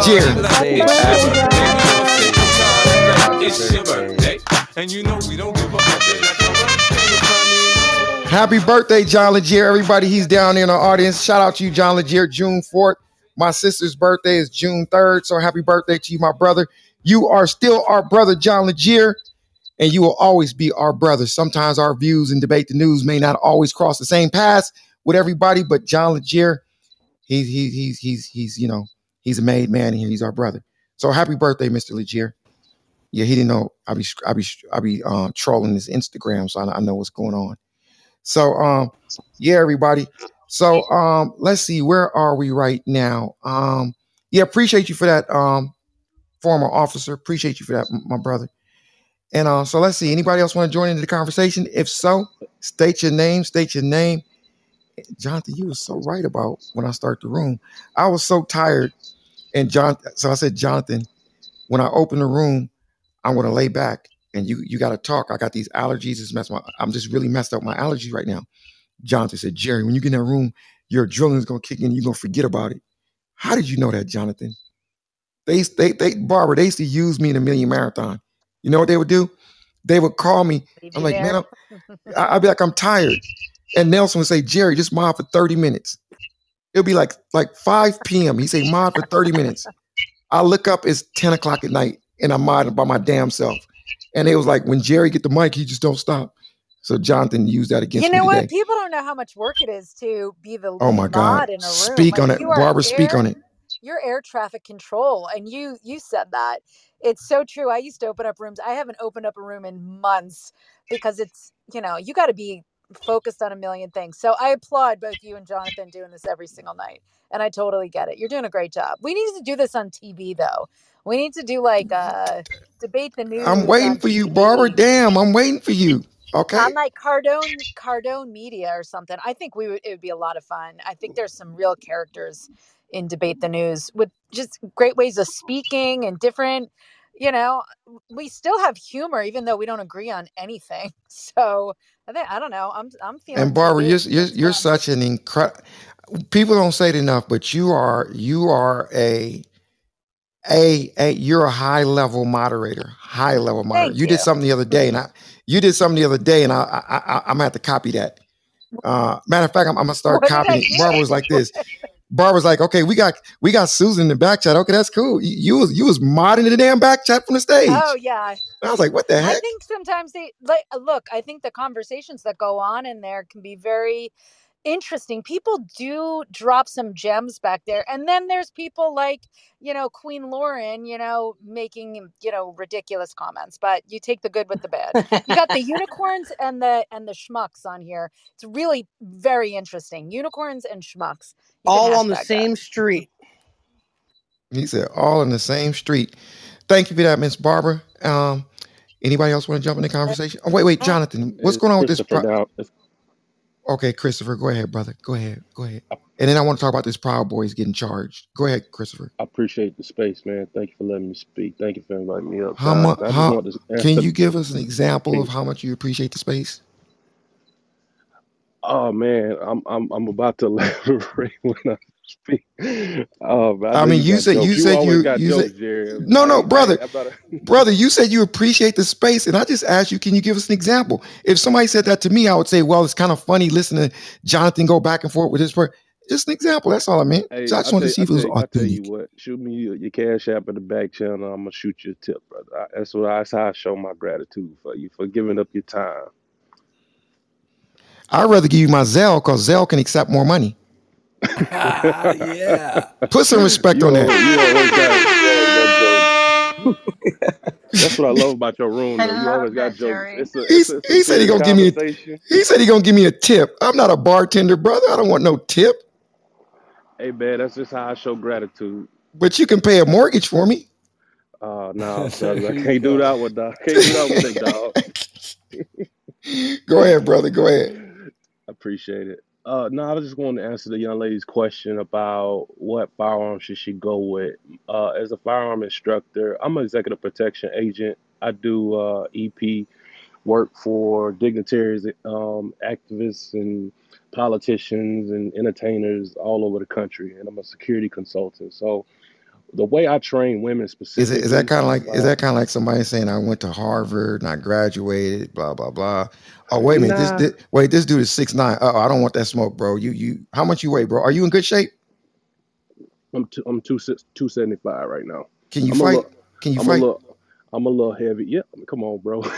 birthday, and you know we don't give fuck. Happy birthday, John Legier. Everybody, he's down in the audience. Shout out to you, John Legier, June 4th. My sister's birthday is June 3rd. So happy birthday to you, my brother. You are still our brother, John Legier, and you will always be our brother. Sometimes our views and debate the news may not always cross the same paths with everybody, but John Legier, he's he's he's he's he's you know, he's a made man here. He's our brother. So happy birthday, Mr. Legier. Yeah, he didn't know I be I be I be uh, trolling his Instagram, so I, I know what's going on. So um yeah, everybody. So um let's see, where are we right now? Um yeah, appreciate you for that um former officer. Appreciate you for that, my brother. And uh so let's see, anybody else want to join into the conversation? If so, state your name, state your name. Jonathan, you were so right about when I start the room. I was so tired. And John, so I said, Jonathan, when I open the room, I'm gonna lay back and you you gotta talk. I got these allergies. It's messed my I'm just really messed up my allergies right now. Jonathan said, Jerry, when you get in that room, your adrenaline's gonna kick in, you're gonna forget about it. How did you know that, Jonathan? They they they Barbara, they used to use me in a million marathon. You know what they would do? They would call me. I'm like, man, I'm, I'd be like, I'm tired. And Nelson would say, Jerry, just mod for 30 minutes. It'll be like like 5 p.m. He say mod for 30 minutes. I look up, it's 10 o'clock at night, and I'm modding by my damn self. And it was like when Jerry get the mic, he just don't stop. So Jonathan used that against You know what? People don't know how much work it is to be the Oh my God. in a room. Speak on it. Barbara, speak on it. you're air traffic control, and you you said that. It's so true. I used to open up rooms. I haven't opened up a room in months because it's you know you got to be focused on a million things. So I applaud both you and Jonathan doing this every single night, and I totally get it. You're doing a great job. We need to do this on TV though. We need to do like uh debate the news. I'm waiting for you, Barbara. Damn, I'm waiting for you. Okay. on like Cardone Cardone Media or something. I think we would it would be a lot of fun. I think there's some real characters in debate the news with just great ways of speaking and different. You know, we still have humor even though we don't agree on anything. So I think I don't know. I'm I'm feeling And Barbara, you're you're, you're such an incredible. People don't say it enough, but you are you are a a a you're a high level moderator, high level moderator. Thank You did something the other day, and I you did something the other day, and I I, I I'm gonna have to copy that. Uh, matter of fact, I'm, I'm gonna start What copying. Barbara was like this. Barbara's like, okay, we got we got Susan in the back chat. Okay, that's cool. You, you was you was modding the damn back chat from the stage. Oh yeah. And I was like, what the heck? I think sometimes they like look, I think the conversations that go on in there can be very interesting. People do drop some gems back there. And then there's people like, you know, Queen Lauren, you know, making, you know, ridiculous comments, but you take the good with the bad. You got the unicorns and the and the schmucks on here. It's really very interesting. Unicorns and schmucks. All on the hashtag that. same street. He said, all in the same street. Thank you for that, Miss Barbara. Um, anybody else want to jump in the conversation? Oh, wait, wait, Jonathan, what's going on with this? Pro- now. It's- okay, Christopher, go ahead, brother. Go ahead, go ahead. And then I want to talk about this Proud Boys getting charged. Go ahead, Christopher. I appreciate the space, man. Thank you for letting me speak. Thank you for inviting me up, How much? How can you give us an example of how much you appreciate the space? oh man, I'm I'm I'm about to elaborate when I speak. Oh, man, I I mean, you you said jokes. you You said you got you jokes, said Jerry. no no brother ain't, I'm about to. brother you said you appreciate the space and I just asked you can you give us an example? If somebody said that to me, I would say, well, it's kind of funny listening to Jonathan go back and forth with his. Per- Just an example. That's all I meant. Hey, So I just wanted to see if it was you, I tell you what. Shoot me your, your cash app in the back channel. I'm gonna shoot you a tip, brother. I, that's what. I, that's how I show my gratitude for you for giving up your time. I'd rather give you my Zelle because Zelle can accept more money. yeah. Put some respect You on always, that. you always got, got jokes. That's what I love about your room, though. You always got jokes. It's a, it's He's, a, it's he said he gonna give me a he said he gonna give me a tip. I'm not a bartender, brother. I don't want no tip. Hey, man, that's just how I show gratitude. But you can pay a mortgage for me. Uh, no, there I can't do that with dog. Can't do that with that dog. Go ahead, brother. Go ahead. I appreciate it. Uh, no, I was just going to answer the young lady's question about what firearm should she go with. Uh, as a firearm instructor, I'm an executive protection agent. I do uh, EP work for dignitaries, um, activists, and politicians and entertainers all over the country, and I'm a security consultant. So the way I train women specifically Is it is that kind of like is uh, that kind of like somebody saying I went to Harvard and I graduated, blah blah blah. Oh wait a minute, this, nah, this wait this dude is six nine. Oh, I don't want that smoke, bro. You you how much you weigh, bro? Are you in good shape? I'm two, I'm two two seventy five right now. Can you I'm a fight? little, Can you I'm a fight? little, I'm a little heavy. Yep, come on, bro.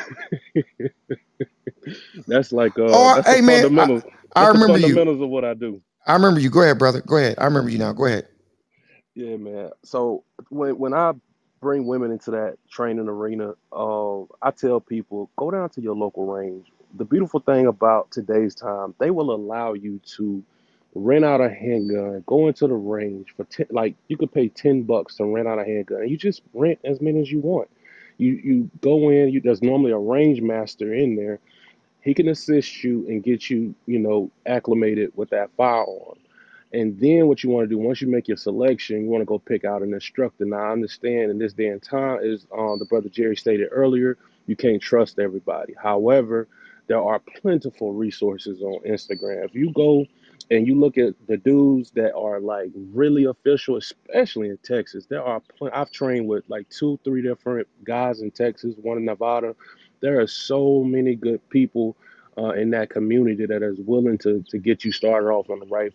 that's like uh, Oh, I- that's the hey man, I. I remember you. fundamentals of what I do. I remember you. Go ahead, brother. Go ahead. I remember you now. Go ahead. Yeah, man. So when when I bring women into that training arena, uh, I tell people go down to your local range. The beautiful thing about today's time, they will allow you to rent out a handgun, go into the range for ten, like you could pay ten bucks to rent out a handgun, and you just rent as many as you want. You you go in. You, there's normally a range master in there. He can assist you and get you, you know, acclimated with that firearm. And then what you want to do once you make your selection, you want to go pick out an instructor. Now I understand in this day and time, is um, the brother Jerry stated earlier, you can't trust everybody. However, there are plentiful resources on Instagram. If you go and you look at the dudes that are like really official, especially in Texas, there are pl- I've trained with like two, three different guys in Texas, one in Nevada. There are so many good people uh, in that community that is willing to to get you started off on the right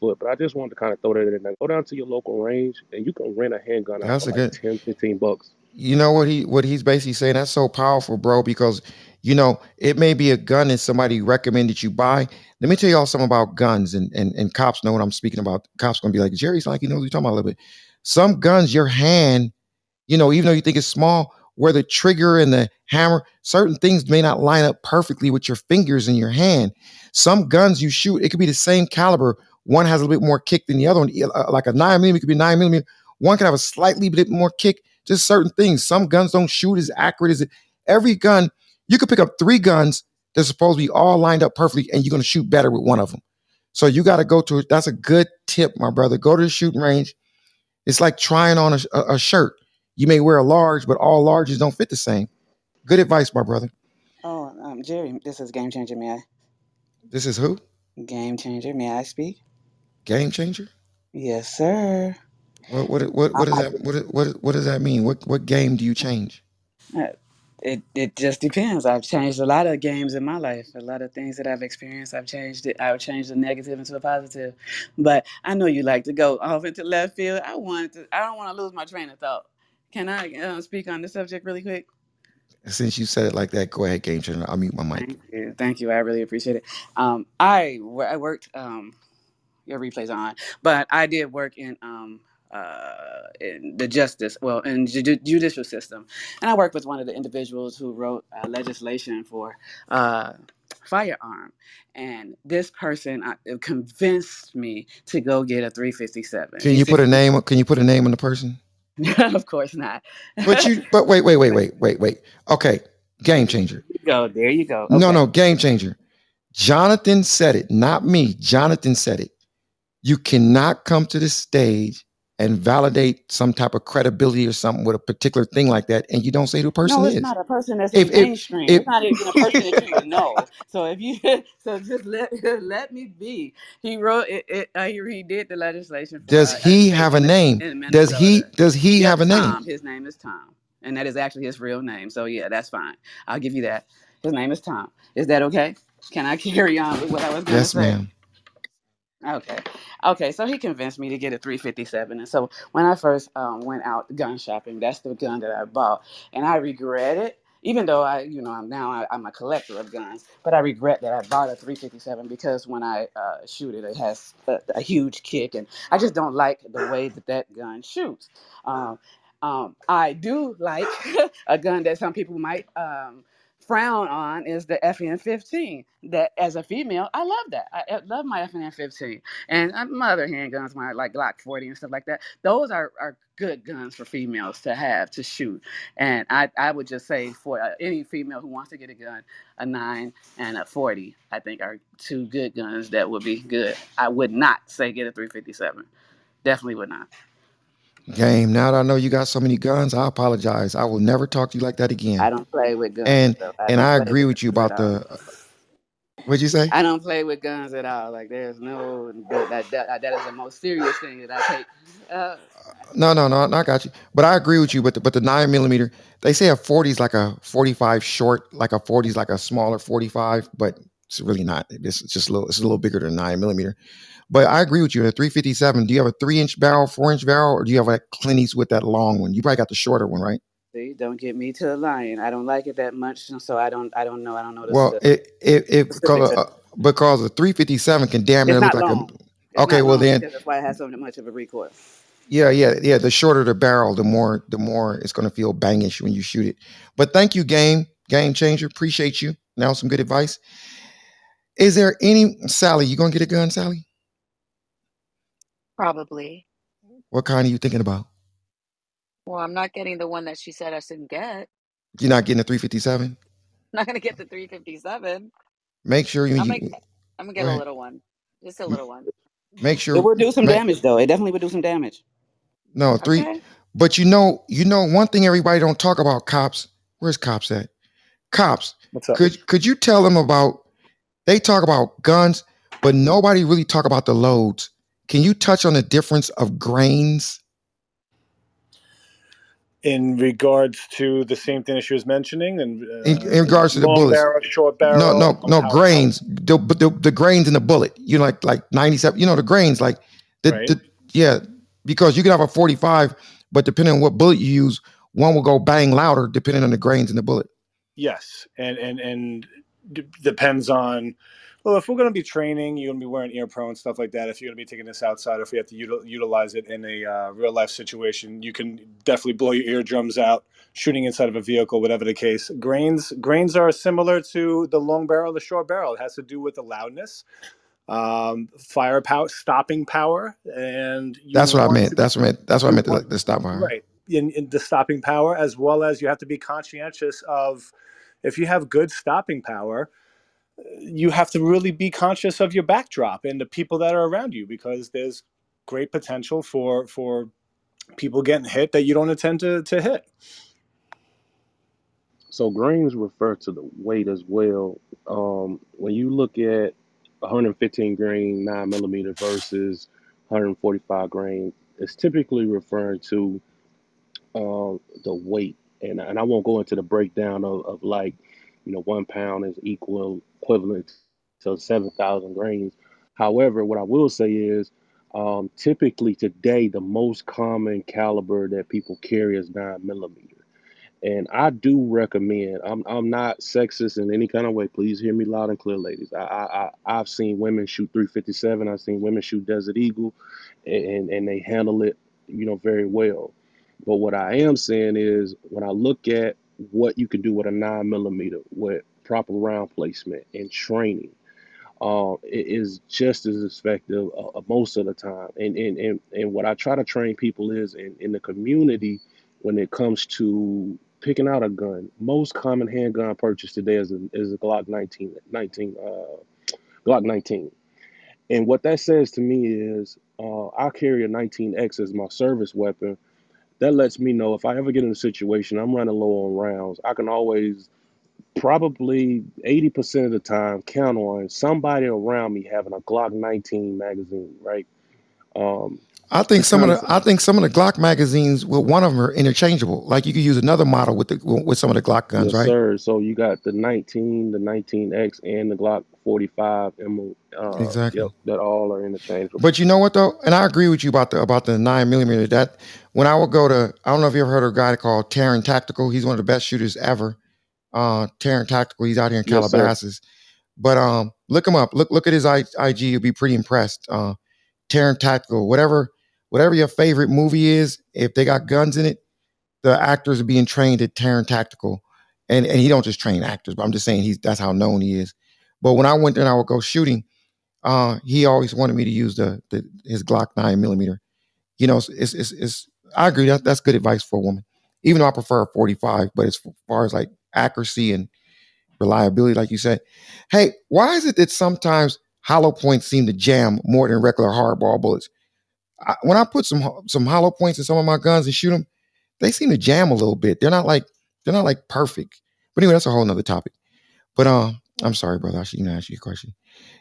foot. But I just wanted to kind of throw that in there. Go down to your local range and you can rent a handgun out That's for a like good. 10, 15 bucks. You know what he what he's basically saying? That's so powerful, bro. Because you know it may be a gun that somebody recommended you buy. Let me tell y'all something about guns, and and and cops know what I'm speaking about. Cops gonna be like Jerry's like you know what you're talking about a little bit. Some guns, your hand you know, even though you think it's small, where the trigger and the hammer, certain things may not line up perfectly with your fingers in your hand. Some guns you shoot, it could be the same caliber. One has a little bit more kick than the other one. Uh, Like a nine millimeter could be nine millimeter. One could have a slightly bit more kick. Just certain things. Some guns don't shoot as accurate as it. Every gun, you could pick up three guns that's supposed to be all lined up perfectly, and you're gonna shoot better with one of them. So you got to go to. That's a good tip, my brother. Go to the shooting range. It's like trying on a, a, a shirt. You may wear a large, but all larges don't fit the same. Good advice, my brother. Oh, um, Jerry, this is Game Changer. May I? This is who? Game Changer. May I speak? Game changer. Yes, sir. What what what what does that what what what does that mean? What what game do you change? Uh, It it just depends. I've changed a lot of games in my life. A lot of things that I've experienced, I've changed it. I've changed the negative into a positive. But I know you like to go off into left field. I want to. I don't want to lose my train of thought. Can I uh, speak on the subject really quick? Since you said it like that, go ahead, game changer. I'll mute my mic. Thank you. Thank you. I really appreciate it. Um, I I worked. Um, your replays are on, but I did work in um uh in the justice well in ju- judicial system, and I worked with one of the individuals who wrote uh, legislation for uh firearm, and this person uh, convinced me to go get a 357. Can you put a name? Can you put a name on the person? "Of course not." But you. But wait, wait, wait, wait, wait, wait. Okay, game changer. go there. You go. No, Okay. no, game changer. Jonathan said it, not me. Jonathan said it. You cannot come to the stage and validate some type of credibility or something with a particular thing like that, and you don't say who the person No, it's is. not a person that's If in if mainstream. if It's not even a person that you would know. So if you, so just let let me be. He wrote it. it uh, he, he did the legislation for does uh, he have a education name? in, Does he Minnesota. does he have a name? Tom. His name is Tom, and that is actually his real name. So yeah, that's fine. I'll give you that. His name is Tom. Is that okay? Can I carry on with what I was going to Yes, say? ma'am. Okay. Okay. So he convinced me to get a 357. And so when I first um, went out gun shopping, that's the gun that I bought. And I regret it. Even though I, you know, I'm now I, I'm a collector of guns, but I regret that I bought a 357 because when I uh, shoot it, it has a, a huge kick, and I just don't like the way that that gun shoots. Um, um, I do like a gun that some people might um, frown on is the FN15. That as a female, I love that. I, love my FN15. And uh, my other handguns, my like Glock 40 and stuff like that, those are, are good guns for females to have to shoot. And I, I would just say for uh, any female who wants to get a gun, a 9 and a 40, I think are two good guns that would be good. I would not say get a 357. Definitely would not. Game. Now that I know you got so many guns, I apologize. I will never talk to you like that again. I don't play with guns. And though. I and I agree with you about the. What'd you say? I don't play with guns at all. Like there's no that that that, that is the most serious thing that I take. Uh, No, no, no, no, I got you. But I agree with you. But the, but the nine millimeter, they say a forty is like a forty-five short, like a forty is like a smaller forty-five, but it's really not. It's just a little. It's a little bigger than nine millimeter. But I agree with you. A three fifty-seven. Do you have a three-inch barrel, four-inch barrel, or do you have like Clinties with that long one? You probably got the shorter one, right? see, don't get me to the lying. I don't like it that much, so I don't I don't know. I don't know the, Well, the it it, it because uh, because a three fifty-seven can damn near look like a. long. It's Okay, well then, that's why it has so much of a recoil. Yeah, yeah, yeah. The shorter the barrel, the more the more it's gonna feel bangish when you shoot it. But thank you, game game changer. Appreciate you. Now some good advice. Is there any Sally? You gonna get a gun, Sally? Probably. What kind are you thinking about? Well, I'm not getting the one that she said I shouldn't get. You're not getting a 357. I'm not gonna get the 357. Make sure you, I'm gonna I'm gonna go get a ahead. little one, just a little one. Make sure It sure would do some make damage though. It definitely would do some damage. no three. Okay. But you know, you know one thing everybody don't talk about cops. Where's cops at? Cops. What's up? Could could you tell them about? They talk about guns, but nobody really talk about the loads. Can you touch on the difference of grains? In regards to the same thing that she was mentioning, and in, uh, in regards to the bullets. barrel, short No, barrel, no, no how, how grains. The, the the grains in the bullet. You know, like like ninety seven. You know the grains, like the, right? the yeah. Because you could have a forty five, but depending on what bullet you use, one will go bang louder depending on the grains in the bullet. Yes, and and and d- depends on. Well, if we're going to be training, you're going to be wearing ear pro and stuff like that. If you're going to be taking this outside, if we have to util- utilize it in a uh, real life situation, you can definitely blow your eardrums out shooting inside of a vehicle, whatever the case. Grains grains are similar to the long barrel, the short barrel. It has to do with the loudness, um, firepower, stopping power, and you That's what I meant. That's what I meant. That's what I meant. The, the stop bar. right in, in the stopping power as well as you have to be conscientious of if you have good stopping power you have to really be conscious of your backdrop and the people that are around you because there's great potential for for people getting hit that you don't intend to, to hit So grains refer to the weight as well. Um, when you look at 115 grain 9 millimeter versus 145 grain, it's typically referring to uh, the weight. And, and I won't go into the breakdown of, of like, you know, one pound is equal equivalent to 7,000 grains. However, what I will say is um, typically today, the most common caliber that people carry is 9 millimeter. And I do recommend. I'm I'm not sexist in any kind of way. Please hear me loud and clear, ladies. I I, I I've seen women shoot 357. I've seen women shoot Desert Eagle, and and they handle it, you know, very well. But what I am saying is, when I look at what you can do with a nine millimeter with proper round placement and training, uh, is just as effective uh, uh, most of the time. And, and and and what I try to train people is in, in the community when it comes to picking out a gun. Most common handgun purchase today is a, is a Glock 19, 19 uh, Glock 19. And what that says to me is uh, I carry a 19X as my service weapon. That lets me know if I ever get in a situation I'm running low on rounds, I can always probably 80% of the time count on somebody around me having a Glock 19 magazine, right? Um, I think some of the I think some of the Glock magazines, well, one of them are interchangeable. Like you could use another model with the with some of the Glock guns, yes, right? sir. So you got the 19, the 19X, and the Glock 45 ammo. Uh, Exactly. yep, that all are interchangeable. But you know what though, and I agree with you about the about the nine millimeter. That when I would go to, I don't know if you ever heard of a guy called Taran Tactical. He's one of the best shooters ever. Uh, Taran Tactical. He's out here in Yes. Calabasas. But um, look him up. Look look at his I- IG. You'll be pretty impressed. Uh, Taran Tactical. Whatever whatever your favorite movie is, if they got guns in it, the actors are being trained at Taran Tactical. And and he don't just train actors, but I'm just saying he's that's how known he is. But when I went there and I would go shooting, uh, he always wanted me to use the, the his Glock nine millimeter. You know, it's, it's it's it's I agree that that's good advice for a woman. Even though I prefer a 45, but as far as like accuracy and reliability, like you said, hey, why is it that sometimes hollow points seem to jam more than regular hardball bullets? I, when I put some some hollow points in some of my guns and shoot them, they seem to jam a little bit. They're not like they're not like perfect. But anyway, that's a whole nother topic. But um, I'm sorry, brother. I shouldn't ask you a question.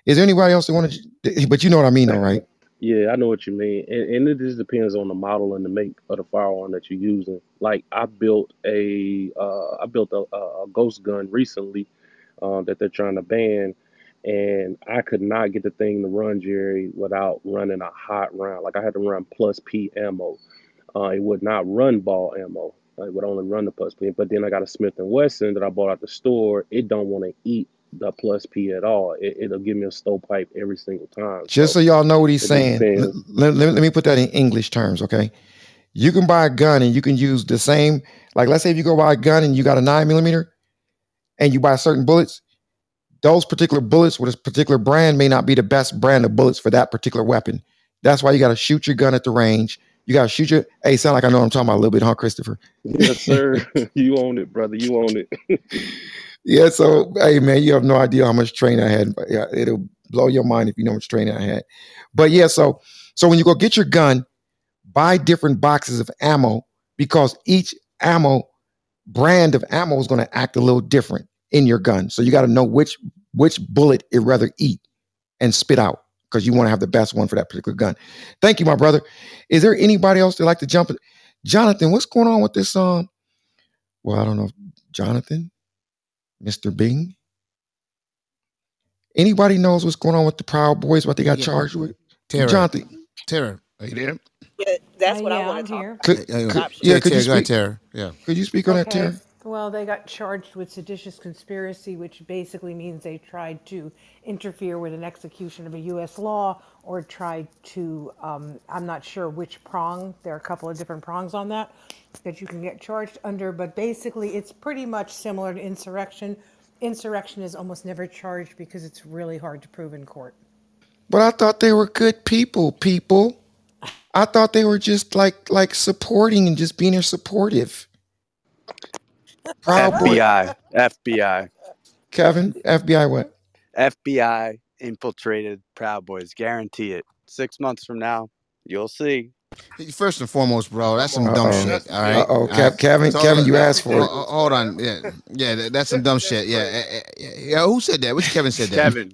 Is there anybody else that want to? But you know what I mean, though, right? Yeah, I know what you mean, and, and it just depends on the model and the make of the firearm that you're using. Like I built a, uh, I built a, a ghost gun recently uh, that they're trying to ban, and I could not get the thing to run Jerry without running a hot round. Like I had to run plus P ammo. Uh, it would not run ball ammo. It would only run the plus P. But then I got a Smith and Wesson that I bought at the store. It don't want to eat the plus P at all. It, it'll give me a stovepipe every single time. Just So so y'all know what he's saying, let, let, let me put that in English terms, okay? You can buy a gun and you can use the same, like let's say if you go buy a gun and you got a nine millimeter and you buy certain bullets, those particular bullets with a particular brand may not be the best brand of bullets for that particular weapon. That's why you got to shoot your gun at the range. You got to shoot your. Hey, sound like I know what I'm talking about a little bit, huh, Christopher? Yes, sir. you own it, brother. You own it. Yeah. So, hey, man, you have no idea how much training I had. Yeah, it'll blow your mind if you know how much training I had. But yeah, so so when you go get your gun, buy different boxes of ammo because each ammo brand of ammo is going to act a little different in your gun. So you got to know which which bullet it rather eat and spit out because you want to have the best one for that particular gun. Thank you, my brother. Is there anybody else that like to jump? in? Jonathan, what's going on with this? Um, well, I don't know, Jonathan, Mr. Bing. Anybody knows what's going on with the Proud Boys? What they got Yeah. charged with? Tara. Jonathan, Tara, are you there? Yeah, that's Uh, what I yeah, I'm to talk here. about. could, could yeah, could you Tara, go speak? ahead, Tara. Yeah. Could you speak on that, Okay. Tara? Well, they got charged with seditious conspiracy, which basically means they tried to interfere with an execution of a U.S. law or tried to, um, I'm not sure which prong, there are a couple of different prongs on that that you can get charged under, but basically it's pretty much similar to insurrection. Insurrection is almost never charged because it's really hard to prove in court. But I thought they were good people. People, I thought they were just like like supporting and just being there supportive. Proud Boy, FBI, FBI, Kevin, FBI, what? FBI infiltrated Proud Boys. Guarantee it. Six months from now, you'll see. First and foremost, bro, that's some Uh dumb shit. All right. uh oh, All right. Kevin, So, Kevin, you uh, asked for uh, it. uh, hold on. Yeah, yeah, that- that's some dumb shit. Yeah, eh, eh, yeah, yeah. Who said that? Which Kevin said that? Kevin,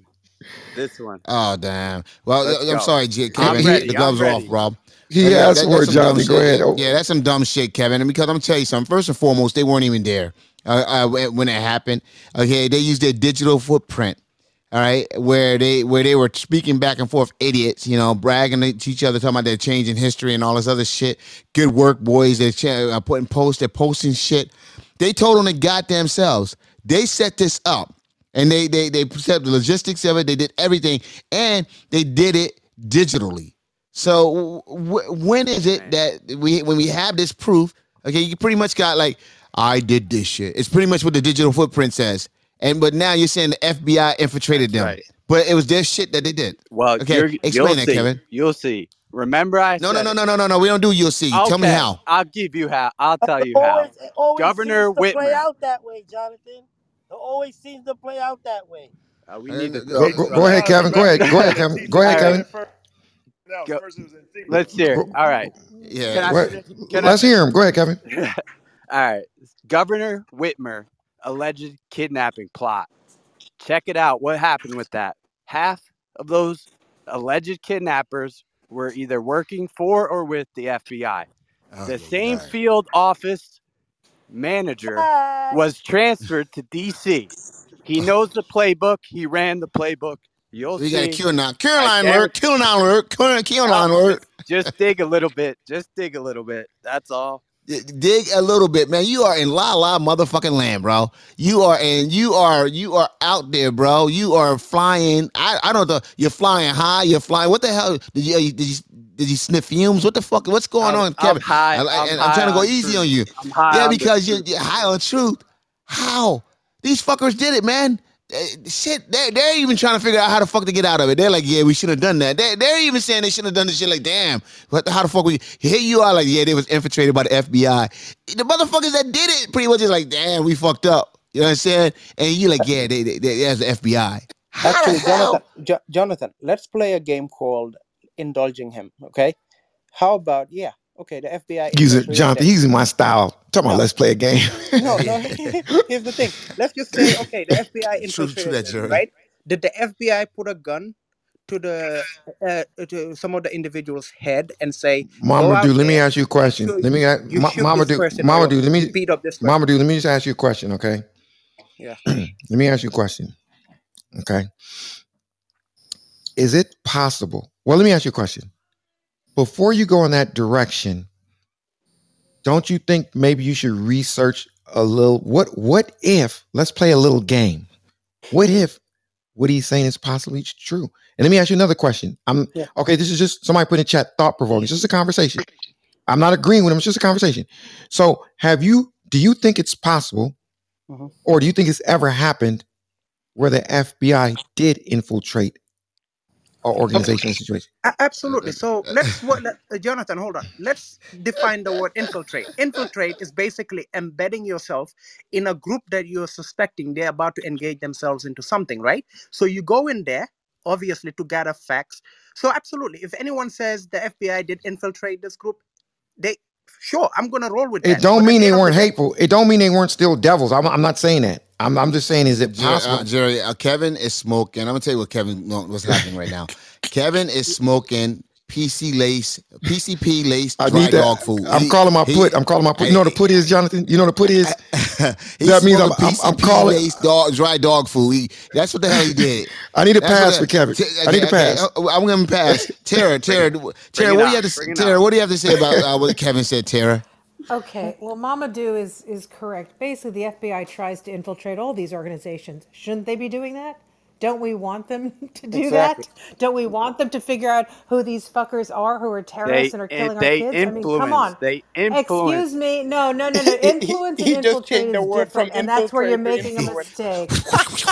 this one. Oh damn. Well, Let's I'm go. sorry, J- I'm Kevin. ready. the gloves I'm are off, ready. Rob. He Uh, yeah, asked that- for that's it, some dumb Go shit. ahead. Oh, Yeah, that's some dumb shit, Kevin. And because I'm gonna tell you something. First and foremost, they weren't even there uh, uh, when when it happened. Okay, they used their digital footprint. All right, where they where they were speaking back and forth, idiots, you know, bragging to each other, talking about they're changing history and all this other shit. Good work, boys. They're ch- uh, putting posts, they're posting shit. They told them the goddamn selves. They set this up, and they they they set up the logistics of it. They did everything, and they did it digitally. So w- when is it that we when we have this proof? Okay, you pretty much got like I did this shit. It's pretty much what the digital footprint says. And but now you're saying the FBI infiltrated them, right. but it was their shit that they did. Well, Okay, you're, explain that, see. Kevin. You'll see. Remember, I No, no, said no, it. no, no, no, no. We don't do you'll see. Tell me how. I'll give you how. I'll tell you how. Always, it always Governor seems to play out that way, Jonathan. It always seems to play out that way. Uh, we Uh, need to Go, go, go ahead, Kevin. Go ahead. Go ahead, Kevin. Go ahead, Kevin. right. Go, first it was in secret. let's hear. It. All right. Yeah. Can I go finish? ahead. Can Let's hear him. Go ahead, Kevin. All right. Governor Whitmer alleged kidnapping plot. Check it out. What happened with that? Half of those alleged kidnappers were either working for or with the FBI. Oh, the same all right. field office manager was transferred to DC. He knows the playbook. He ran the playbook. You'll We got a see. QAnon, Caroline guarantee. alert, QAnon alert, QAnon QAnon alert. just, just dig a little bit. Just dig a little bit. That's all. Dig a little bit, man. You are in la la motherfucking land, bro. You are and you are you are out there, bro. You are flying. I I don't know. You're flying high. You're flying. What the hell? Did you did you did you sniff fumes? What the fuck? What's going I'm, on, Kevin? I'm high. I, I'm, I'm trying to go easy truth. on you. I'm high Yeah, because you're, you're high on truth. How these fuckers did it, man? Eh, Shit, they're, they're even trying to figure out how the fuck to get out of it. They're like, yeah, we should have done that. They, they're even saying they should have done this shit. Like, damn, what? The, how the fuck we? Here you are, like, yeah, they was infiltrated by the FBI. The motherfuckers that did it pretty much is like, damn, we fucked up. You know what I'm saying? And you like, yeah, they, they, they that's the FBI. How Actually? Jonathan, jo- Jonathan, let's play a game called indulging him. Okay, how about yeah? Okay, the FBI Using infiltrated Jonathan, them. using my style. Talking about No, let's play a game. no, no. Here's the thing. Let's just say okay, the FBI True, true that, infiltrated them, Jerry. right? Did the FBI put a gun to the uh, to some of the individuals' head and say, Mama out dude, let me ask you a question. shoot, Let me ask, you Ma- Mama this dude, Mama or dude, let me beat up this person." Mamadou, let me just ask you a question, okay? Yeah. let me ask you a question. Okay. Is it possible? Well, let me ask you a question. Before you go in that direction, don't you think maybe you should research a little what what if let's play a little game. What if what he's saying is possibly true? And let me ask you another question. I'm Yeah. okay, this is just somebody put in chat thought provoking. It's just a conversation. I'm not agreeing with him, it's just a conversation. So have you do you think it's possible Mhm. or do you think it's ever happened where the FBI did infiltrate an Okay. organizational situation? A- Absolutely. So let's what let, uh, Jonathan, hold on. Let's define the word infiltrate. Infiltrate is basically embedding yourself in a group that you're suspecting they're about to engage themselves into something, right? So you go in there, obviously, to gather facts. So absolutely, if anyone says the FBI did infiltrate this group, they sure I'm gonna roll with that. It that. don't But mean they end of the weren't day, hateful. It don't mean they weren't still devils. I'm, I'm not saying that. I'm, I'm just saying, is it Jerry, possible? uh, Jerry uh, Kevin is smoking. I'm gonna tell you what Kevin no, what's happening right now. Kevin is smoking PC lace, PCP lace I dry need that. dog food. I'm He- calling my he- put. I'm calling my put. You know what the put is, Jonathan? You know what the put is? He's That means I'm, smoking I'm, I'm PCP calling. lace dog, dry dog food. He, that's what the hell he did. I need a That's pass that- for Kevin. T- I need a okay, pass. okay, I'm gonna pass. Tara, Tara, Tara, Bring what do you have to say? Tara, what do you have to say about uh, what Kevin said, Tara? Okay, well, Mamadou is is correct. Basically, the FBI tries to infiltrate all these organizations. Shouldn't they be doing that? Don't we want them to do exactly. that? Don't we want them to figure out who these fuckers are who are terrorists They and are killing our they kids? I mean, come on. They influence. Excuse me. No, no, no, no. he, he, Influence and he just infiltrate the is word from different, and that's where you're making a mistake.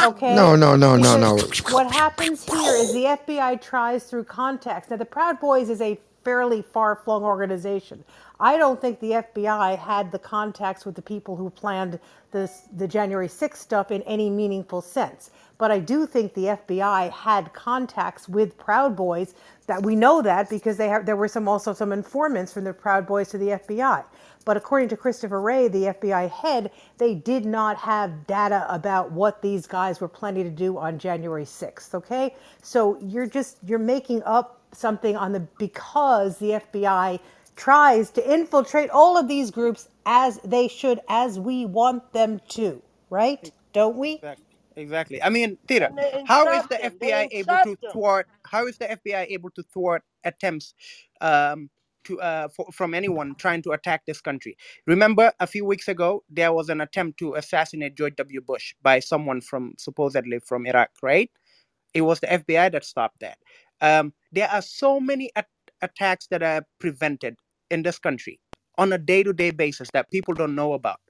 Okay? No, no, no, no, no. what happens here is the FBI tries through contacts. Now, the Proud Boys is a fairly far flung organization. I don't think the FBI had the contacts with the people who planned this, the January 6th stuff in any meaningful sense. But I do think the FBI had contacts with Proud Boys. That we know that because they have, there were some also some informants from the Proud Boys to the FBI. But according to Christopher Wray, the FBI head, they did not have data about what these guys were planning to do on January 6th. Okay, so you're just you're making up something on the because the FBI tries to infiltrate all of these groups as they should, as we want them to, right? Don't we? Exactly. Exactly. I mean, Tira, they how is the them. FBI able to them. thwart? How is the FBI able to thwart attempts um, to uh, for, from anyone trying to attack this country? Remember, a few weeks ago, there was an attempt to assassinate George W. Bush by someone from supposedly from Iraq, right? It was the FBI that stopped that. Um, there are so many at- attacks that are prevented in this country on a day-to-day basis that people don't know about.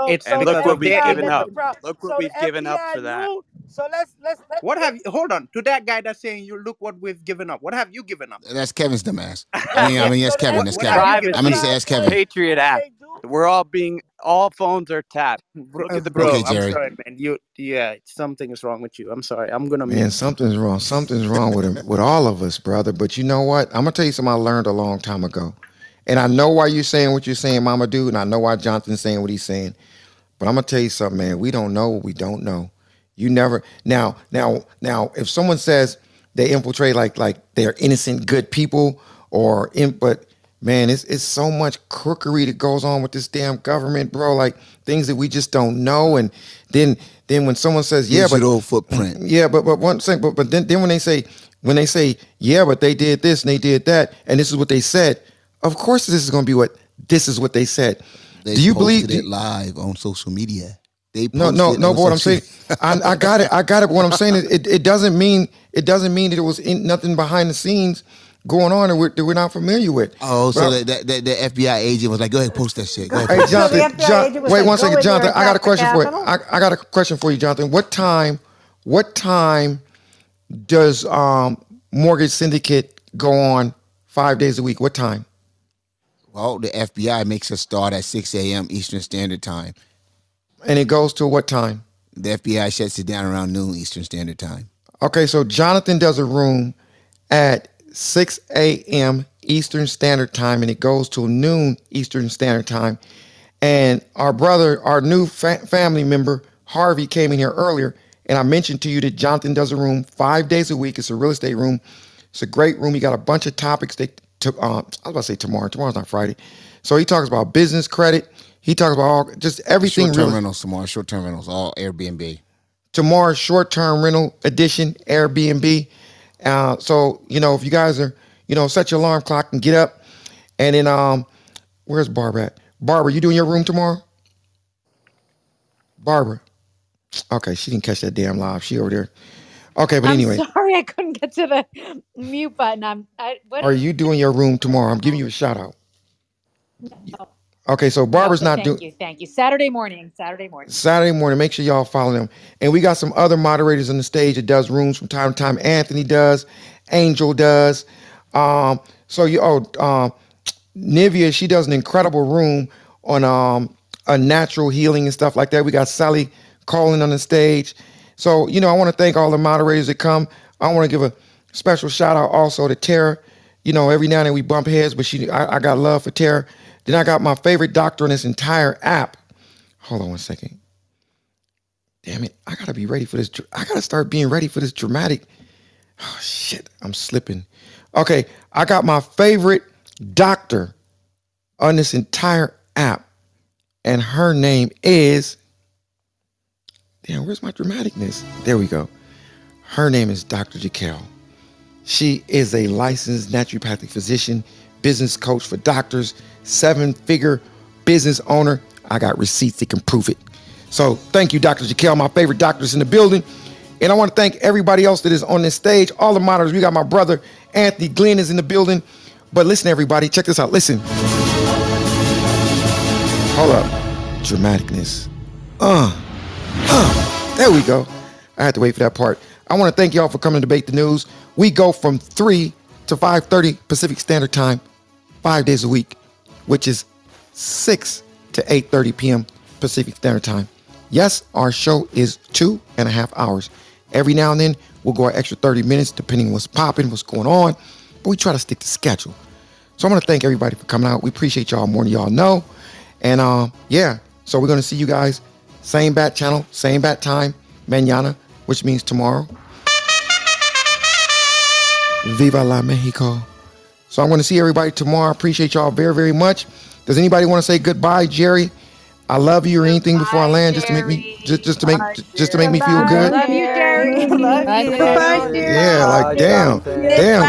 So, It's so And the look what we've their given up. the. Look what So we've the given up for that. knew. So let's let's let's. What have you? Hold on to that guy that's saying you look what we've given up. What have you given up? That's Kevin's dumbass. I mean, I mean, yes, So Kevin. What That's Kevin. have you Private given I'm gonna say Secret that's Kevin. Patriot what Act. We're all being. All phones are tapped. Bro, Look at the bro Okay, bill. I'm Jerry. sorry, man. You yeah, something is wrong with you. I'm sorry. I'm gonna Man, something's wrong. Something's wrong with him, with all of us, brother. But you know what? I'm gonna tell you something I learned a long time ago. And I know why you're saying what you're saying, Mamadou, and I know why Jonathan's saying what he's saying. But I'm gonna tell you something, man. We don't know what we don't know. You never now, now, now, if someone says they infiltrate like like they're innocent good people or in but man it's it's so much crookery that goes on with this damn government bro like things that we just don't know and then then when someone says yeah Digital but footprint. yeah but but one thing but but then then when they say when they say yeah but they did this and they did that and this is what they said of course this is going to be what this is what they said They do you posted believe it live on social media? They no, no, posted no. on But what I'm saying, I, I got it. I got it. But what I'm saying is, it, it doesn't mean it doesn't mean that there was in, nothing behind the scenes going on that we're, that we're not familiar with. Oh, so But- that, that, that the FBI agent was like, "Go ahead, post that shit." Go ahead, Hey, post that Jonathan. shit." John, wait one second, Jonathan. I got a question for you. I, I got a question for you, Jonathan. What time? What time does um, mortgage syndicate go on five days a week? What time? Well, the FBI makes us start at 6 a.m. Eastern Standard Time. And it goes to what time? The FBI shuts it down around noon Eastern Standard Time. Okay, so Jonathan does a room at 6 a.m. Eastern Standard Time, and it goes till noon Eastern Standard Time. And our brother, our new fa- family member, Harvey, came in here earlier, and I mentioned to you that Jonathan does a room five days a week. It's a real estate room. It's a great room. He got a bunch of topics. They took. Uh, I was about to say tomorrow. Tomorrow's not Friday. So he talks about business credit. He talks about all, just everything. Short-term real- rentals tomorrow. Short-term rentals, all Airbnb. tomorrow's short-term rental edition airbnb uh, so you know if you guys are you know set your alarm clock and get up and then um where's barbara at barbara you doing your room tomorrow barbara okay she didn't catch that damn live she over there okay but I'm anyway sorry I couldn't get to the mute button. I'm. I, what? are you doing your room tomorrow i'm giving you a shout out No, okay so no, barbara's but not thank doing you, thank you. Saturday morning. Saturday morning. Saturday morning. Make sure y'all follow them. And we got some other moderators on the stage that does rooms from time to time. Anthony does, Angel does. Um, so you oh um Nivea, she does an incredible room on um a natural healing and stuff like that. We got Sally calling on the stage. So, you know, I want to thank all the moderators that come. I want to give a special shout out also to Tara. You know, every now and then we bump heads, but she I, I got love for Tara. Then I got my favorite doctor in this entire app. Hold on one second. Damn it. I gotta be ready for this. I gotta start being ready for this dramatic. Oh shit. I'm slipping. Okay. I got my favorite doctor on this entire app. And her name is. Damn, where's my dramaticness? There we go. Her name is Dr. Jaquel. She is a licensed naturopathic physician, business coach for doctors, seven figure business owner. I got receipts that can prove it. So thank you, Dr. Jaquel, my favorite doctors in the building. And I want to thank everybody else that is on this stage, all the monitors. We got my brother Anthony Glenn is in the building. But listen, everybody, check this out. Listen. Hold up. Dramaticness. Uh, there we go. I had to wait for that part. I want to thank y'all for coming to debate the news. We go from 3 to 5:30 Pacific Standard Time, five days a week, which is 6 to 8:30 p.m. Pacific Standard Time. Yes, our show is two and a half hours. Every now and then we'll go an extra 30 minutes depending on what's popping, what's going on. But we try to stick to schedule. So I want to thank everybody for coming out. We appreciate y'all more than y'all know. And uh, yeah, so we're gonna see you guys same bat channel, same bat time, mañana, which means tomorrow. Viva la Mexico. So I'm gonna see everybody tomorrow. Appreciate y'all very, very much. Does anybody want to say goodbye, Jerry? I love you or anything before I land, just to make me just just to make just to make me feel good. Love you, Jerry. Love you. Goodbye, Yeah, like damn, damn,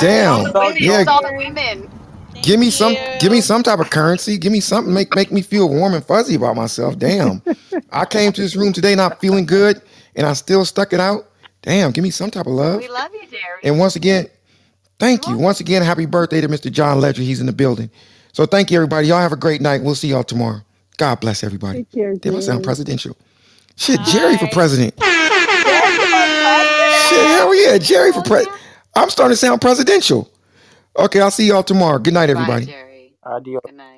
damn. Yeah, all the women. Give me some give me some type of currency. Give me something make make me feel warm and fuzzy about myself. Damn. I came to this room today not feeling good and i still stuck it out. Damn give me some type of love. We love you, Jerry. and once again thank you. Once again happy birthday to mr john ledger. He's in the building. So thank you everybody. Y'all have a great night. We'll see y'all tomorrow. God bless everybody. Damn i sound presidential. Shit jerry for president. Shit hell yeah jerry for oh, president i'm starting to sound presidential okay i'll see y'all tomorrow good night everybody Adios. Good night.